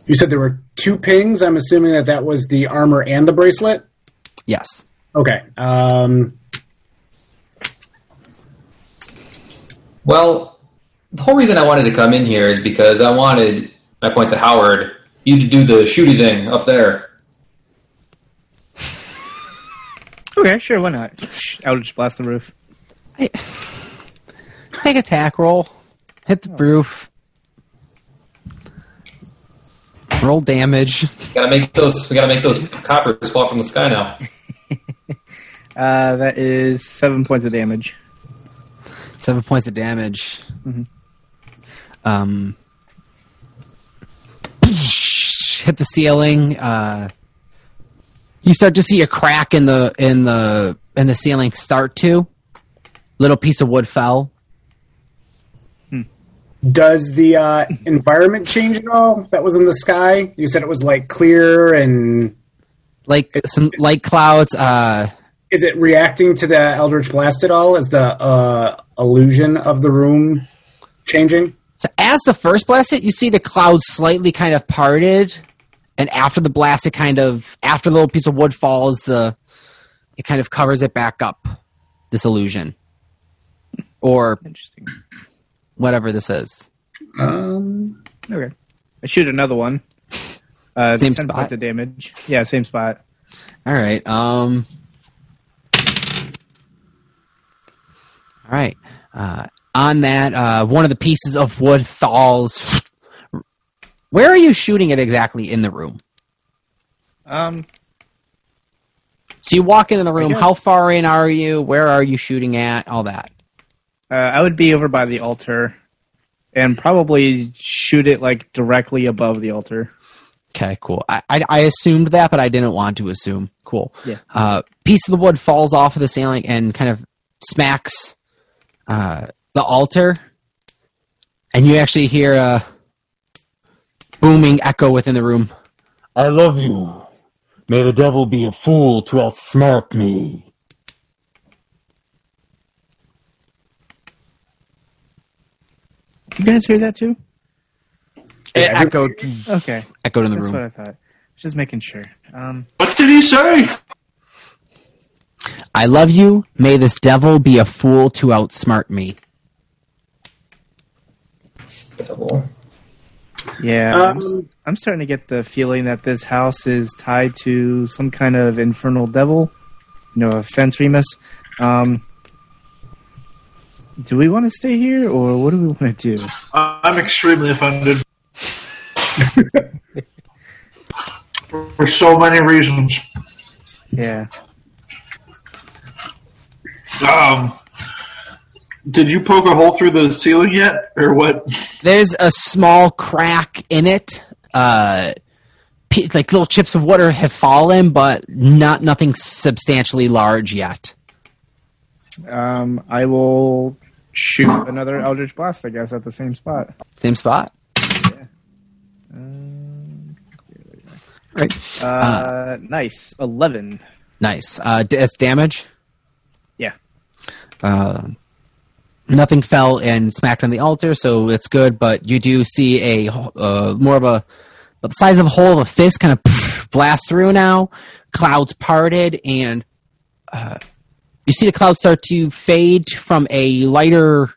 Speaker 5: you said there were two pings. I'm assuming that that was the armor and the bracelet.
Speaker 1: Yes.
Speaker 5: Okay. Um,
Speaker 3: Well, the whole reason I wanted to come in here is because I wanted. I point to Howard. You to do the shooty thing up there.
Speaker 2: Okay, sure, why not? Eldritch blast the roof.
Speaker 1: I, Make attack roll. Hit the roof. Roll damage.
Speaker 3: Gotta make those. We gotta make those coppers fall from the sky now.
Speaker 2: Uh, that is seven points of damage.
Speaker 1: Seven points of damage. Um, hit the ceiling. Uh, you start to see a crack in the in the in the ceiling start to. Little piece of wood fell.
Speaker 5: does the uh, environment change at all? That was in the sky. You said it was like clear, and
Speaker 1: Like some light clouds. Uh,
Speaker 5: is it reacting to the Eldritch Blast at all? Is the uh, illusion of the room changing?
Speaker 1: So as the first blast hit, you see the clouds slightly kind of parted, and after the blast, it kind of after the little piece of wood falls, the it kind of covers it back up. This illusion, or
Speaker 2: Interesting.
Speaker 1: whatever this is.
Speaker 5: Um,
Speaker 2: Okay. I shoot another one. Uh,
Speaker 1: Same
Speaker 2: 10
Speaker 1: spot?
Speaker 2: points of damage. Yeah, same spot.
Speaker 1: All right. Um. All right. Uh, on that, uh, one of the pieces of wood falls. Where are you shooting it exactly in the room?
Speaker 2: Um,
Speaker 1: So you walk into the room. How far in are you? Where are you shooting at? All that.
Speaker 2: uh, I would be over by the altar and probably shoot it like directly above the altar.
Speaker 1: Okay, cool. I, I, I assumed that, but I didn't want to assume. Cool.
Speaker 2: Yeah.
Speaker 1: Uh, piece of the wood falls off of the ceiling and kind of smacks uh, the altar, and you actually hear a booming echo within the room.
Speaker 6: I love you. May the devil be a fool to outsmart me.
Speaker 2: You guys hear that too?
Speaker 1: It echoed,
Speaker 2: Okay,
Speaker 1: echoed in the room.
Speaker 2: that's what. I thought. Just making sure. Um,
Speaker 4: What did he say?
Speaker 1: I love you. May this devil be a fool to outsmart me.
Speaker 3: Devil.
Speaker 2: Yeah, I'm,
Speaker 5: Um,
Speaker 2: I'm starting to get the feeling that this house is tied to some kind of infernal devil. No offense, Remus. Um, do we want to stay here, or what do we want to do?
Speaker 4: I'm extremely offended. For so many reasons.
Speaker 2: Yeah.
Speaker 4: Um, did you poke a hole through the ceiling yet, or what?
Speaker 1: There's a small crack in it. Uh, pe- like little chips of water have fallen, but not nothing substantially large yet.
Speaker 2: Um, I will shoot another Eldritch Blast, I guess, at the same spot.
Speaker 1: Same spot. Right.
Speaker 2: Uh, nice. 11.
Speaker 1: Nice. Uh, d- it's damage.
Speaker 2: Yeah.
Speaker 1: Uh, nothing fell and smacked on the altar, so it's good. But you do see a uh, more of a the size of a hole of a fist kind of blast through now. Clouds parted, and uh, you see the clouds start to fade from a lighter,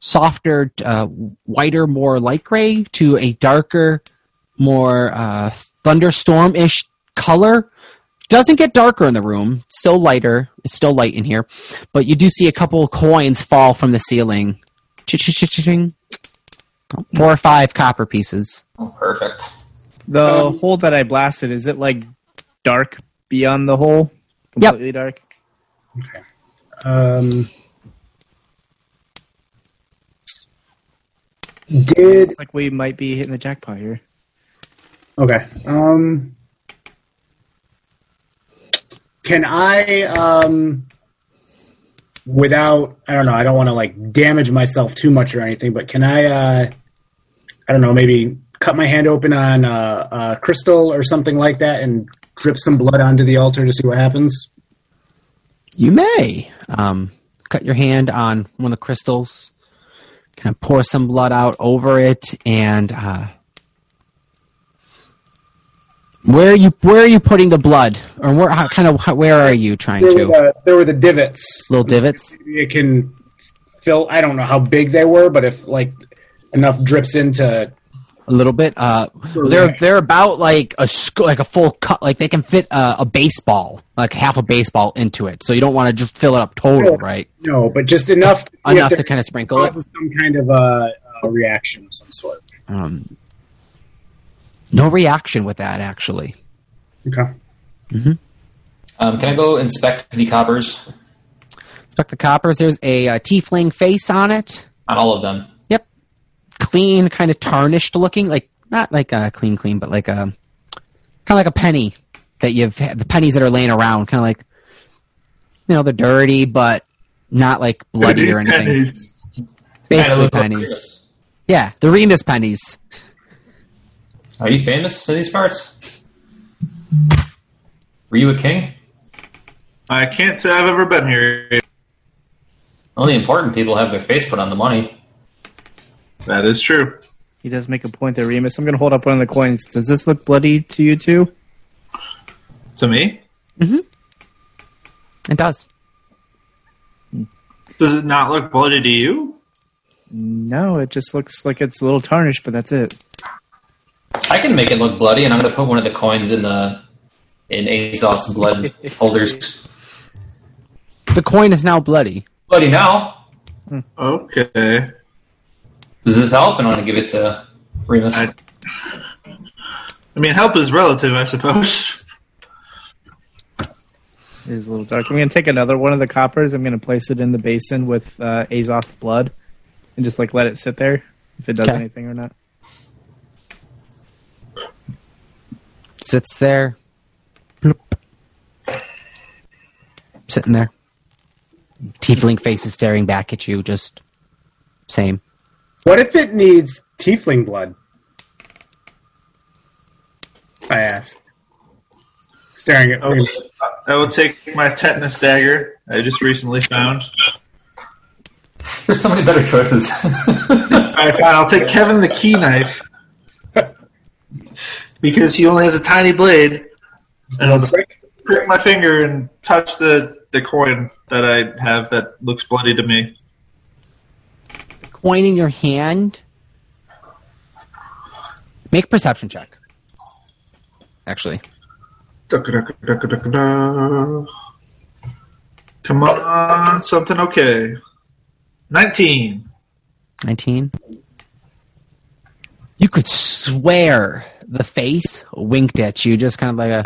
Speaker 1: softer, uh, whiter, more light gray to a darker, more uh, thunderstorm-ish color doesn't get darker in the room. Still lighter. It's still light in here, but you do see a couple coins fall from the ceiling. Ch-ch-ch-ching. Four or five copper pieces.
Speaker 3: Oh, perfect.
Speaker 2: The
Speaker 5: Um,
Speaker 2: hole that I blasted is it like dark beyond the hole?
Speaker 1: Yep.
Speaker 2: Completely dark. Okay.
Speaker 5: Um, did
Speaker 2: It's like we might be hitting the jackpot here.
Speaker 5: okay. Um, can I um, without I don't know. I don't want to like damage myself too much or anything, but can I? Uh, I don't know. Maybe cut my hand open on uh, uh, crystal or something like that, and drip some blood onto the altar to see what happens.
Speaker 1: You may um, cut your hand on one of the crystals, kind of pour some blood out over it, and uh, where are you where are you putting the blood, or where how, kind of how, where are you trying
Speaker 5: There were,
Speaker 1: to
Speaker 5: the, there were the divots.
Speaker 1: little divots?
Speaker 5: it can fill. I don't know how big they were, but if like enough drips into,
Speaker 1: A little bit. Uh, they're they're about like a like a full cut. Like they can fit uh, a baseball, like half a baseball into it. So you don't want to just fill it up total,
Speaker 5: Sure.
Speaker 1: right?
Speaker 5: no, but just enough, to
Speaker 1: Enough to kind of sprinkle it.
Speaker 5: some kind of uh, uh, reaction of some sort.
Speaker 1: Um, no reaction with that actually.
Speaker 5: Okay.
Speaker 3: Um, can I go inspect the coppers
Speaker 1: Inspect the coppers. There's a, uh tiefling face on it.
Speaker 3: on all of them?
Speaker 1: Yep, clean, kind of tarnished looking. Like not like a clean, clean, but like a kind of like a penny that you've had, the pennies that are laying around. Kind of like you know they're dirty, but not like bloody or anything.
Speaker 4: Pennies.
Speaker 1: Basically
Speaker 3: Kinda look like
Speaker 1: pennies. Yeah, the Remus pennies.
Speaker 3: Are you famous in these parts? Were you a king?
Speaker 4: I can't say I've ever been here.
Speaker 3: Only important people have their face put on the money.
Speaker 4: That is true.
Speaker 2: He does make a point there, Remus. I'm going to hold up one of the coins. Does this look bloody to you too?
Speaker 4: To me, mm-hmm.
Speaker 1: It does.
Speaker 4: does it not look bloody to you?
Speaker 2: No, it just looks like it's a little tarnished, but that's it.
Speaker 3: I can make it look bloody, and I'm going to put one of the coins in the in Azoth's blood holders.
Speaker 1: The coin is now bloody.
Speaker 3: Bloody now.
Speaker 4: Okay.
Speaker 3: Does this help? And I want to give it to Remus.
Speaker 4: I- I mean, help is relative, I suppose.
Speaker 2: It is a little dark. I'm going to take another one of the coppers. I'm going to place it in the basin with uh, Azoth's blood and just like let it sit there if it does
Speaker 1: Okay.
Speaker 2: anything or not.
Speaker 1: Sits there. Bloop. Sitting there. Tiefling face is staring back at you, just same.
Speaker 5: What if it needs tiefling blood? I asked. Staring at
Speaker 4: I will, I will take my tetanus dagger I just recently found.
Speaker 3: There's so many better choices.
Speaker 4: All right, fine. I'll take Kevin the key knife because he only has a tiny blade, and I'll mm-hmm. prick, prick my finger and touch the the coin that I have that looks bloody to me.
Speaker 1: Coin in your hand. Make perception check. Actually.
Speaker 4: Come on, something okay. Nineteen.
Speaker 1: 19. You could swear the face winked at you, just kind of like a.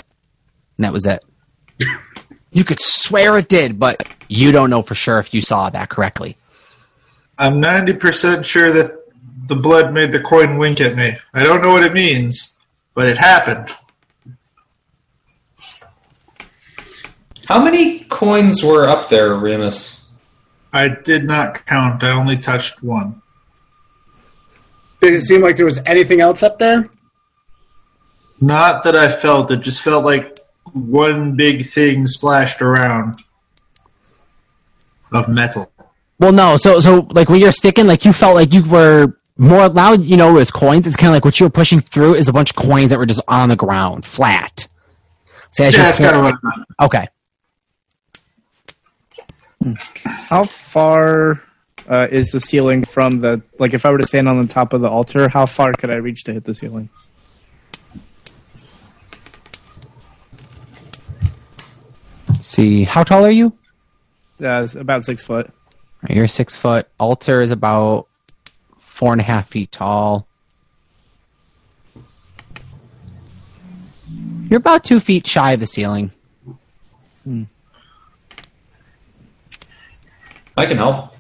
Speaker 1: And that was it. you could swear it did, but you don't know for sure if you saw that correctly.
Speaker 4: I'm ninety percent sure that the blood made the coin wink at me. I don't know what it means, but it happened.
Speaker 3: How many coins were up there, Remus?
Speaker 4: I did not count. I only touched one.
Speaker 5: Did it seem like there was anything else up there?
Speaker 4: Not that I felt. It just felt like one big thing splashed around of metal.
Speaker 1: Well, no. So, so like when you're sticking, like you felt like you were more loud. You know, as coins. It's kind of like what you were pushing through is a bunch of coins that were just on the ground, flat. So
Speaker 4: Yeah,
Speaker 1: you're
Speaker 4: that's kind of what.
Speaker 1: Okay.
Speaker 2: How far uh, is the ceiling from the like? If I were to stand on the top of the altar, how far could I reach to hit the ceiling?
Speaker 1: See, how tall are you?
Speaker 2: Uh, it's about six foot.
Speaker 1: You're six foot. Altar is about four and a half feet tall. You're about two feet shy of the ceiling. Hmm.
Speaker 3: I can help.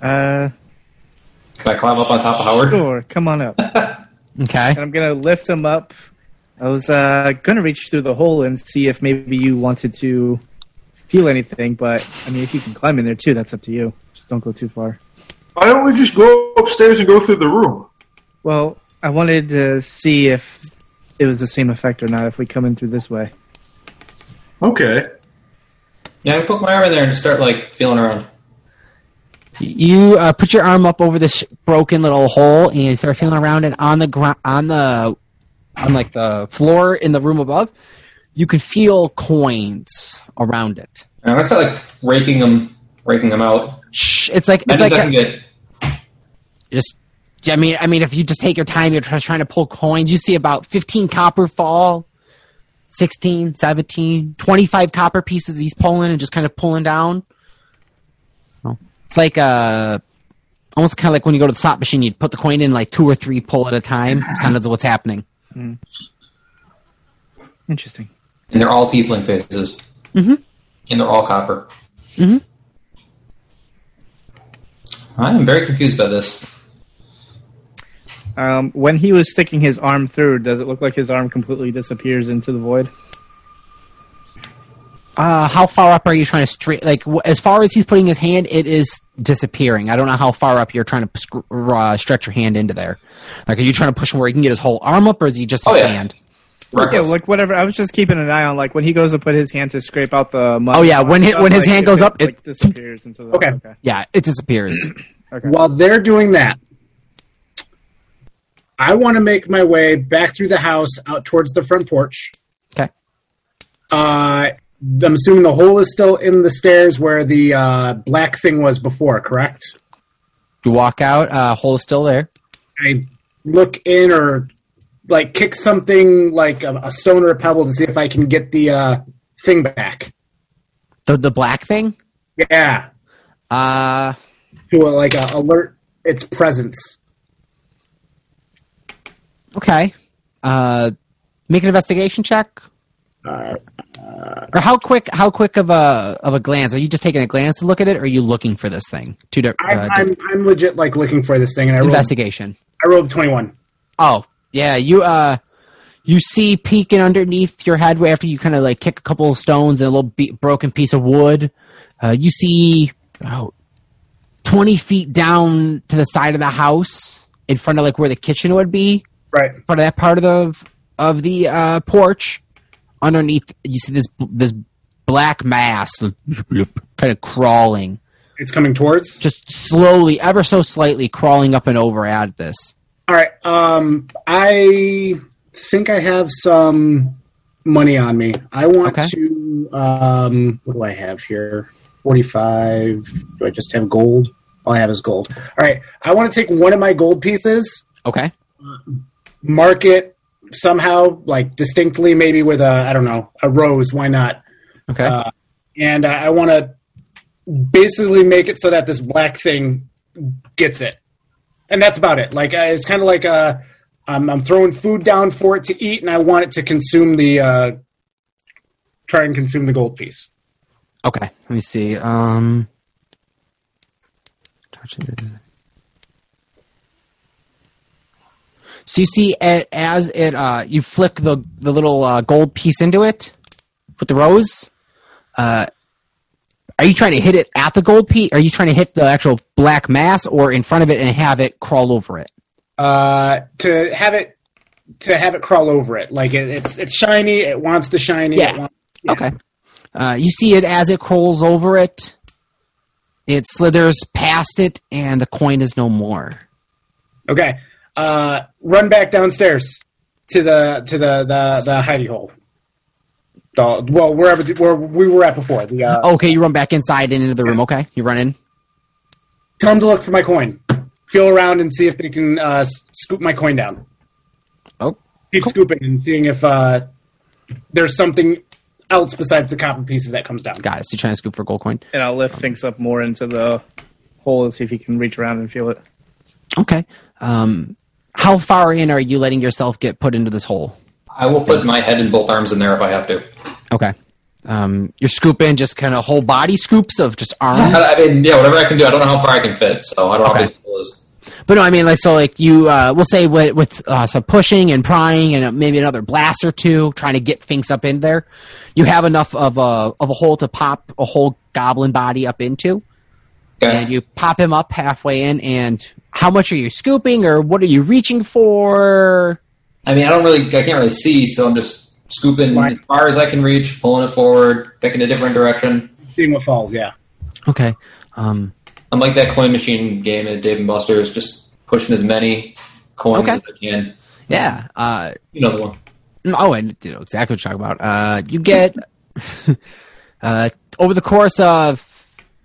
Speaker 2: Uh,
Speaker 3: Can I climb up on top of Howard?
Speaker 2: sure. Come on up.
Speaker 1: Okay.
Speaker 2: and I'm gonna lift him up. I was uh, gonna reach through the hole and see if maybe you wanted to feel anything, but I mean, if you can climb in there too, that's up to you. Just don't go too far.
Speaker 4: Why don't we just go upstairs and go through the room?
Speaker 2: Well, I wanted to see if it was the same effect or not if we come in through this way.
Speaker 4: Okay.
Speaker 3: Yeah, I can poke my arm in there and just start like feeling around.
Speaker 1: You uh, put your arm up over this broken little hole and you start feeling around and on the ground, on the, on like the floor in the room above, you can feel coins around it.
Speaker 3: And I'm start like raking them, raking them out.
Speaker 1: Shh, it's like it's like
Speaker 3: I
Speaker 1: a,
Speaker 3: get
Speaker 1: just. I mean, I mean, if you just take your time, you're try- trying to pull coins. You see about 15 copper fall, 16, 17, 25 copper pieces he's pulling and just kind of pulling down. It's like uh, almost kind of like when you go to the slot machine, you put the coin in like two or three pull at a time. It's kind of what's happening.
Speaker 2: Interesting.
Speaker 3: and they're all tiefling faces.
Speaker 1: Mhm.
Speaker 3: And they're all copper.
Speaker 1: Mhm.
Speaker 3: I am very confused by this.
Speaker 2: Um, when he was sticking his arm through, does it look like his arm completely disappears into the void?
Speaker 1: Uh, how far up are you trying to straight? Like, w- as far as he's putting his hand, it is disappearing. I don't know how far up you're trying to sc- uh, stretch your hand into there. Like, are you trying to push him where he can get his whole arm up, or is he just his
Speaker 3: Oh, yeah.
Speaker 1: hand?
Speaker 2: Yeah, like whatever. I was just keeping an eye on like when he goes to put his hand to scrape out the mud.
Speaker 1: Oh, yeah, when hi-
Speaker 2: Stuff,
Speaker 1: when his
Speaker 2: like,
Speaker 1: hand
Speaker 2: if
Speaker 1: goes up,
Speaker 2: like,
Speaker 1: it-
Speaker 2: disappears into the.
Speaker 5: Okay.
Speaker 2: okay.
Speaker 1: Yeah, it disappears.
Speaker 2: Okay.
Speaker 5: While they're doing that, I want to make my way back through the house out towards the front porch.
Speaker 1: okay.
Speaker 5: Uh, I'm assuming the hole is still in the stairs where the uh, black thing was before, correct?
Speaker 1: You walk out. Uh, hole is still there.
Speaker 5: I look in or like kick something like a, a stone or a pebble to see if I can get the uh, thing back.
Speaker 1: The the black thing.
Speaker 5: Yeah,
Speaker 1: Uh,
Speaker 5: to uh, like uh, alert its presence.
Speaker 1: okay. Uh, make an investigation check.
Speaker 5: Uh,
Speaker 1: Or how quick? How quick of a of a glance? Are you just taking a glance to look at it, or are you looking for this thing? Two di-
Speaker 5: I'm,
Speaker 1: uh,
Speaker 5: I'm I'm legit like looking for this thing, and I rolled,
Speaker 1: investigation.
Speaker 5: I rolled twenty one.
Speaker 1: Oh, yeah, you uh you see peeking underneath your head after you kind of like kick a couple of stones and a little be- broken piece of wood. Uh, you see oh, 20 feet down to the side of the house in front of like where the kitchen would be,
Speaker 5: Right.
Speaker 1: part of that part of the of the uh, porch. Underneath, you see this this black mass kind of crawling,
Speaker 5: It's coming towards.
Speaker 1: just slowly, ever so slightly crawling up and over at this.
Speaker 5: All right. Um, I think I have some money on me. I want
Speaker 1: Okay.
Speaker 5: to. Um, what do I have here? Forty-five. Do I just have gold? All I have is gold. All right. I want to take one of my gold pieces,
Speaker 1: Okay.
Speaker 5: mark it somehow, like distinctly, maybe with a I don't know a rose. Why not?
Speaker 1: Okay.
Speaker 5: Uh, and I, I want to basically make it so that this black thing gets it, and that's about it. Like uh, it's kind of like uh, I'm, I'm throwing food down for it to eat, and I want it to consume the uh, try and consume the gold piece.
Speaker 1: Okay, let me see. Um, so you see it as it uh, you flick the the little uh, gold piece into it with the rose. Uh, are you trying to hit it at the gold piece? Are you trying to hit the actual black mass or in front of it and have it crawl over it?
Speaker 5: Uh, to have it to have it crawl over it, like it, it's it's shiny. It wants the shiny.
Speaker 1: Yeah.
Speaker 5: It wants, yeah.
Speaker 1: Okay. Uh, you see it as it crawls over it. It slithers past it, and the coin is no more.
Speaker 5: Okay. Uh, run back downstairs to the to the the, the hidey hole. The, well, wherever the, where we were at before. The uh,
Speaker 1: Okay, you run back inside and into the room. Okay, you run in.
Speaker 5: tell them to look for my coin. Feel around and see if they can uh, scoop my coin down.
Speaker 1: Oh,
Speaker 5: Keep scooping and seeing if uh, there's something else besides the copper pieces that comes down.
Speaker 1: got it. So you're trying to scoop for gold coin.
Speaker 2: And I'll lift things up more into the hole and see if he can reach around and feel it.
Speaker 1: Okay. Um, how far in are you letting yourself get put into this hole?
Speaker 3: I will put my head and both arms in there if I have to.
Speaker 1: Okay. Um, you're scooping just kind of whole body scoops of just arms.
Speaker 3: I, mean, yeah, whatever I can do. I don't know how far I can fit, so I don't know
Speaker 1: Okay.
Speaker 3: how big hole is.
Speaker 1: But no, I mean, like, so, like, you, uh, we'll say with, with uh, some pushing and prying and uh, maybe another blast or two, trying to get things up in there, you have enough of a, of a hole to pop a whole goblin body up into.
Speaker 3: Okay.
Speaker 1: And you pop him up halfway in, and how much are you scooping, or what are you reaching for?
Speaker 3: I mean, I don't really, I can't really see, so I'm just scooping
Speaker 5: Right.
Speaker 3: as far as I can reach, pulling it forward, picking a different direction.
Speaker 5: Seeing what falls, yeah.
Speaker 1: Okay. Um,
Speaker 3: I'm like that coin machine game at Dave and Buster's, just pushing as many coins
Speaker 1: Okay.
Speaker 3: as I can.
Speaker 1: yeah. Uh,
Speaker 3: You know the one.
Speaker 1: Oh, I you know exactly what you're talking about. Uh, you get uh, over the course of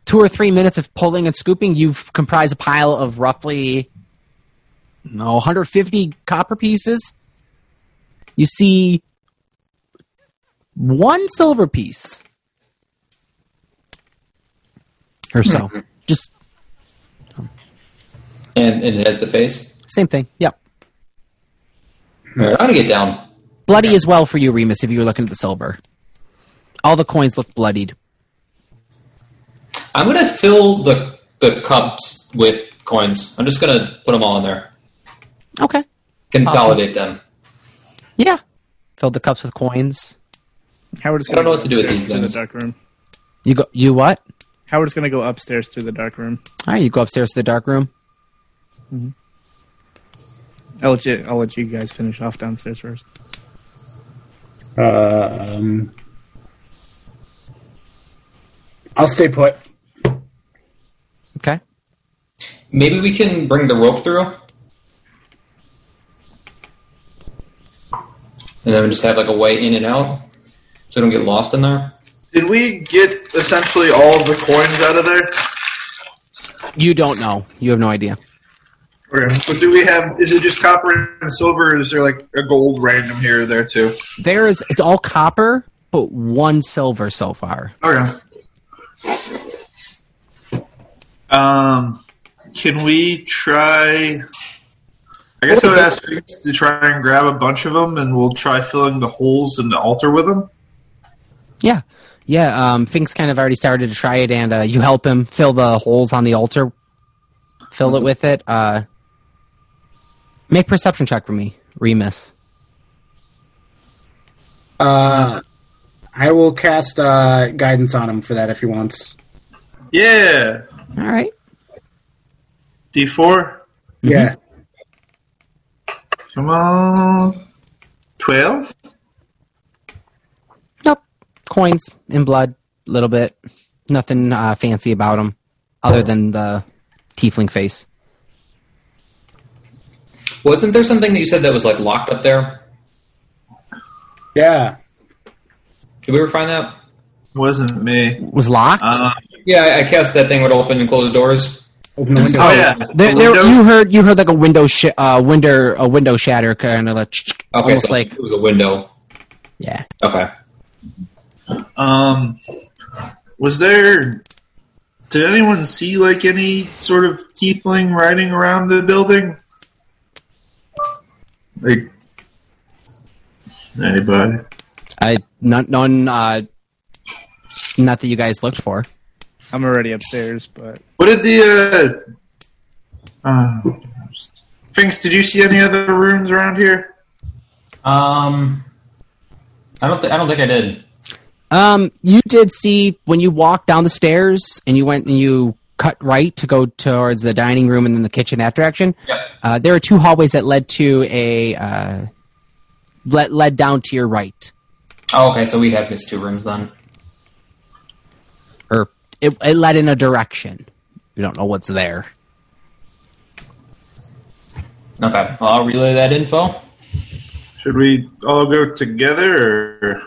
Speaker 1: two or three minutes of pulling and scooping, you've comprised a pile of roughly no 150 copper pieces. You see one silver piece or so. Mm-hmm. Just
Speaker 3: And, and it has the face.
Speaker 1: same thing. Yep.
Speaker 3: All right, I'm gonna get down.
Speaker 1: Bloody as well for you, Remus, if you were looking at the silver. All the coins look bloodied.
Speaker 3: I'm gonna fill the the cups with coins. I'm just gonna put them all in there.
Speaker 1: Okay.
Speaker 3: Consolidate them.
Speaker 1: Yeah. Fill the cups with coins.
Speaker 2: Howard's
Speaker 3: I don't
Speaker 2: gonna
Speaker 3: know
Speaker 2: go
Speaker 3: what to do with
Speaker 2: upstairs
Speaker 3: these
Speaker 2: to the dark room.
Speaker 1: You go. You what?
Speaker 2: Howard's gonna go upstairs to the dark room.
Speaker 1: All right. You go upstairs to the dark room. Mhm.
Speaker 2: I'll let you. I'll let you guys finish off downstairs first.
Speaker 5: Um, I'll stay put.
Speaker 1: Okay.
Speaker 3: Maybe we can bring the rope through, and then we just have like a way in and out, so we don't get lost in there.
Speaker 4: Did we get essentially all of the coins out of there?
Speaker 1: You don't know. You have no idea.
Speaker 4: Okay. But do we have? Is it just copper and silver? Or is there like a gold random here or there too?
Speaker 1: There is. It's all copper, but one silver so far.
Speaker 4: Okay. Um, can we try? I guess I would ask you to try and grab a bunch of them, and we'll try filling the holes in the altar with them.
Speaker 1: Yeah. Yeah. Um. Fink's kind of already started to try it, and uh, you help him fill the holes on the altar. Fill it with it. Uh. Make perception check for me, Remus.
Speaker 5: Uh, I will cast uh, guidance on him for that if he wants.
Speaker 4: Yeah,
Speaker 1: All right.
Speaker 4: D 4
Speaker 5: Yeah.
Speaker 4: Come on, twelve.
Speaker 1: Nope. Coins in blood, a little bit. Nothing uh, fancy about them, other than the tiefling face.
Speaker 3: Wasn't there something that you said that was like locked up there?
Speaker 5: Yeah.
Speaker 3: Did we ever find that?
Speaker 4: Wasn't me.
Speaker 1: Was locked.
Speaker 4: Uh,
Speaker 3: Yeah, I, I cast that thing would open and close doors.
Speaker 5: Open the window.
Speaker 4: oh yeah,
Speaker 1: There, there, you heard you heard like a window sh- uh, window a window shatter kind of like
Speaker 3: Okay,
Speaker 1: almost
Speaker 3: so
Speaker 1: like
Speaker 3: it was a window.
Speaker 1: yeah.
Speaker 3: Okay.
Speaker 4: Um, was there? Did anyone see like any sort of tiefling riding around the building? Like anybody?
Speaker 1: I none none uh, not that you guys looked for.
Speaker 2: I'm already upstairs, but
Speaker 4: What did the uh, uh Finks, did you see any other rooms around here?
Speaker 3: Um, I don't. Th- I don't think I did.
Speaker 1: Um, you did see when you walked down the stairs and you went and you cut right to go towards the dining room and then the kitchen that direction.
Speaker 3: Yep.
Speaker 1: Uh, there are two hallways that led to a uh, led led down to your right,
Speaker 3: Oh, okay. So we have missed two rooms then.
Speaker 1: or it, it led in a direction. We don't know what's there.
Speaker 3: Okay. Well, I'll relay that info.
Speaker 4: Should we all go together or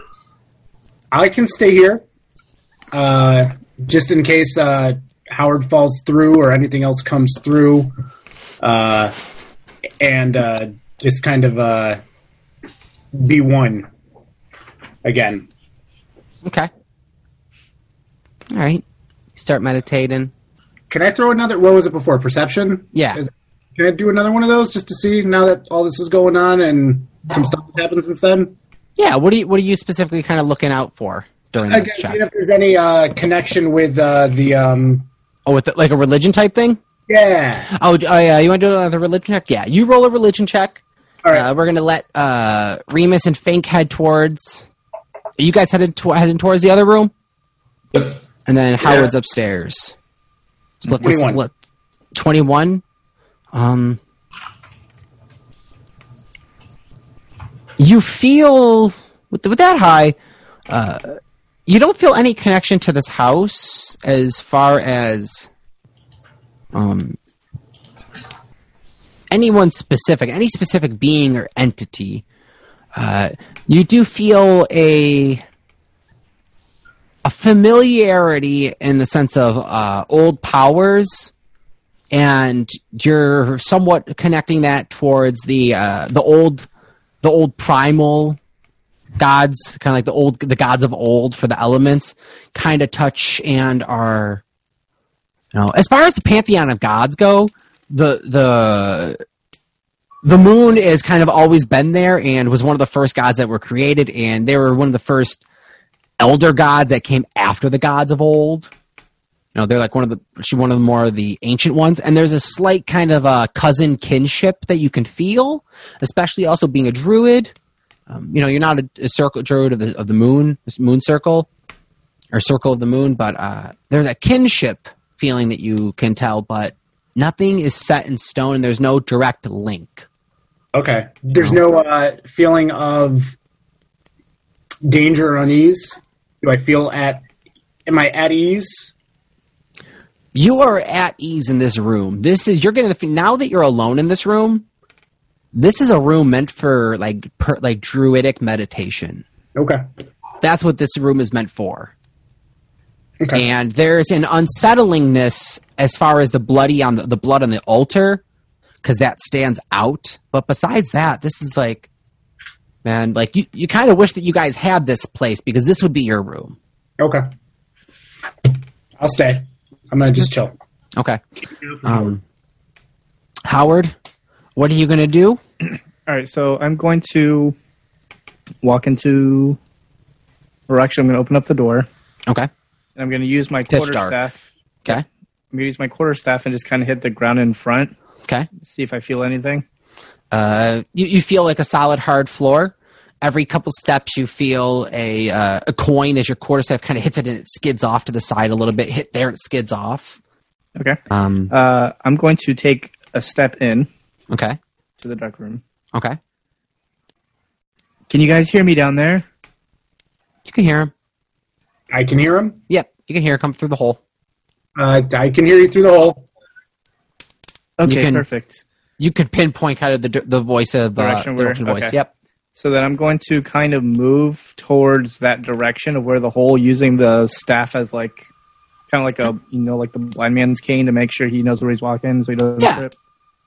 Speaker 5: I can stay here, uh, just in case uh, Howard falls through or anything else comes through, uh, and uh, just kind of uh, be one again.
Speaker 1: Okay. All right. Start meditating.
Speaker 5: Can I throw another? What was it before? Perception.
Speaker 1: Yeah.
Speaker 5: Is- Can I do another one of those just to see now that all this is going on and some stuff has happened since then?
Speaker 1: Yeah. What are you What are you specifically kind of looking out for during
Speaker 5: I
Speaker 1: this
Speaker 5: guess
Speaker 1: check?
Speaker 5: see if there's any uh, connection with uh, the um,
Speaker 1: Oh, with the, like a religion type thing.
Speaker 5: yeah.
Speaker 1: Oh, oh yeah. You want to do another religion check? Yeah. You roll a religion check.
Speaker 5: All right.
Speaker 1: Uh, we're gonna let uh, Remus and Fink head towards. Are you guys headed to- heading towards the other room,
Speaker 3: Yep.
Speaker 1: And then Howard's upstairs. So let this
Speaker 5: 21.
Speaker 1: let twenty-one. Um, you feel with, with that high, uh, you don't feel any connection to this house as far as um anyone specific, any specific being or entity. Uh, you do feel a a familiarity in the sense of uh, old powers, and you're somewhat connecting that towards the uh, the old the old primal gods, kind of like the old the gods of old for the elements, kind of touch and are. You know, as far as the pantheon of gods go, the the the moon has kind of always been there and was one of the first gods that were created, and they were one of the first elder gods that came after the gods of old. You know, they're like one of the actually one of the more of the ancient ones, and there's a slight kind of a cousin kinship that you can feel, especially also being a druid. Um, you know, you're not a, a circle druid of the of the moon, moon circle, or circle of the moon, but uh, there's a kinship feeling that you can tell, but nothing is set in stone, and there's no direct link.
Speaker 5: Okay. There's no uh, feeling of danger or unease. Do I feel at? Am I at ease?
Speaker 1: you are at ease in this room. This is you're going to now that you're alone in this room. This is a room meant for like per, like druidic meditation.
Speaker 5: Okay.
Speaker 1: That's what this room is meant for.
Speaker 5: Okay.
Speaker 1: And there's an unsettlingness as far as the bloody on the, the blood on the altar because that stands out. But besides that, this is like, man, like you, you kind of wish that you guys had this place because this would be your room.
Speaker 5: Okay. I'll stay. I'm gonna just chill.
Speaker 1: Okay. Um, Howard, what are you going to do?
Speaker 2: All right, so I'm going to walk into, or actually, I'm going to open up the door, Okay. and
Speaker 1: Okay.
Speaker 2: I'm going to use my
Speaker 1: Pitch
Speaker 2: quarter
Speaker 1: dark.
Speaker 2: staff.
Speaker 1: Okay.
Speaker 2: I'm going to use my quarter staff and just kind of hit the ground in front,
Speaker 1: Okay.
Speaker 2: see if I feel anything.
Speaker 1: Uh, you, you feel like a solid hard floor. Every couple steps, you feel a uh, a coin as your quarterstaff kind of hits it and it skids off to the side a little bit. Hit there, it skids off.
Speaker 2: Okay.
Speaker 1: Um,
Speaker 2: Uh, I'm going to take a step in
Speaker 1: okay,
Speaker 2: to the dark room.
Speaker 1: okay.
Speaker 2: Can you guys hear me down there?
Speaker 1: You can hear him.
Speaker 5: I can hear him.
Speaker 1: Yep, you can hear him come through the hole.
Speaker 5: Uh, I can hear you through the hole.
Speaker 2: Okay,
Speaker 1: can-
Speaker 2: perfect.
Speaker 1: You could pinpoint kind of the the voice of uh,
Speaker 2: Direction
Speaker 1: the
Speaker 2: where-
Speaker 1: direction voice.
Speaker 2: okay.
Speaker 1: Yep.
Speaker 2: So then I'm going to kind of move towards that direction of where the hole, using the staff as like, kind of like a you know like the blind man's cane to make sure he knows where he's walking, so he doesn't
Speaker 1: Yeah.
Speaker 2: trip.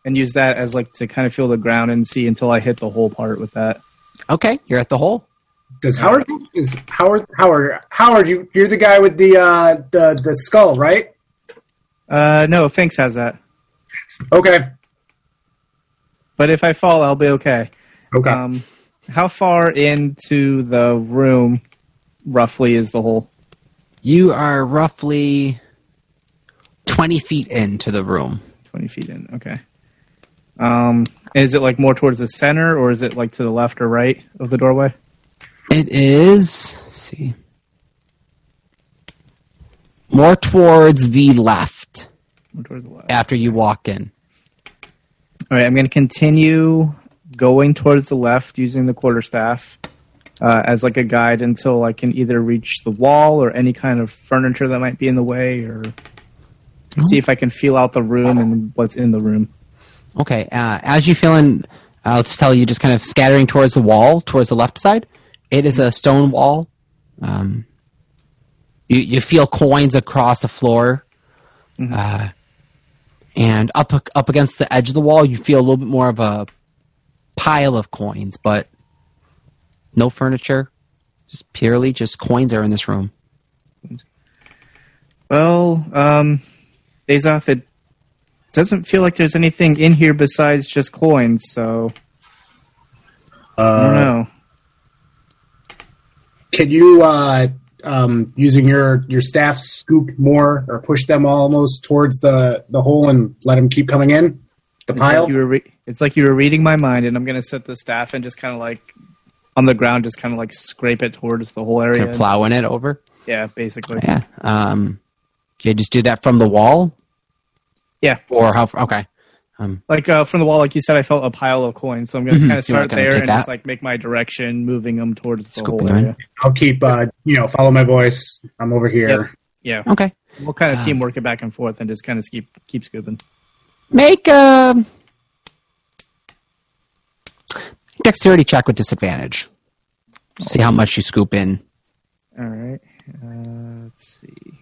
Speaker 2: And use that as like to kind of feel the ground and see until I hit the hole part with that.
Speaker 1: Okay, you're at the hole.
Speaker 5: Does Howard is Howard Howard Howard? You you're the guy with the uh the the skull, right?
Speaker 2: Uh, no, Finks has that.
Speaker 5: Okay.
Speaker 2: But if I fall, I'll be okay.
Speaker 5: Okay.
Speaker 2: Um, how far into the room, roughly, is the hole?
Speaker 1: You are roughly twenty feet into the room.
Speaker 2: Twenty feet in. Okay. Um, is it like more towards the center, or is it like to the left or right of the doorway?
Speaker 1: It is. let's see. More towards the left
Speaker 2: More towards the left.
Speaker 1: after you walk in.
Speaker 2: All right, I'm going to continue going towards the left using the quarterstaff uh, as like a guide until I can either reach the wall or any kind of furniture that might be in the way, or see if I can feel out the room and what's in the room.
Speaker 1: Okay. Uh, as you feeling, uh, let's tell you, just kind of scattering towards the wall, towards the left side. It is a stone wall. Um, you you feel coins across the floor, uh, and up up against the edge of the wall, you feel a little bit more of a pile of coins, but no furniture. Just purely just coins are in this room.
Speaker 2: Well, um, Azoth, it doesn't feel like there's anything in here besides just coins. So I don't
Speaker 5: Uh,
Speaker 2: know.
Speaker 5: can you, uh, um, using your, your staff, scoop more or push them almost towards the, the hole and let them keep coming in? The
Speaker 2: It's
Speaker 5: pile?
Speaker 2: like, you were re- it's like you were reading my mind, and I'm gonna set the staff and just kind of like on the ground, just kind of like scrape it towards the whole area.
Speaker 1: Kind of plowing it over.
Speaker 2: Yeah, basically.
Speaker 1: Yeah. Um, you just do that from the wall,
Speaker 2: Yeah,
Speaker 1: or how? Okay. Um,
Speaker 2: like uh, from the wall, like you said, I felt a pile of coins, so I'm gonna
Speaker 1: Mhm.
Speaker 2: kind of start there and
Speaker 1: that?
Speaker 2: just like make my direction, moving them towards the
Speaker 1: Scooping
Speaker 2: whole area.
Speaker 5: I'll keep, uh, you know, follow my voice. I'm over here.
Speaker 2: Yeah,
Speaker 1: okay.
Speaker 2: we'll kind of
Speaker 1: Ah.
Speaker 2: teamwork it back and forth and just kind of keep keep scooping.
Speaker 1: Make a dexterity check with disadvantage. See how much you scoop in.
Speaker 2: All right. Uh, let's see.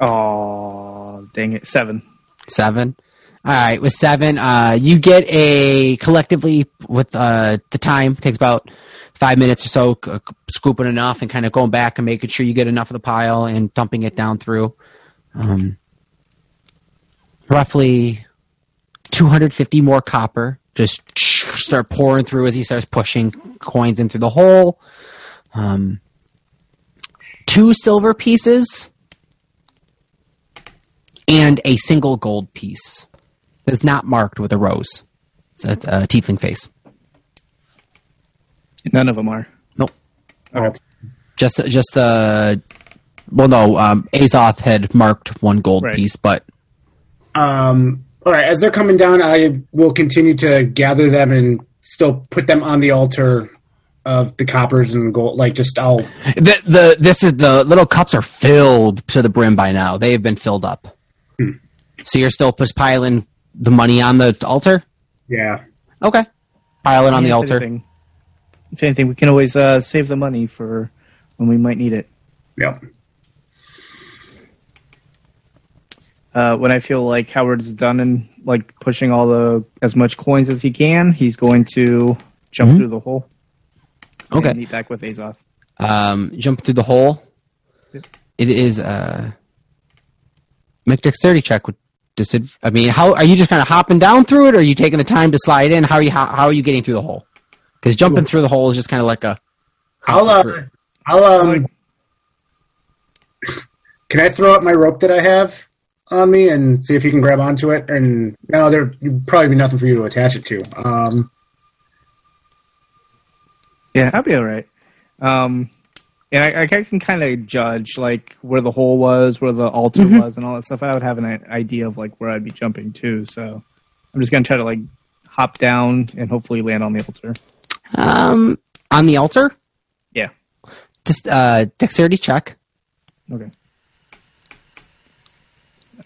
Speaker 2: Oh, dang it. Seven.
Speaker 1: Seven. All right, with seven, uh, you get a collectively with uh, the time takes about five minutes or so, c- scooping enough and kind of going back and making sure you get enough of the pile and dumping it down through. Um, roughly 250 more copper. Just start pouring through as he starts pushing coins in through the hole. Um, two silver pieces and a single gold piece that's not marked with a rose. It's a, a tiefling face.
Speaker 2: None of them are.
Speaker 1: Nope.
Speaker 5: Oh,
Speaker 1: Just just uh well no, um Azoth had marked one gold
Speaker 2: Right.
Speaker 1: piece, but
Speaker 5: Um, all right, as they're coming down, I will continue to gather them and still put them on the altar of the coppers and gold. Like, just I'll.
Speaker 1: the the this is the little cups are filled to the brim by now. They have been filled up.
Speaker 5: Hmm.
Speaker 1: So you're still just piling the money on the altar?
Speaker 5: Yeah.
Speaker 1: Okay. Pile it on the altar.
Speaker 2: Anything, if anything, we can always uh, save the money for when we might need it.
Speaker 5: Yep.
Speaker 2: Uh, when I feel like Howard's done and like pushing all the as much coins as he can, he's going to jump
Speaker 1: Mhm.
Speaker 2: through the hole.
Speaker 1: Okay.
Speaker 2: And meet back with Azoth.
Speaker 1: um, jump through the hole.
Speaker 2: Yep.
Speaker 1: It is uh, make dexterity check with disid. I mean, how are you just kind of hopping down through it, or are you taking the time to slide in? How are you how, how are you getting through the hole? Because jumping through the hole is just kind of like a.
Speaker 5: I'll. Uh, I'll. Um. Can I throw up my rope that I have on me and see if you can grab onto it? And no, there would probably be nothing for you to attach it to. Um.
Speaker 2: Yeah, I'll be all right. Um, and I, I can kind of judge like where the hole was, where the altar
Speaker 1: Mhm.
Speaker 2: was, and all that stuff. I would have an idea of like where I'd be jumping to. So I'm just gonna try to like hop down and hopefully land on the altar.
Speaker 1: Um, on the altar.
Speaker 2: Yeah.
Speaker 1: Just uh, dexterity check.
Speaker 2: Okay.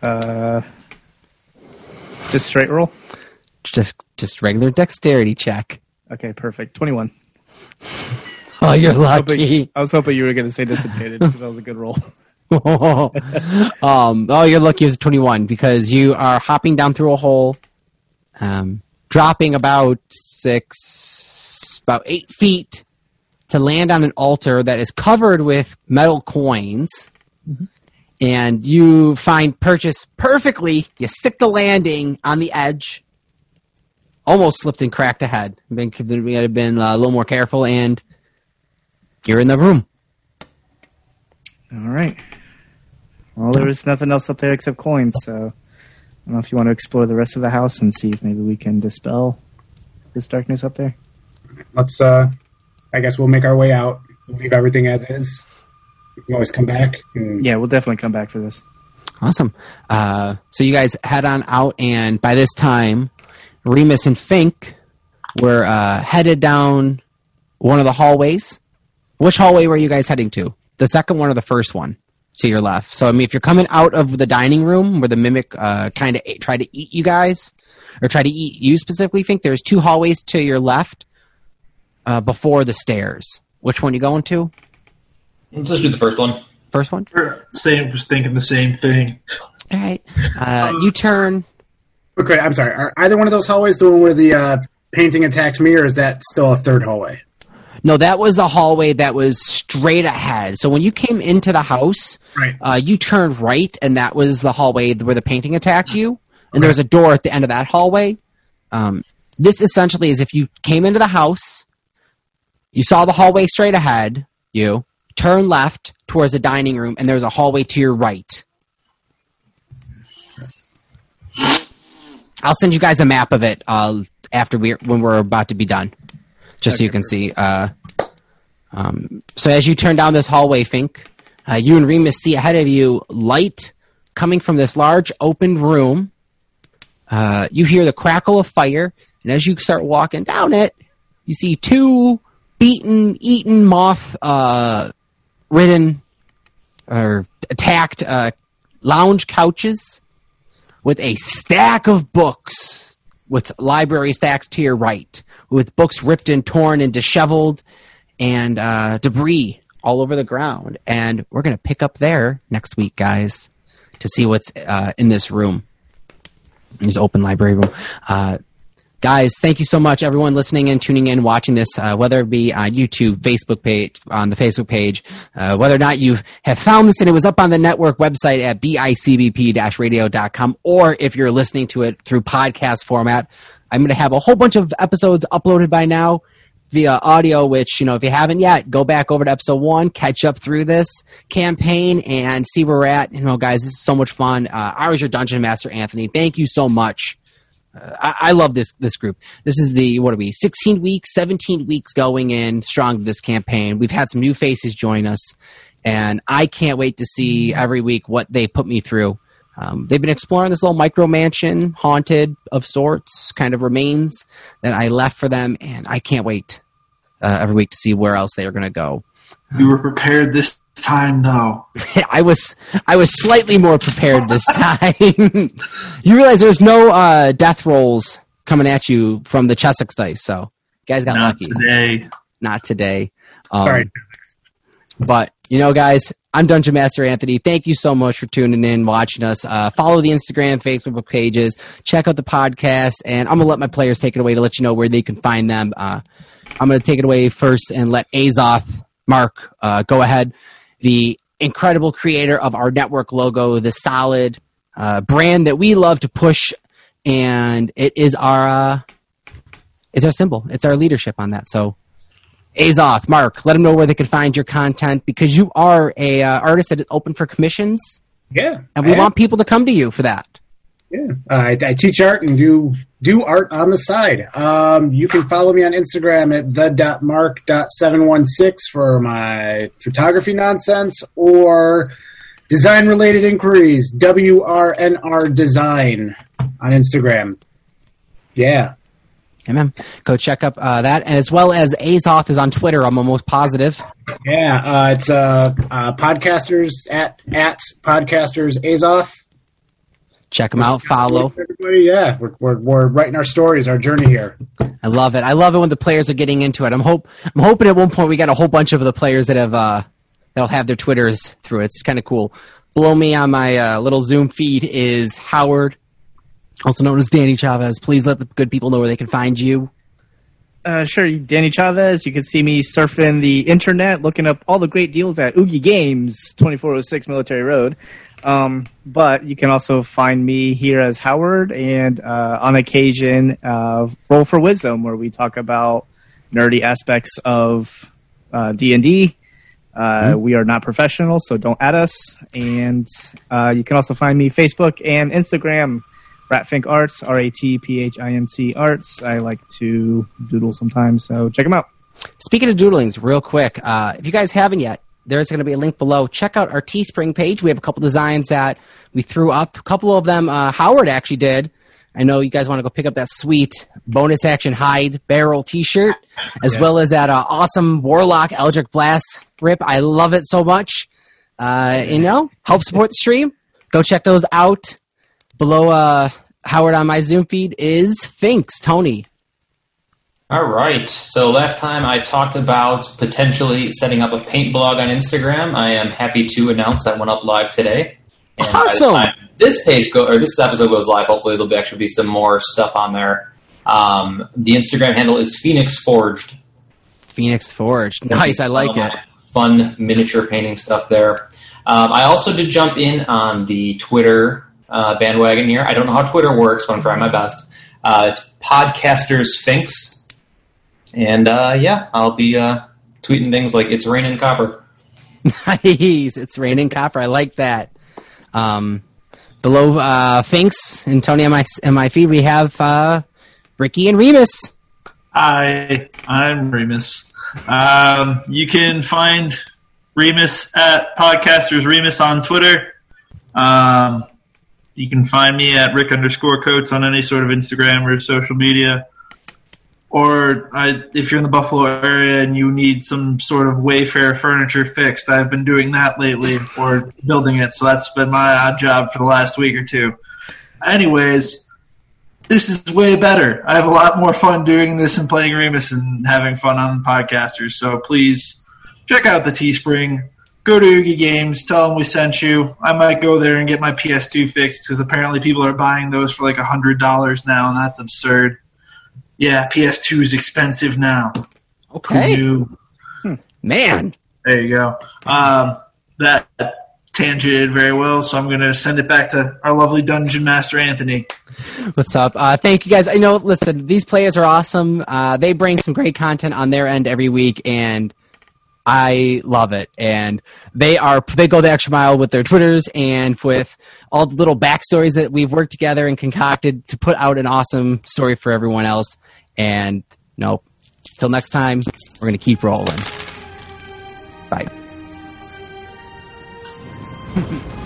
Speaker 2: Uh, just straight roll.
Speaker 1: Just just regular dexterity check.
Speaker 2: Okay, perfect. Twenty-one.
Speaker 1: Oh, you're
Speaker 2: Hoping-
Speaker 1: lucky.
Speaker 2: I was hoping you were going to say dissipated because that was a good roll.
Speaker 1: um, oh, you're lucky it was 21 because you are hopping down through a hole, um, dropping about six, about eight feet to land on an altar that is covered with metal coins. And you find purchase perfectly. You stick the landing on the edge. Almost slipped and cracked ahead. I've been, we had been uh, a little more careful, and you're in the room.
Speaker 2: All right. Well, there was nothing else up there except coins, so I don't know if you want to explore the rest of the house and see if maybe we can dispel this darkness up there.
Speaker 5: Let's. Uh. I guess we'll make our way out. We'll leave everything as is. We can always come back. And,
Speaker 2: Yeah, we'll definitely come back for this.
Speaker 1: Awesome. Uh, so you guys head on out, and by this time, Remus and Fink were uh, headed down one of the hallways. Which hallway were you guys heading to? The second one or the first one to your left? So, I mean, if you're coming out of the dining room where the mimic uh, kind of tried to eat you guys, or try to eat you specifically, Fink, there's two hallways to your left uh, before the stairs. Which one you going to?
Speaker 3: Let's just do the first one.
Speaker 1: First one?
Speaker 4: Same was thinking the same thing.
Speaker 1: All right. Uh, you turn.
Speaker 5: Okay, I'm sorry. Are either one of those hallways the one where the uh, painting attacks me, or is that still a third hallway?
Speaker 1: No, that was the hallway that was straight ahead. So when you came into the house,
Speaker 5: Right.
Speaker 1: uh, you turned right, and that was the hallway where the painting attacked you. And there was a door at the end of that hallway. Um, this essentially is if you came into the house, you saw the hallway straight ahead, you turn left towards the dining room, and there's a hallway to your right. I'll send you guys a map of it uh, after we when we're about to be done, just so you can see. Uh, um, so as you turn down this hallway, Fink, uh, you and Remus see ahead of you light coming from this large open room. Uh, you hear the crackle of fire, and as you start walking down it, you see two beaten, eaten, moth uh, ridden or attacked uh, lounge couches with a stack of books with library stacks to your right, with books ripped and torn and disheveled, and uh, debris all over the ground. And we're going to pick up there next week, guys, to see what's uh, in this room, in this open library room. Guys thank you so much everyone listening and tuning in watching this uh, whether it be on youtube facebook page on the facebook page uh, whether or not you have found this and it was up on the network website at bicbp-radio.com or if you're listening to it through podcast format i'm going to have a whole bunch of episodes uploaded by now via audio which you know if you haven't yet go back over to episode one catch up through this campaign and see where we're at. You know guys this is so much fun. Uh, i was your dungeon master anthony. Thank you so much I, I love this this group. This is the what are we? Sixteen weeks, seventeen weeks going in strong this campaign. We've had some new faces join us, and I can't wait to see every week what they put me through. Um, they've been exploring this little micro mansion, haunted of sorts, kind of remains that I left for them, and I can't wait uh, every week to see where else they are going to go.
Speaker 4: You were prepared this time, though.
Speaker 1: I was I was slightly more prepared this time. you realize there's no uh, death rolls coming at you from the Chessex dice, so guys got
Speaker 4: Not
Speaker 1: lucky.
Speaker 4: today.
Speaker 1: Not today. Um,
Speaker 5: Sorry.
Speaker 1: But you know, guys, I'm Dungeon Master Anthony. Thank you so much for tuning in, watching us. Uh, follow the Instagram, Facebook pages. Check out the podcast, and I'm gonna let my players take it away to let you know where they can find them. Uh, I'm gonna take it away first and let Azoth, Mark, uh, go ahead. The incredible creator of our network logo, the solid uh, brand that we love to push, and it is our uh, it's our symbol. It's our leadership on that. So Azoth, Mark, let them know where they can find your content because you are a uh, artist that is open for commissions,
Speaker 5: Yeah,
Speaker 1: and we
Speaker 5: I-
Speaker 1: want people to come to you for that.
Speaker 5: Yeah, uh, I, I teach art and do do art on the side. Um, you can follow me on Instagram at the.mark.716 for my photography nonsense or design related inquiries. WRNR Design on Instagram. Yeah,
Speaker 1: Amen. Go check up uh, that, and as well as Azoth is on Twitter. I'm almost positive.
Speaker 5: yeah. Uh, it's uh, uh, podcasters at at podcasters Azoth.
Speaker 1: Check them out. Follow.
Speaker 5: Everybody, yeah, we're, we're, we're writing our stories, our journey here.
Speaker 1: I love it. I love it when the players are getting into it. I'm hope I'm hoping at one point we got a whole bunch of the players that have uh, that'll have their Twitters through it. It's kind of cool. Below me on my uh, little Zoom feed is Howard, also known as Danny Chavez. Please let the good people know where they can find you.
Speaker 2: Uh, sure, Danny Chavez. You can see me surfing the internet, looking up all the great deals at Oogie Games, 2406 Military Road. Um, but you can also find me here as Howard and uh, on occasion uh, Roll for Wisdom, where we talk about nerdy aspects of uh, D&D. Uh, We are not professional, so don't add us. And uh, you can also find me Facebook and Instagram, Ratphinc Arts, R A T P H I N C Arts. I like to doodle sometimes, so check them out.
Speaker 1: Speaking of doodlings, real quick, uh, if you guys haven't yet, there's going to be a link below. Check out our Teespring page. We have a couple designs that we threw up. A couple of them uh, Howard actually did. I know you guys want to go pick up that sweet bonus action hide barrel T-shirt, as well as that uh, awesome Warlock Eldritch Blast rip. I love it so much. Uh, you know, help support the stream. Go check those out. Below uh, Howard on my Zoom feed is Finks Tony.
Speaker 3: All right. So last time I talked about potentially setting up a paint blog on Instagram. I am happy to announce that went up live today. And
Speaker 1: Awesome.
Speaker 3: this page go or this episode goes live. Hopefully, there'll be actually be some more stuff on there. Um, the Instagram handle is Phoenix Forged.
Speaker 1: Phoenix Forge. Nice, I like it.
Speaker 3: Fun miniature painting stuff there. Um, I also did jump in on the Twitter uh, bandwagon here. I don't know how Twitter works, but I'm trying my best. Uh, it's Podcasters Finks. And uh, yeah, I'll be uh, tweeting things like it's raining copper.
Speaker 1: Nice. It's raining copper. I like that. Um, below uh, Finks and Tony on my on my feed, we have uh, Ricky and Remus.
Speaker 4: Hi, I'm Remus. Um, you can find Remus at Podcasters Remus on Twitter. Um, you can find me at Rick underscore Coates on any sort of Instagram or social media. Or I, if you're in the Buffalo area and you need some sort of Wayfair furniture fixed, I've been doing that lately or building it. So that's been my odd job for the last week or two. Anyways, this is way better. I have a lot more fun doing this and playing Remus and having fun on podcasters. So please check out the Teespring. Go to Oogie Games. Tell them we sent you. I might go there and get my PS2 fixed because apparently people are buying those for like a hundred dollars now, and that's absurd. Yeah, PS2 is expensive now.
Speaker 1: Okay,
Speaker 4: knew?
Speaker 1: man.
Speaker 4: There you go. Um, that tangented very well, so I'm going to send it back to our lovely dungeon master Anthony.
Speaker 1: What's up? Uh, thank you guys. I know. Listen, these players are awesome. Uh, they bring some great content on their end every week, and I love it. And they are they go the extra mile with their twitters and with all the little backstories that we've worked together and concocted to put out an awesome story for everyone else. And no, till next time, we're gonna keep rolling. Bye.